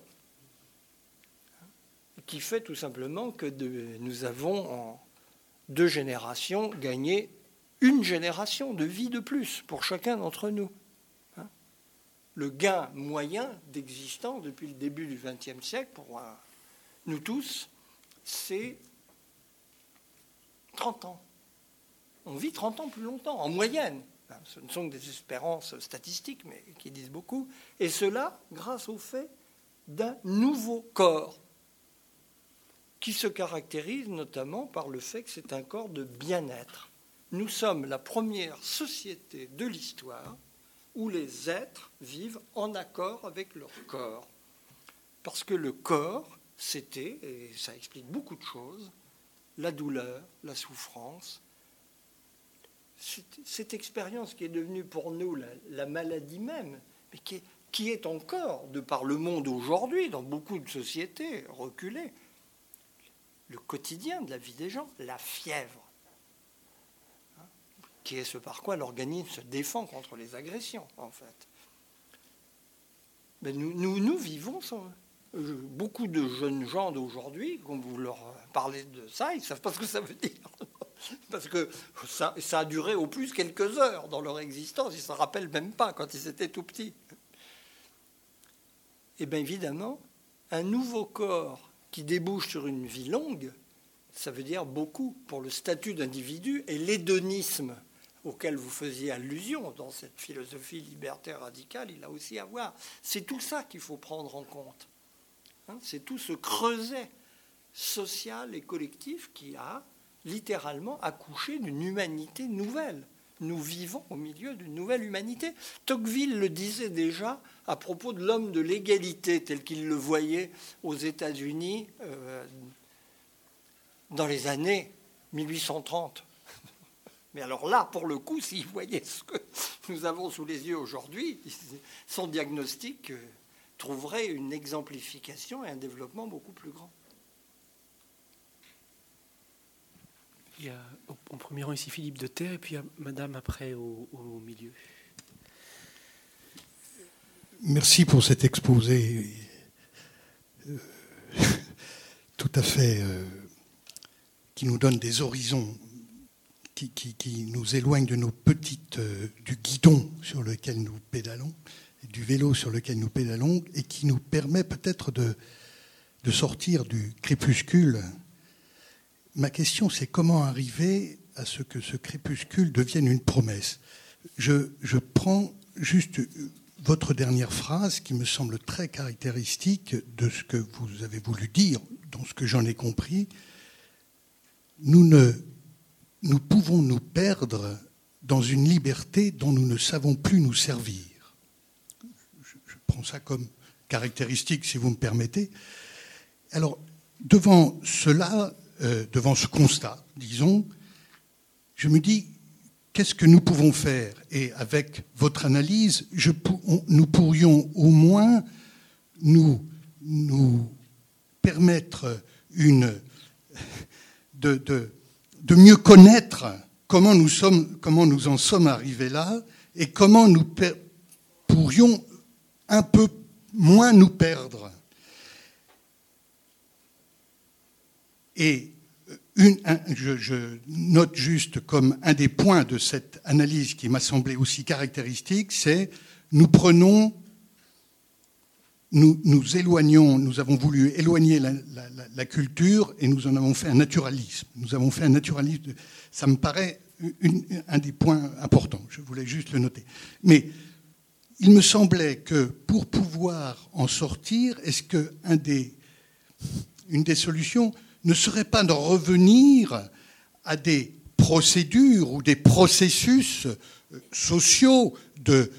qui fait tout simplement que nous avons en deux générations gagné une génération de vie de plus pour chacun d'entre nous. Hein. Le gain moyen d'existence depuis le début du XXe siècle pour nous tous, c'est 30 ans. On vit 30 ans plus longtemps, en moyenne. Ce ne sont que des espérances statistiques, mais qui disent beaucoup. Et cela grâce au fait d'un nouveau corps, qui se caractérise notamment par le fait que c'est un corps de bien-être. Nous sommes la première société de l'histoire où les êtres vivent en accord avec leur corps. Parce que le corps, c'était, et ça explique beaucoup de choses, la douleur, la souffrance, cette, expérience qui est devenue pour nous la, maladie même, mais qui est, encore, de par le monde aujourd'hui, dans beaucoup de sociétés reculées, le quotidien de la vie des gens, la fièvre, qui est ce par quoi l'organisme se défend contre les agressions, en fait. Mais nous, vivons beaucoup de jeunes gens d'aujourd'hui, quand vous leur parlez de ça, ils ne savent pas ce que ça veut dire. Parce que ça, a duré au plus quelques heures dans leur existence. Ils ne se rappellent même pas quand ils étaient tout petits. Et eh bien évidemment, un nouveau corps qui débouche sur une vie longue, ça veut dire beaucoup pour le statut d'individu et l'hédonisme auquel vous faisiez allusion dans cette philosophie libertaire radicale, il a aussi à voir. C'est tout ça qu'il faut prendre en compte. Hein, c'est tout ce creuset social et collectif qui a littéralement accouché d'une humanité nouvelle. Nous vivons au milieu d'une nouvelle humanité. Tocqueville le disait déjà à propos de l'homme de l'égalité tel qu'il le voyait aux États-Unis euh, dans les années 1830. Mais alors là, pour le coup, s'il voyait ce que nous avons sous les yeux aujourd'hui, son diagnostic euh, trouverait une exemplification et un développement beaucoup plus grand. Il y a en premier rang ici Philippe de Terre et puis Madame après au, milieu. Merci pour cet exposé euh, tout à fait euh, qui nous donne des horizons, qui, nous éloigne de nos petites, euh, du guidon sur lequel nous pédalons du vélo sur lequel nous pédalons et qui nous permet peut-être de, de sortir du crépuscule. Ma question, c'est comment arriver à ce que ce crépuscule devienne une promesse? Je, je, prends juste votre dernière phrase qui me semble très caractéristique de ce que vous avez voulu dire, dans ce que j'en ai compris. Nous, ne, nous pouvons nous perdre dans une liberté dont nous ne savons plus nous servir prends ça comme caractéristique, si vous me permettez. Alors, devant cela, euh, devant ce constat, disons, je me dis, qu'est-ce que nous pouvons faire? Et avec votre analyse, je, nous pourrions au moins nous, nous permettre une, de, de, de, mieux connaître comment nous, sommes, comment nous en sommes arrivés là et comment nous pourrions un peu moins nous perdre. Et une, je, note juste comme un des points de cette analyse qui m'a semblé aussi caractéristique, c'est nous prenons, nous, nous éloignons, nous avons voulu éloigner la, culture et nous en avons fait un naturalisme. Nous avons fait un naturalisme. Ça me paraît un des points importants. Je voulais juste le noter. Mais il me semblait que pour pouvoir en sortir, est-ce que des, solutions ne serait pas de revenir à des procédures ou des processus euh, sociaux de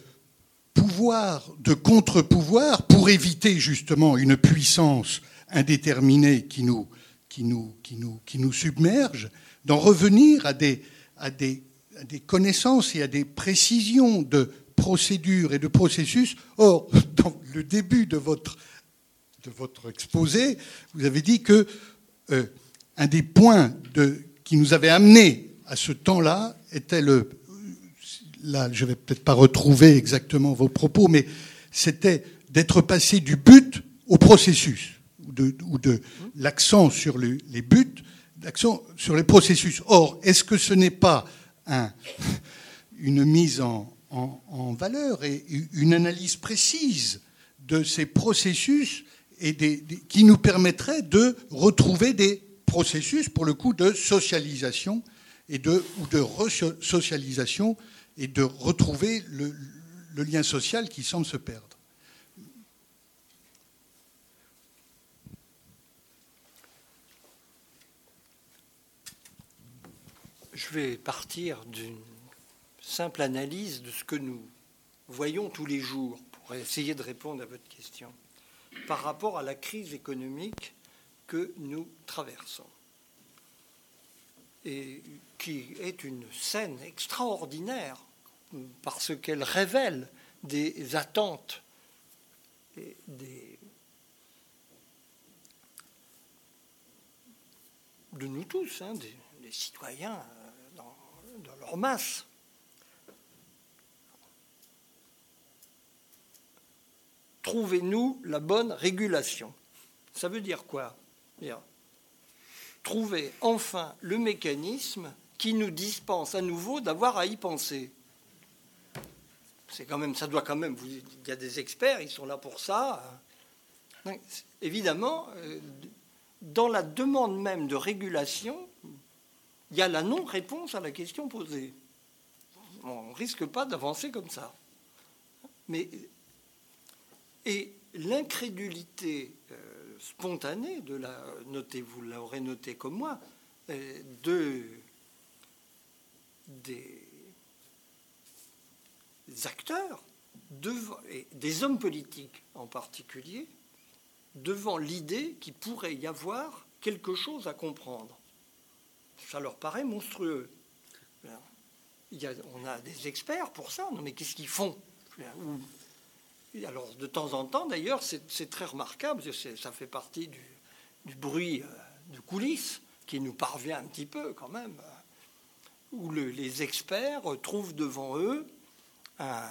pouvoir, de contre-pouvoir, pour éviter justement une puissance indéterminée qui nous, qui nous, qui nous, qui nous submerge, d'en revenir à des, à, des, des connaissances et à des précisions de procédures et de processus. Or, dans le début de votre, de votre exposé, vous avez dit que euh, un des points de, qui nous avait amené à ce temps-là était le. Là, je ne vais peut-être pas retrouver exactement vos propos, mais c'était d'être passé du but au processus, ou de, l'accent sur les buts, l'accent sur les processus. Or, est-ce que ce n'est pas un, une mise en, valeur et une analyse précise de ces processus et qui nous permettrait de retrouver des processus, pour le coup, de socialisation et de, ou de resocialisation et de retrouver le, lien social qui semble se perdre. je vais partir d'une simple analyse de ce que nous voyons tous les jours pour essayer de répondre à votre question par rapport à la crise économique que nous traversons et qui est une scène extraordinaire parce qu'elle révèle des attentes et des, de nous tous, hein, des, citoyens euh, dans, leur masse. Trouvez-nous la bonne régulation. Ça veut dire quoi? Trouver enfin le mécanisme qui nous dispense à nouveau d'avoir à y penser. C'est quand même, ça doit quand même. il y a des experts, ils sont là pour ça. Évidemment, euh, dans la demande même de régulation, il y a la non-réponse à la question posée. On ne risque pas d'avancer comme ça. Mais, et l'incrédulité euh, spontanée de la, notez, vous l'aurez noté comme moi, euh, de, des acteurs, des hommes politiques en particulier, devant l'idée qu'il pourrait y avoir quelque chose à comprendre. Ça leur paraît monstrueux. on a des experts pour ça, mais qu'est-ce qu'ils font? Alors de temps en temps, d'ailleurs, c'est très remarquable, ça fait partie du, bruit euh, de coulisses qui nous parvient un petit peu quand même, où les experts trouvent devant eux un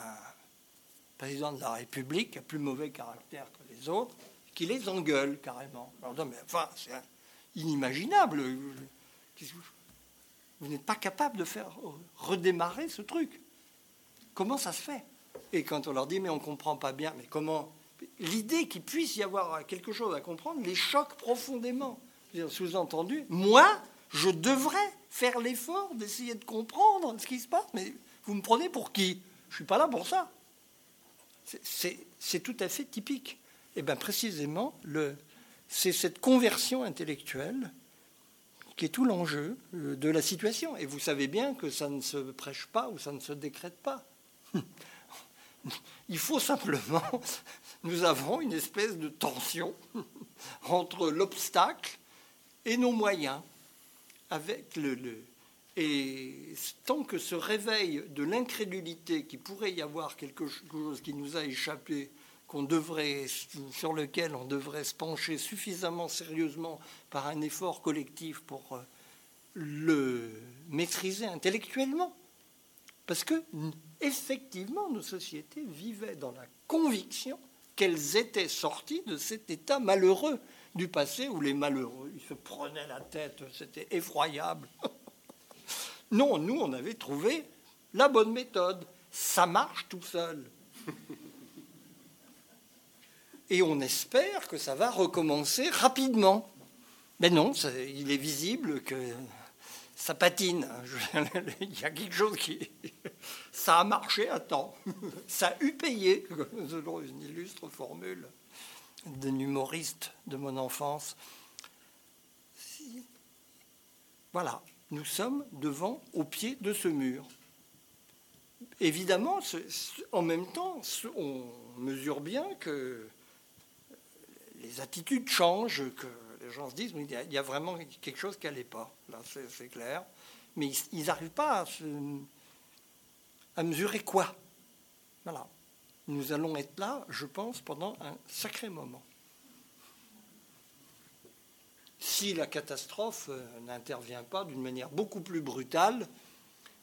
président de la République a plus mauvais caractère que les autres, qui les engueule carrément. enfin, c'est inimaginable. Vous n'êtes pas capable de faire redémarrer ce truc. Comment ça se fait? Et quand on leur dit, mais on ne comprend pas bien, mais comment L'idée qu'il puisse y avoir quelque chose à comprendre les choque profondément. Sous-entendu, moi, je devrais faire l'effort d'essayer de comprendre ce qui se passe, mais vous me prenez pour qui? Je ne suis pas là pour ça. C'est tout à fait typique. Et eh bien précisément, c'est cette conversion intellectuelle qui est tout l'enjeu euh, de la situation. Et vous savez bien que ça ne se prêche pas ou ça ne se décrète pas. Il faut simplement, nous avons une espèce de tension entre l'obstacle et nos moyens. Avec le, et tant que ce réveil de l'incrédulité qui pourrait y avoir quelque chose qui nous a échappé sur lequel on devrait se pencher suffisamment sérieusement par un effort collectif pour euh, le maîtriser intellectuellement. Parce que, effectivement, nos sociétés vivaient dans la conviction qu'elles étaient sorties de cet état malheureux du passé où les malheureux, ils se prenaient la tête, c'était effroyable. non, nous, on avait trouvé la bonne méthode. Ça marche tout seul et on espère que ça va recommencer rapidement. Mais non, il est visible que ça patine. il y a quelque chose qui. Ça a marché à temps. Ça a eu payé, selon une illustre formule d'un humoriste de mon enfance. Voilà, nous sommes devant, au pied de ce mur. Évidemment, en même temps, on mesure bien que les attitudes changent, que les gens se disent, il y a vraiment quelque chose qui n'allait pas, là c'est clair. Mais ils n'arrivent pas à, mesurer quoi. Voilà. Nous allons être là, je pense, pendant un sacré moment. Si la catastrophe euh, n'intervient pas d'une manière beaucoup plus brutale,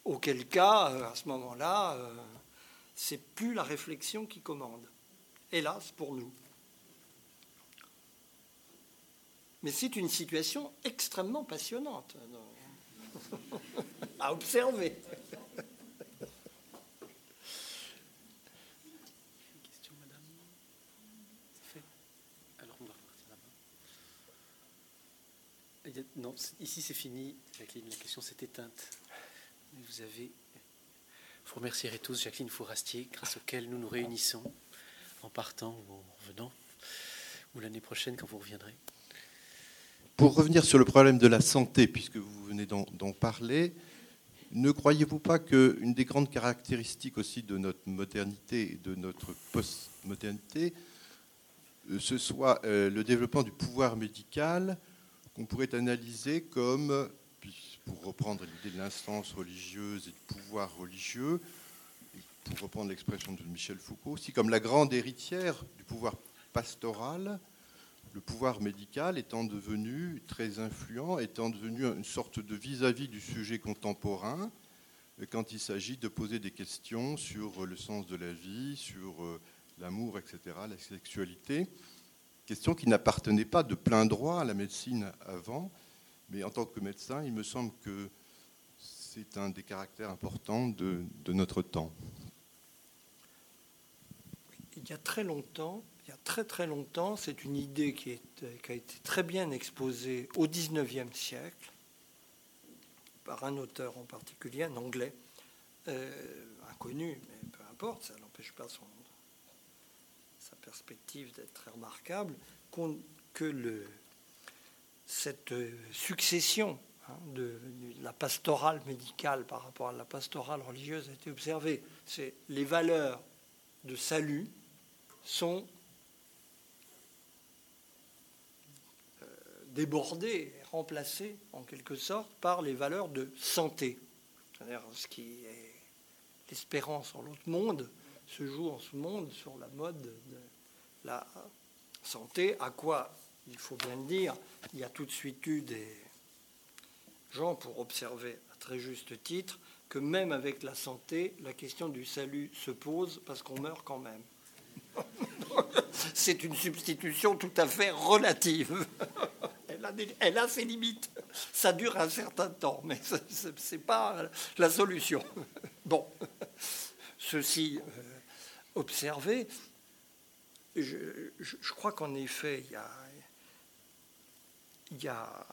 auquel cas, euh, à ce moment-là, euh, c'est plus la réflexion qui commande. Hélas pour nous. Mais c'est une situation extrêmement passionnante à observer. Non, ici c'est fini. Jacqueline, la question s'est éteinte. Vous avez. Vous remercierez tous Jacqueline Fourastier, grâce auquel nous nous réunissons en partant ou en revenant, ou l'année prochaine quand vous reviendrez. Pour revenir sur le problème de la santé, puisque vous venez d'en parler, Ne croyez-vous pas qu'une des grandes caractéristiques aussi de notre modernité et de notre post-modernité, euh, ce soit euh, le développement du pouvoir médical qu'on pourrait analyser comme, pour reprendre l'idée de l'instance religieuse et du pouvoir religieux, pour reprendre l'expression de Michel Foucault, aussi comme la grande héritière du pouvoir pastoral, le pouvoir médical étant devenu très influent, étant devenu une sorte de vis-à-vis du sujet contemporain euh, quand il s'agit de poser des questions sur le sens de la vie, sur euh, l'amour, etc., la sexualité, questions qui n'appartenaient pas de plein droit à la médecine avant, mais en tant que médecin, il me semble que c'est un des caractères importants de, de notre temps. Il y a très longtemps, il y a très très longtemps, c'est une idée qui, a été très bien exposée au XIXe siècle par un auteur en particulier, un anglais, euh, inconnu, mais peu importe, ça n'empêche pas son, sa perspective d'être remarquable, que cette succession hein, de, la pastorale médicale par rapport à la pastorale religieuse a été observée. C'est les valeurs de salut sont débordés, remplacés en quelque sorte par les valeurs de santé. C'est-à-dire ce qui est l'espérance en l'autre monde se joue en ce monde sur la mode de la santé, à quoi, il faut bien le dire, il y a tout de suite eu des gens pour observer à très juste titre que même avec la santé, la question du salut se pose parce qu'on meurt quand même. C'est une substitution tout à fait relative elle a, ses limites. Ça dure un certain temps, mais ce n'est pas la solution. Bon, ceci euh, observé, je, crois qu'en effet, il y a,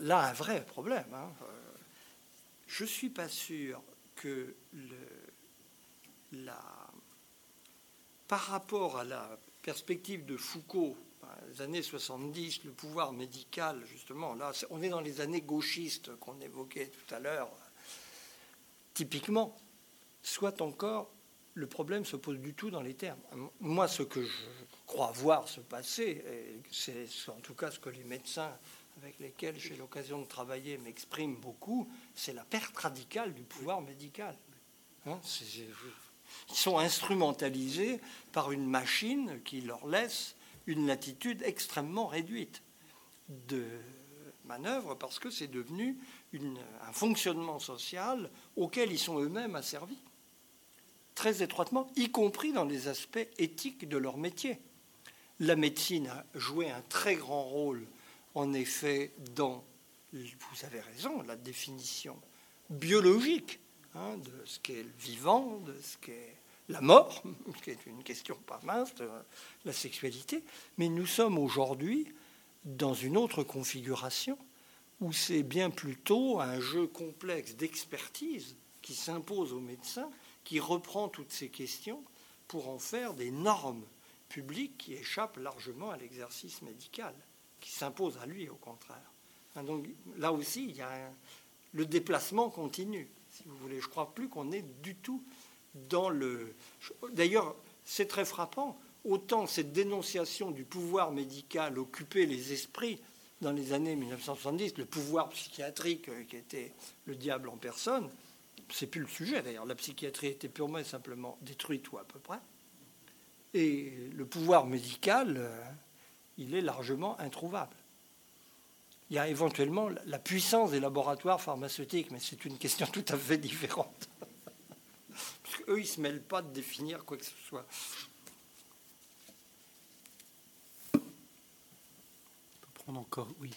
là un vrai problème. Hein. Je ne suis pas sûr que le, la, par rapport à la perspective de Foucault les années 70, le pouvoir médical, justement, là, on est dans les années gauchistes qu'on évoquait tout à l'heure, typiquement, soit encore le problème se pose du tout dans les termes. Moi, ce que je crois voir se passer, c'est en tout cas ce que les médecins avec lesquels j'ai l'occasion de travailler m'expriment beaucoup, c'est la perte radicale du pouvoir médical. Hein, ils sont instrumentalisés par une machine qui leur laisse une latitude extrêmement réduite de manœuvre parce que c'est devenu un fonctionnement social auquel ils sont eux-mêmes asservis, très étroitement, y compris dans les aspects éthiques de leur métier. La médecine a joué un très grand rôle, en effet, dans, vous avez raison, la définition biologique hein, de ce qu'est le vivant, de ce qu'est la mort, qui est une question pas mince, la sexualité, mais nous sommes aujourd'hui dans une autre configuration où c'est bien plutôt un jeu complexe d'expertise qui s'impose aux médecins, qui reprend toutes ces questions pour en faire des normes publiques qui échappent largement à l'exercice médical, qui s'imposent à lui au contraire. Hein, donc là aussi, il y a le déplacement continue. Si vous voulez, je crois plus qu'on est du tout dans le. D'ailleurs, c'est très frappant. Autant cette dénonciation du pouvoir médical occupait les esprits dans les années 1970, le pouvoir psychiatrique euh, qui était le diable en personne, c'est plus le sujet d'ailleurs. La psychiatrie était purement et simplement détruite ou à peu près. Et le pouvoir médical, euh, il est largement introuvable. Il y a éventuellement la puissance des laboratoires pharmaceutiques, mais c'est une question tout à fait différente. Eux, ils ne se mêlent pas de définir quoi que ce soit. On peut prendre encore, oui,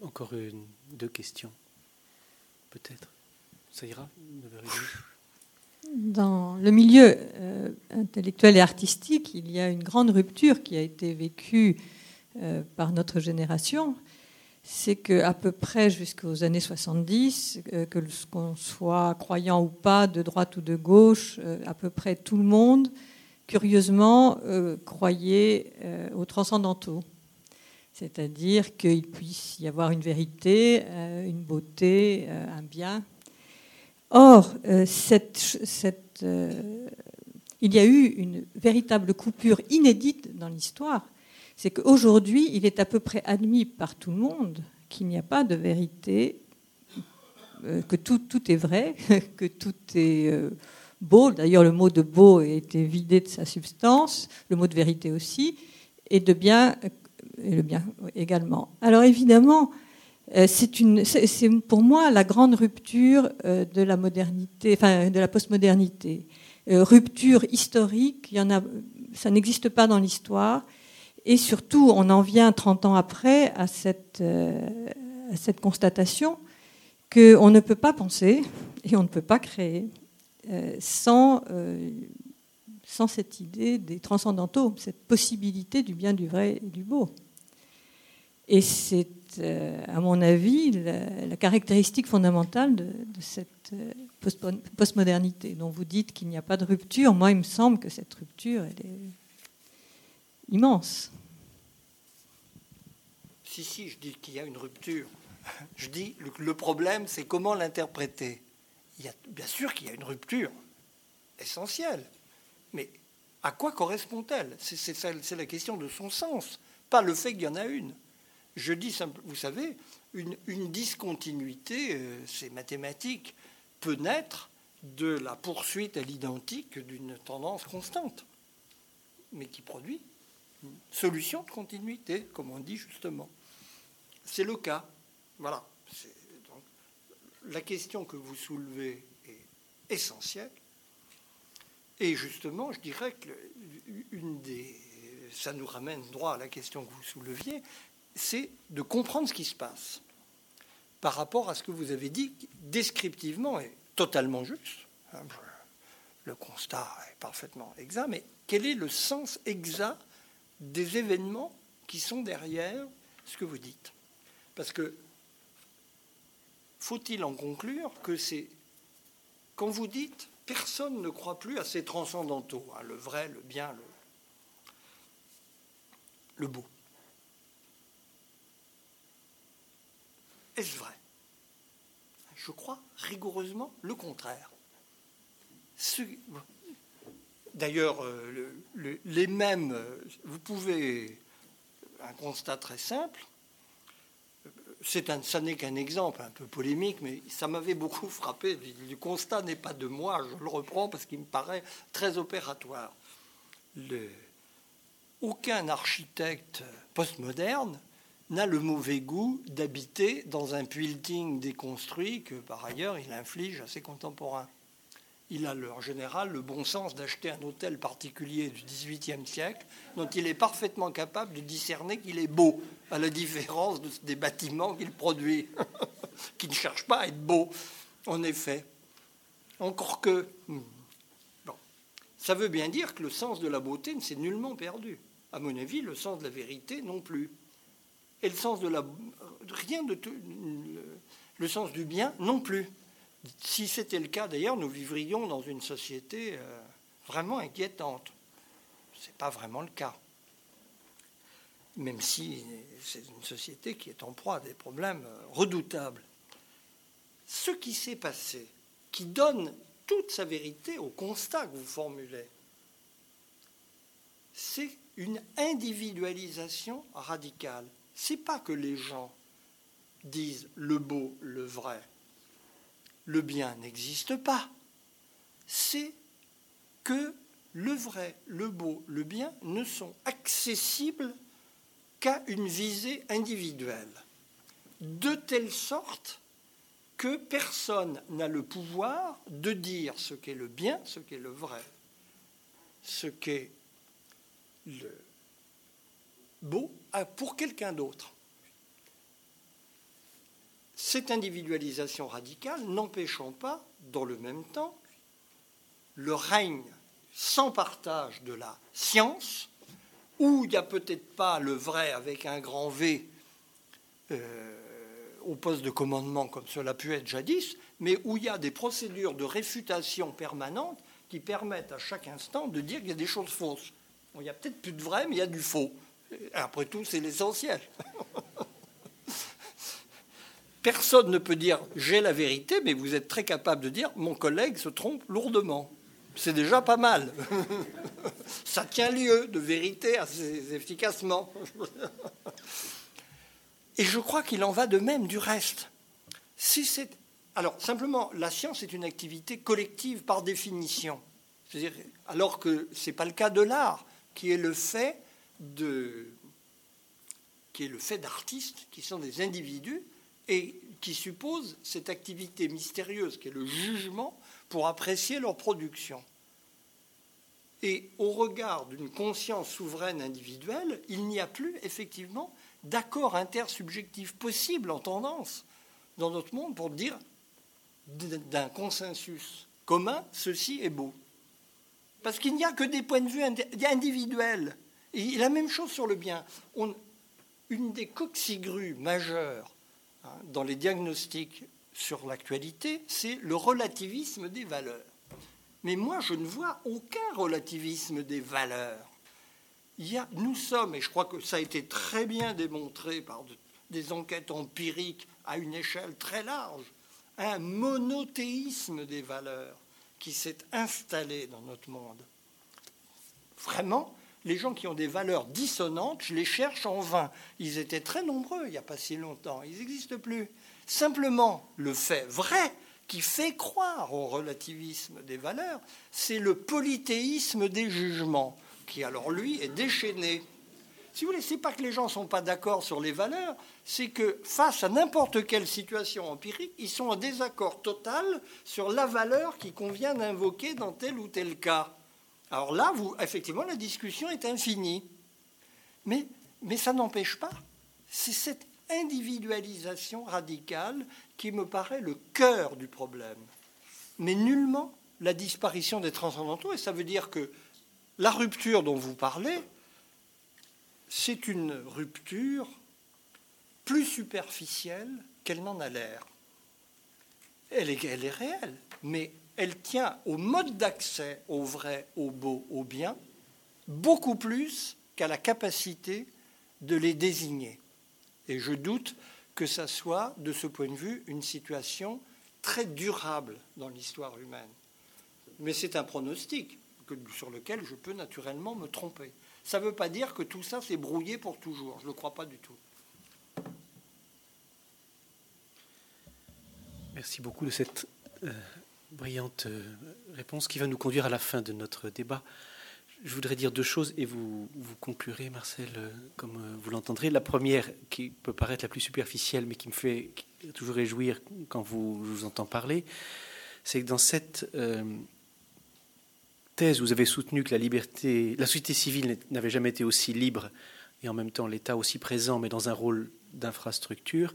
encore deux questions, peut-être. Ça ira Dans le milieu euh, intellectuel et artistique, il y a une grande rupture qui a été vécue euh, par notre génération c'est qu'à peu près jusqu'aux années 70, euh, qu'on soit croyant ou pas, de droite ou de gauche, à peu près tout le monde, curieusement, croyait aux transcendantaux. C'est-à-dire qu'il puisse y avoir une vérité, une beauté, un bien. Or, cette, il y a eu une véritable coupure inédite dans l'histoire. C'est qu'aujourd'hui, il est à peu près admis par tout le monde qu'il n'y a pas de vérité, que tout, est vrai, que tout est beau. D'ailleurs, le mot de beau a été vidé de sa substance, le mot de vérité aussi, et de et le bien également. Alors évidemment, euh, c'est pour moi la grande rupture euh, de la modernité, enfin de la postmodernité. Euh, rupture historique, ça n'existe pas dans l'histoire, et surtout, on en vient 30 ans après à cette, constatation qu'on ne peut pas penser et on ne peut pas créer euh, sans, euh, sans cette idée des transcendantaux, cette possibilité du bien, du vrai et du beau. Et c'est, euh, à mon avis, la, caractéristique fondamentale de, cette postmodernité, dont vous dites qu'il n'y a pas de rupture. Moi, il me semble que cette rupture, elle est immense. Si, si, je dis qu'il y a une rupture. Je dis le problème, c'est comment l'interpréter bien sûr qu'il y a une rupture essentielle, mais à quoi correspond-elle? C'est la question de son sens, pas le fait qu'il y en a une. Je dis, vous savez, une, discontinuité, euh, c'est mathématique, peut naître de la poursuite à l'identique d'une tendance constante, mais qui produit une solution de continuité, comme on dit justement. C'est le cas. Voilà la question que vous soulevez est essentielle. Et justement, je dirais que une des, ça nous ramène droit à la question que vous souleviez, c'est de comprendre ce qui se passe par rapport à ce que vous avez dit descriptivement et totalement juste. Le constat est parfaitement exact, mais quel est le sens exact des événements qui sont derrière ce que vous dites? Parce que faut-il en conclure que c'est, quand vous dites, personne ne croit plus à ces transcendantaux, hein, le vrai, le bien, le beau. Est-ce vrai? Je crois rigoureusement le contraire. D'ailleurs, euh, les mêmes, euh, vous pouvez, un constat très simple, un, ça n'est qu'un exemple un peu polémique, mais ça m'avait beaucoup frappé. Le constat n'est pas de moi, je le reprends parce qu'il me paraît très opératoire. aucun architecte postmoderne n'a le mauvais goût d'habiter dans un building déconstruit que par ailleurs il inflige à ses contemporains il a en général le bon sens d'acheter un hôtel particulier du XVIIIe siècle dont il est parfaitement capable de discerner qu'il est beau, à la différence des bâtiments qu'il produit, qui ne cherchent pas à être beaux, en effet. Encore que, hmm, bon, ça veut bien dire que le sens de la beauté ne s'est nullement perdu. À mon avis, le sens de la vérité non plus. Et le sens de la... Rien de tout... Le sens du bien non plus. Si c'était le cas, d'ailleurs, nous vivrions dans une société euh, vraiment inquiétante. Ce n'est pas vraiment le cas. Même si c'est une société qui est en proie à des problèmes euh, redoutables. Ce qui s'est passé, qui donne toute sa vérité au constat que vous formulez, c'est une individualisation radicale. C'est pas que les gens disent le beau, le vrai. Le bien n'existe pas, c'est que le vrai, le beau, le bien ne sont accessibles qu'à une visée individuelle, de telle sorte que personne n'a le pouvoir de dire ce qu'est le bien, ce qu'est le vrai, ce qu'est le beau pour quelqu'un d'autre cette individualisation radicale n'empêchant pas, dans le même temps, le règne sans partage de la science, où il n'y a peut-être pas le vrai avec un grand V euh, au poste de commandement comme cela a pu être jadis, mais où il y a des procédures de réfutation permanentes qui permettent à chaque instant de dire qu'il y a des choses fausses. il n'y a peut-être plus de vrai, mais il y a du faux. Après tout, c'est l'essentiel. personne ne peut dire j'ai la vérité, mais vous êtes très capable de dire mon collègue se trompe lourdement. C'est déjà pas mal. Ça tient lieu de vérité assez efficacement. Et je crois qu'il en va de même du reste. Si c'est alors simplement, la science est une activité collective par définition. alors que ce n'est pas le cas de l'art, qui est le fait qui est le fait d'artistes, qui sont des individus, et qui supposent cette activité mystérieuse qui est le jugement pour apprécier leur production. Et au regard d'une conscience souveraine individuelle, il n'y a plus effectivement d'accord intersubjectif possible en tendance dans notre monde pour dire d'un consensus commun, ceci est beau. Parce qu'il n'y a que des points de vue individuels. Et la même chose sur le bien. une des coxigrues majeures hein, dans les diagnostics sur l'actualité, c'est le relativisme des valeurs. Mais moi, je ne vois aucun relativisme des valeurs. Nous sommes, et je crois que ça a été très bien démontré par des enquêtes empiriques à une échelle très large, un monothéisme des valeurs qui s'est installé dans notre monde. Vraiment, les gens qui ont des valeurs dissonantes, je les cherche en vain. Ils étaient très nombreux il n'y a pas si longtemps, ils n'existent plus. Simplement, le fait vrai qui fait croire au relativisme des valeurs, c'est le polythéisme des jugements, qui alors lui est déchaîné. Si vous voulez, ce n'est pas que les gens ne sont pas d'accord sur les valeurs, c'est que face à n'importe quelle situation empirique, ils sont en désaccord total sur la valeur qui convient d'invoquer dans tel ou tel cas. Alors là, vous, effectivement, la discussion est infinie. Mais, mais ça n'empêche pas. C'est cette individualisation radicale qui me paraît le cœur du problème. Mais nullement la disparition des transcendantaux. Et ça veut dire que la rupture dont vous parlez, c'est une rupture plus superficielle qu'elle n'en a l'air. Elle est, elle est réelle, mais elle tient au mode d'accès au vrai, au beau, au bien, beaucoup plus qu'à la capacité de les désigner. Et je doute que ça soit, de ce point de vue, une situation très durable dans l'histoire humaine. Mais c'est un pronostic sur lequel je peux naturellement me tromper. Ça ne veut pas dire que tout ça s'est brouillé pour toujours. Je ne le crois pas du tout. Merci beaucoup de cette euh, brillante euh, réponse qui va nous conduire à la fin de notre débat. Je voudrais dire deux choses et vous, vous conclurez, Marcel, euh, comme vous l'entendrez. La première, qui peut paraître la plus superficielle, mais qui me fait toujours réjouir quand vous, je vous entends parler, c'est que dans cette thèse, vous avez soutenu que la liberté, la société civile n'avait jamais été aussi libre et en même temps l'État aussi présent, mais dans un rôle d'infrastructure.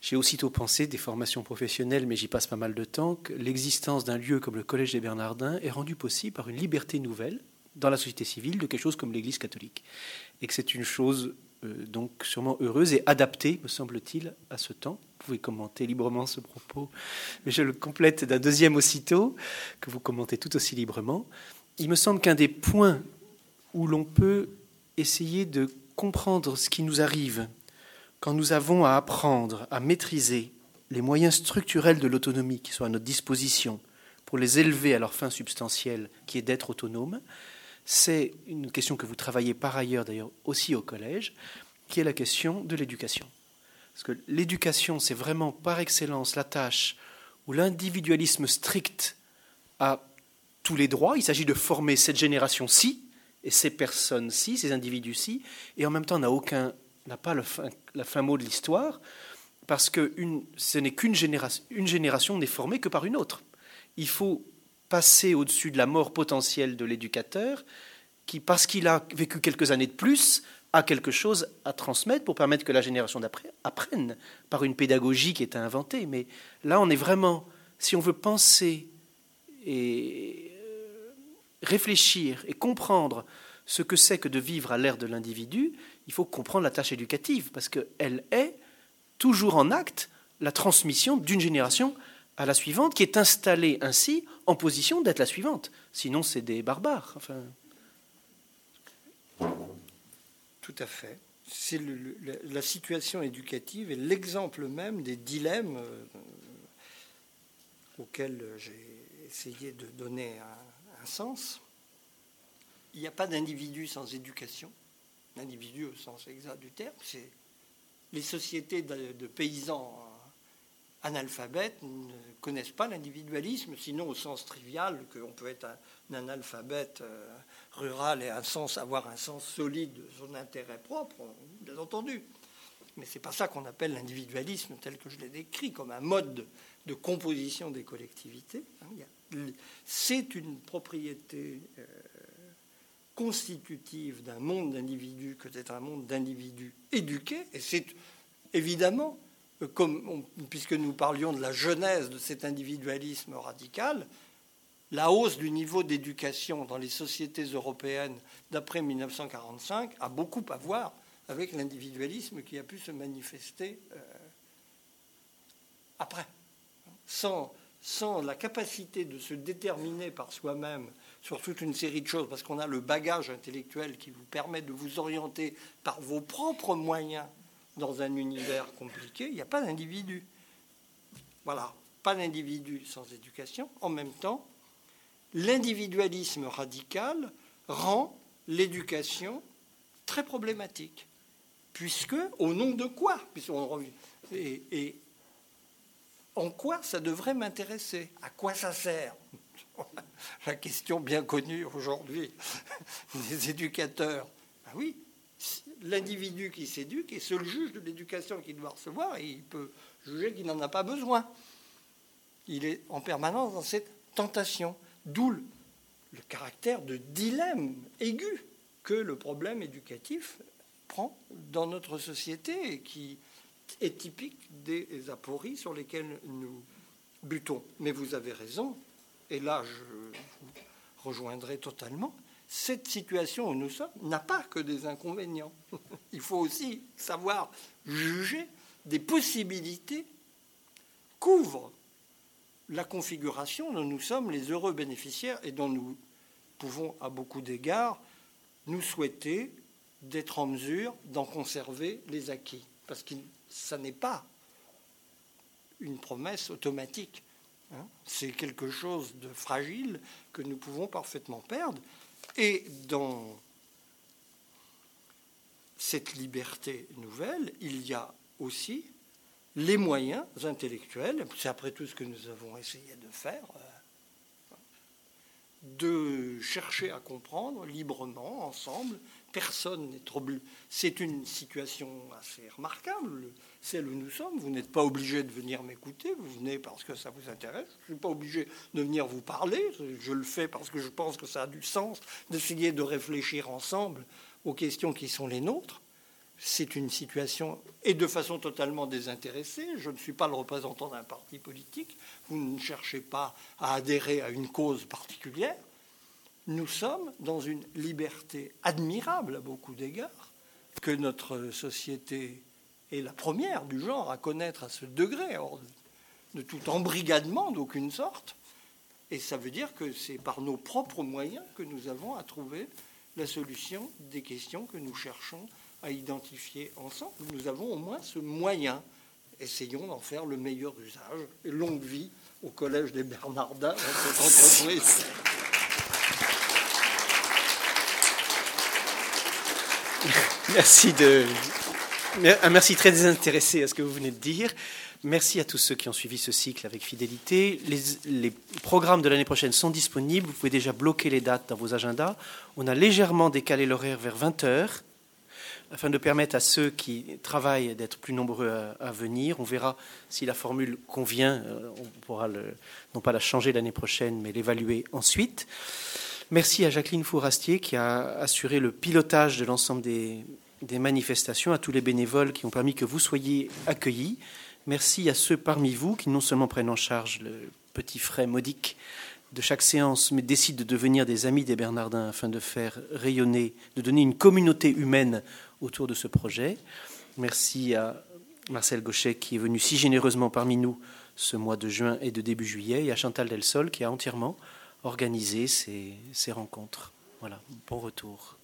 J'ai aussitôt pensé, des formations professionnelles, mais j'y passe pas mal de temps, que l'existence d'un lieu comme le Collège des Bernardins est rendue possible par une liberté nouvelle dans la société civile de quelque chose comme l'Église catholique. Et que c'est une chose euh, donc sûrement heureuse et adaptée, me semble-t-il, à ce temps. Vous pouvez commenter librement ce propos, mais je le complète d'un deuxième aussitôt, que vous commentez tout aussi librement. Il me semble qu'un des points où l'on peut essayer de comprendre ce qui nous arrive quand nous avons à apprendre à maîtriser les moyens structurels de l'autonomie qui sont à notre disposition pour les élever à leur fin substantielle, qui est d'être autonome, c'est une question que vous travaillez par ailleurs d'ailleurs aussi au collège, qui est la question de l'éducation. Parce que l'éducation, c'est vraiment par excellence la tâche où l'individualisme strict a tous les droits. Il s'agit de former cette génération-ci et ces personnes-ci, ces individus-ci, et en même temps n'a aucun n'a pas le fin, la fin mot de l'histoire, parce que une, ce n'est qu'une génération, une génération n'est formée que par une autre. Il faut passer au-dessus de la mort potentielle de l'éducateur, qui, parce qu'il a vécu quelques années de plus, a quelque chose à transmettre pour permettre que la génération d'après apprenne par une pédagogie qui est inventée. Mais là, on est vraiment, si on veut penser et euh, réfléchir et comprendre ce que c'est que de vivre à l'ère de l'individu, il faut comprendre la tâche éducative, parce qu'elle est toujours en acte la transmission d'une génération à la suivante, qui est installée ainsi en position d'être la suivante. Sinon, c'est des barbares. Enfin... Tout à fait. la situation éducative et l'exemple même des dilemmes euh, auxquels j'ai essayé de donner un, sens. Il n'y a pas d'individu sans éducation, l'individu au sens exact du terme. C'est les sociétés de paysans analphabètes ne connaissent pas l'individualisme, sinon au sens trivial qu'on peut être un, analphabète euh, rural et un sens, avoir un sens solide de son intérêt propre, bien entendu. Mais ce n'est pas ça qu'on appelle l'individualisme tel que je l'ai décrit, comme un mode de, composition des collectivités. Hein. C'est une propriété euh, constitutive d'un monde d'individus que d'être un monde d'individus éduqués, et c'est évidemment comme, puisque nous parlions de la genèse de cet individualisme radical, la hausse du niveau d'éducation dans les sociétés européennes d'après 1945 a beaucoup à voir avec l'individualisme qui a pu se manifester euh, après. Sans, sans la capacité de se déterminer par soi-même sur toute une série de choses, parce qu'on a le bagage intellectuel qui vous permet de vous orienter par vos propres moyens dans un univers compliqué, il n'y a pas d'individu. Voilà, pas d'individu sans éducation. En même temps, l'individualisme radical rend l'éducation très problématique. Puisque, au nom de quoi et, et en quoi ça devrait m'intéresser À quoi ça sert? La question bien connue aujourd'hui des éducateurs. Ah oui, l'individu qui s'éduque est seul juge de l'éducation qu'il doit recevoir et il peut juger qu'il n'en a pas besoin. Il est en permanence dans cette tentation, d'où le, caractère de dilemme aigu que le problème éducatif prend dans notre société et qui est typique des apories sur lesquelles nous butons. Mais vous avez raison, et là je vous rejoindrai totalement, cette situation où nous sommes n'a pas que des inconvénients. Il faut aussi savoir juger des possibilités qu'ouvre la configuration dont nous sommes les heureux bénéficiaires et dont nous pouvons à beaucoup d'égards nous souhaiter d'être en mesure d'en conserver les acquis. Parce que ça n'est pas une promesse automatique. Hein. C'est quelque chose de fragile que nous pouvons parfaitement perdre. Et dans cette liberté nouvelle, il y a aussi les moyens intellectuels, c'est après tout ce que nous avons essayé de faire, euh, de chercher à comprendre librement, ensemble. Personne n'est trop. C'est une situation assez remarquable celle où nous sommes. Vous n'êtes pas obligé de venir m'écouter, vous venez parce que ça vous intéresse. Je ne suis pas obligé de venir vous parler, je le fais parce que je pense que ça a du sens d'essayer de réfléchir ensemble aux questions qui sont les nôtres. C'est une situation, et de façon totalement désintéressée, je ne suis pas le représentant d'un parti politique, vous ne cherchez pas à adhérer à une cause particulière. Nous sommes dans une liberté admirable à beaucoup d'égards que notre société est la première du genre à connaître à ce degré, de tout embrigadement d'aucune sorte. Et ça veut dire que c'est par nos propres moyens que nous avons à trouver la solution des questions que nous cherchons à identifier ensemble. Nous avons au moins ce moyen. Essayons d'en faire le meilleur usage. Et longue vie au Collège des Bernardins dans cette entreprise. Merci de, un merci très désintéressé à ce que vous venez de dire. Merci à tous ceux qui ont suivi ce cycle avec fidélité. Les, programmes de l'année prochaine sont disponibles. Vous pouvez déjà bloquer les dates dans vos agendas. On a légèrement décalé l'horaire vers 20 heures afin de permettre à ceux qui travaillent d'être plus nombreux à, venir. On verra si la formule convient. Euh, on pourra non pas la changer l'année prochaine, mais l'évaluer ensuite. Merci à Jacqueline Fourastier qui a assuré le pilotage de l'ensemble des, manifestations, à tous les bénévoles qui ont permis que vous soyez accueillis. Merci à ceux parmi vous qui non seulement prennent en charge le petit frais modique de chaque séance, mais décident de devenir des amis des Bernardins afin de faire rayonner, de donner une communauté humaine autour de ce projet. Merci à Marcel Gauchet qui est venu si généreusement parmi nous ce mois de juin et de début juillet, et à Chantal Delsol qui a entièrement organisé ces, ces rencontres. Voilà, bon retour.